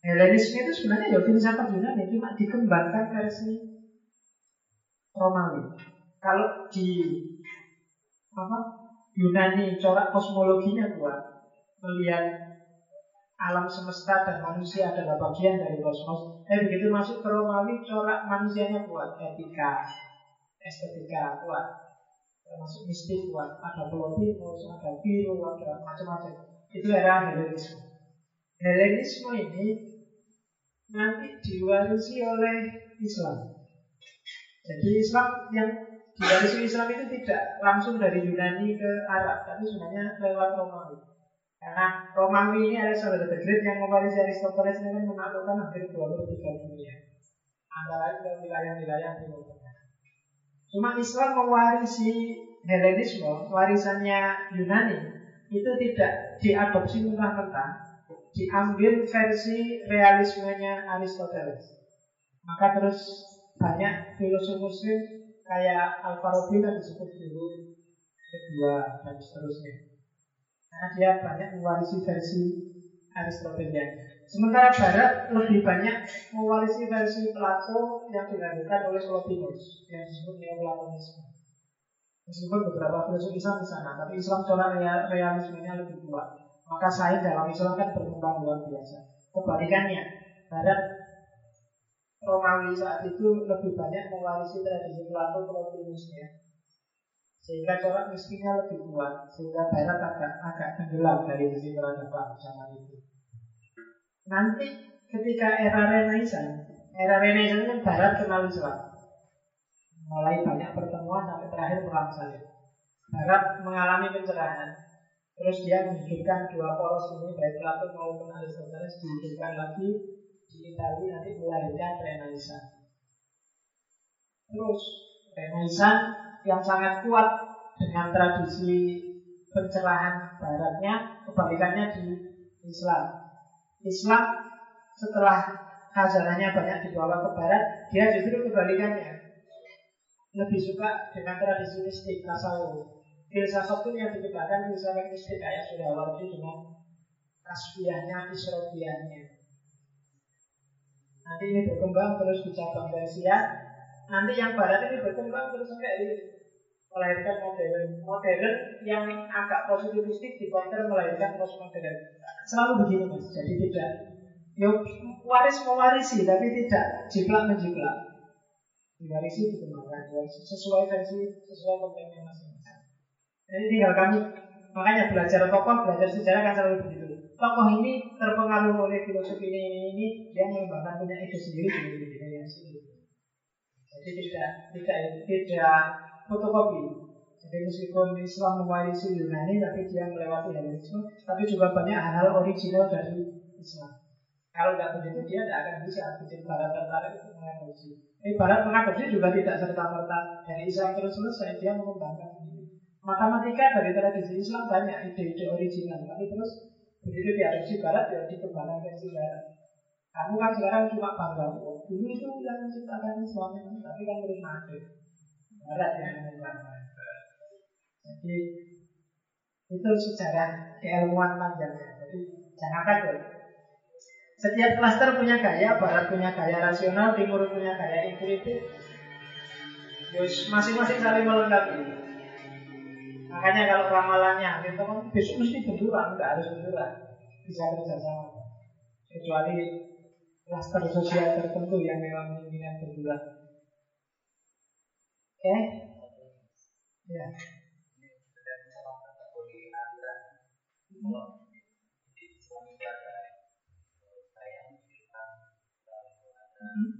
Helenisme itu sebenarnya ya filsafat Yunani, cuma dikembangkan versi Romawi. Kalau di apa Yunani corak kosmologinya kuat, melihat alam semesta dan manusia adalah bagian dari kosmos. Eh begitu masuk ke Romawi, corak manusianya kuat, etika, estetika kuat. Termasuk mistik kuat. Ada Plotinus, ada biru, ada macam-macam. Itu era Helenisme. Helenisme ini nanti diwarisi oleh Islam jadi Islam yang diwarisi Islam itu tidak langsung dari Yunani ke Arab tapi sebenarnya lewat Romawi. Karena Romawi ini Alexander the Great yang mewarisi Aristoteles kan menaklukkan hampir dua per tiga dunia. Antara lain wilayah-wilayah Timur Tengah Cuma Islam mewarisi Helenisme, warisannya Yunani, itu tidak diadopsi mentah-mentah, diambil versi realismenya Aristoteles. Maka terus banyak filosof muslim kayak Al-Farabi kan disebut dulu kedua dan seterusnya. Karena dia banyak mewarisi versi Aristotelian. Sementara Barat lebih banyak mewarisi versi Plato yang dilanjutkan oleh Plotinus yang disebut Neoplatonisme. Meskipun beberapa filosofi Islam di sana, tapi Islam corak realismenya lebih kuat. Maka sains dalam Islam kan berkembang luar biasa. Kebalikannya, Barat Romawi saat itu lebih banyak mewarisi tradisi Plato Plotinusnya. Sehingga corak miskinnya lebih kuat, sehingga Barat agak agak tenggelam dari sisi peradaban zaman itu. Nanti ketika era Renaissance, era Renaissance kan Barat kenal Islam. Mulai banyak pertemuan sampai terakhir perang salib. Barat mengalami pencerahan. Terus dia menghidupkan dua poros ini baik Plato maupun Aristoteles dihidupkan lagi di Italia nanti melahirkan Renaissance. Terus Renaissance yang sangat kuat dengan tradisi pencerahan baratnya kebalikannya di Islam. Islam setelah khazanahnya banyak dibawa ke barat, dia justru kebalikannya. Lebih suka dengan tradisi mistik, tasawuf. Filsafat pun yang dikembangkan filsafat mistik kayak sudah waktu dengan kasbiahnya, isrobiahnya. Nanti ini berkembang terus di cabang Persia. Nanti yang barat ini berkembang terus sampai di melahirkan modern. Modern yang agak positivistik di counter melahirkan postmodern. Selalu begini mas. Jadi tidak yuk waris mewarisi tapi tidak jiplak menjiplak. Diwarisi dikembangkan sesuai versi sesuai kontennya masing-masing. Jadi tinggal kami makanya belajar tokoh, belajar sejarah kan selalu begitu. Tokoh ini terpengaruh oleh filosofi ini ini ini dia mengembangkan punya ide sendiri sendiri sendiri sendiri. Jadi tidak tidak tidak fotokopi. Jadi meskipun Islam mewarisi Yunani, tapi dia melewati Helenisme, tapi juga banyak hal-hal original dari Islam. Kalau nggak begitu dia tidak akan bisa bikin Barat tertarik untuk mengadopsi. Ini Barat mengadopsi juga tidak serta merta dari Islam terus selesai dia mengembangkan. Matematika dari tradisi Islam banyak ide-ide original, tapi terus begitu diadopsi Barat ya dikembangkan versi Barat. Kamu kan sekarang cuma bangga, oh, dulu itu yang menciptakan Islam, tapi kan terus mati. Barat yang mengembangkan. Jadi itu sejarah keilmuan panjangnya. Jadi jangan takut. Setiap klaster punya gaya, barat punya gaya rasional, timur punya gaya intuitif. Yus masing-masing saling melengkapi. Makanya kalau ramalannya kita kan besok mesti benturan, nggak harus benturan, bisa kerjasama. Kecuali klaster sosial tertentu yang memang menginginkan benturan. Oke? Okay? Ya. Hmm.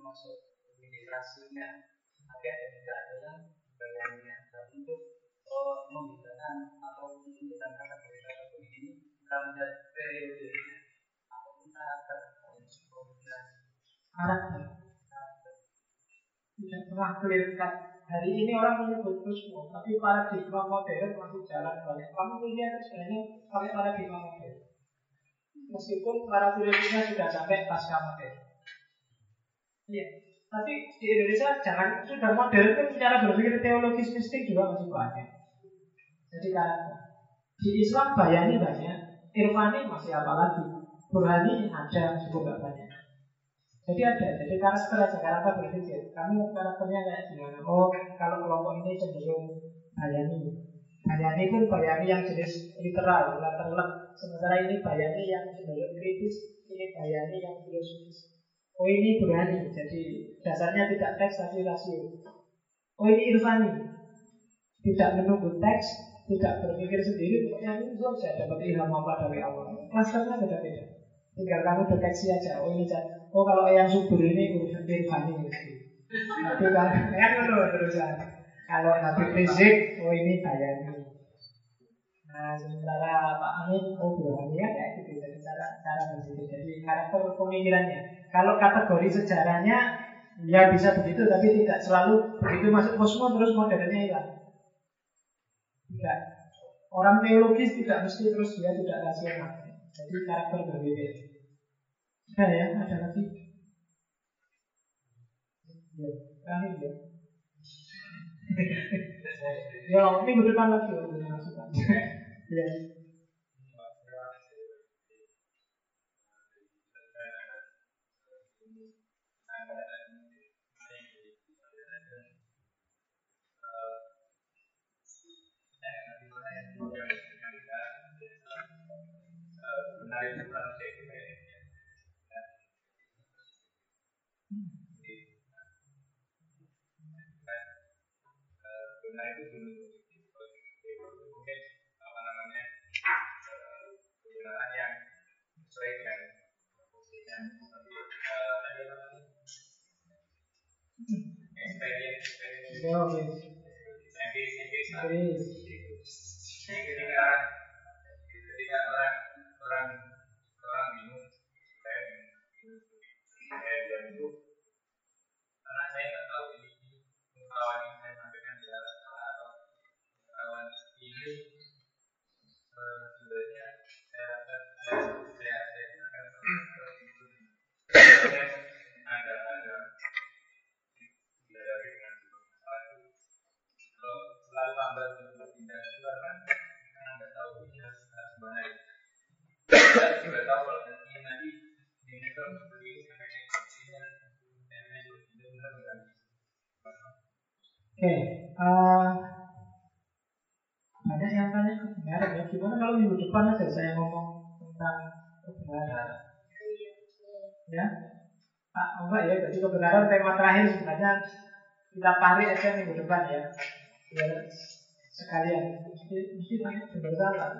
termasuk tapi ada juga ada yang bayangannya dan untuk membedakan atau kata kata ini kita melihat periode ataupun karakter karakter tidak pernah cut hari ini orang menyebut Kusmo tapi paradigma modern masih jalan banyak kamu lihat sebenarnya pakai paradigma modern. Meskipun para filosofnya sudah sampai pasca modern iya tapi di Indonesia jangan sudah modern kan cara berpikir teologis mistik juga masih banyak jadi karakter di Islam bayani banyak Irfani masih apa lagi Burhani ada cukup banyak jadi ada, jadi karakter aja, karakter berpikir. Kamu karakternya kayak gimana? Oh, kalau kelompok ini cenderung bayani. Bayani pun bayani yang jenis literal, letterlek. Sementara ini bayani yang cenderung kritis, ini bayani yang filosofis. Oh ini berani, jadi dasarnya tidak teks tapi rasio. Oh ini irfani, tidak menunggu teks, tidak berpikir sendiri, pokoknya ini saja dapat ilham apa dari Allah. Klasternya beda-beda. Tinggal kamu deteksi aja. Oh ini oh kalau yang subur ini urusan Irfani. Tapi kan kan dulu terusan. Kalau Nabi Rizik, oh ini Bayani. Nah sementara Pak Amin, oh Burhani ya kayak gitu. Jadi cara cara begitu. Jadi karakter pemikirannya. Kalau kategori sejarahnya ya bisa begitu, tapi tidak selalu begitu masuk kosmo terus modernnya hilang. Tidak. Orang teologis tidak mesti terus dia tidak rasional. Jadi karakter berbeda. Ada ya, ada lagi. Ya, terakhir ya. ya, minggu depan lagi ya, masukan. Ya. Kebenaran tema terakhir sebenarnya kita tarik aja minggu depan ya. Biar sekalian. Mesti mesti tanya benar salah.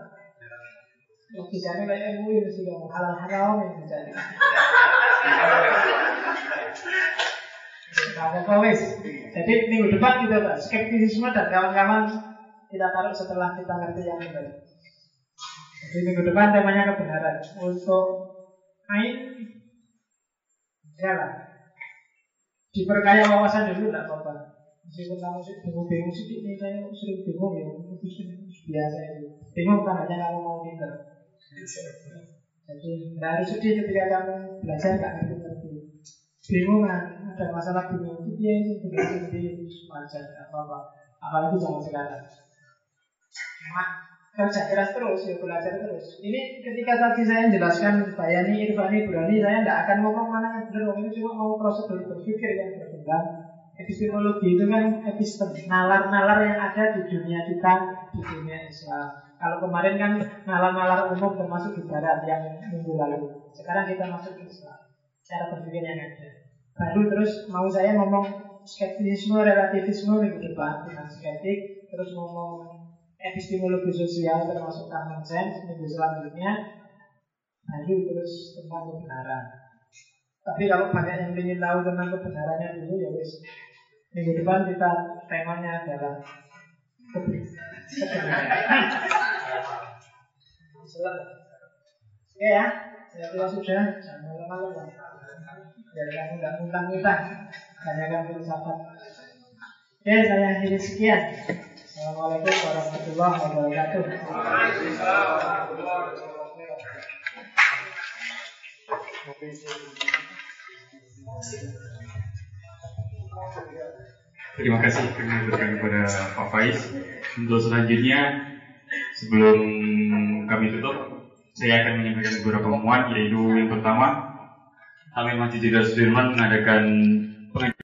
Logikanya kayak MUI mesti kamu halal haram yang bicara. Nah, wis. Jadi minggu depan kita bahas skeptisisme dan kawan-kawan kita taruh setelah kita ngerti yang benar. Jadi minggu depan temanya kebenaran. Untuk main, ya lah. Diperkaya wawasan dulu tidak apa-apa. Meskipun kamu sih bingung-bingung sih, ini saya sering bingung ya, itu biasa itu. Bingung kan hanya kamu mau pinter. Jadi tidak harus sedih ketika kamu belajar nggak ngerti-ngerti. Bingung kan, ada masalah bingung. Itu dia itu benar itu wajar, nggak apa-apa. Apalagi zaman sekarang. Mak, kerja keras terus, ya belajar terus. Ini ketika tadi saya jelaskan Bayani, Irfani, Burani, saya tidak akan ngomong mana yang benar, ini cuma mau prosedur berpikir yang berkembang. Epistemologi itu kan epistem, nalar-nalar yang ada di dunia kita, di dunia Islam. Kalau kemarin kan nalar-nalar umum termasuk di Barat yang minggu lalu. Sekarang kita masuk ke Islam, cara berpikir yang ada. Baru terus mau saya ngomong skeptisisme, relativisme minggu depan skeptik, terus ngomong epistemologi sosial termasuk common sense minggu selanjutnya baru terus tentang kebenaran. Tapi kalau banyak yang ingin tahu tentang kebenarannya dulu ya wis minggu depan kita temanya adalah kebenaran. Oke ya, saya kira sudah jangan lama-lama. Biar kamu nggak muntah-muntah, tanyakan filsafat. Oke, saya akhiri sekian. Assalamualaikum warahmatullahi wabarakatuh. Terima kasih kami berikan kepada Pak Faiz. Untuk selanjutnya, sebelum kami tutup, saya akan menyampaikan beberapa pengumuman, yaitu yang pertama, kami Masjid Jeddah Sudirman mengadakan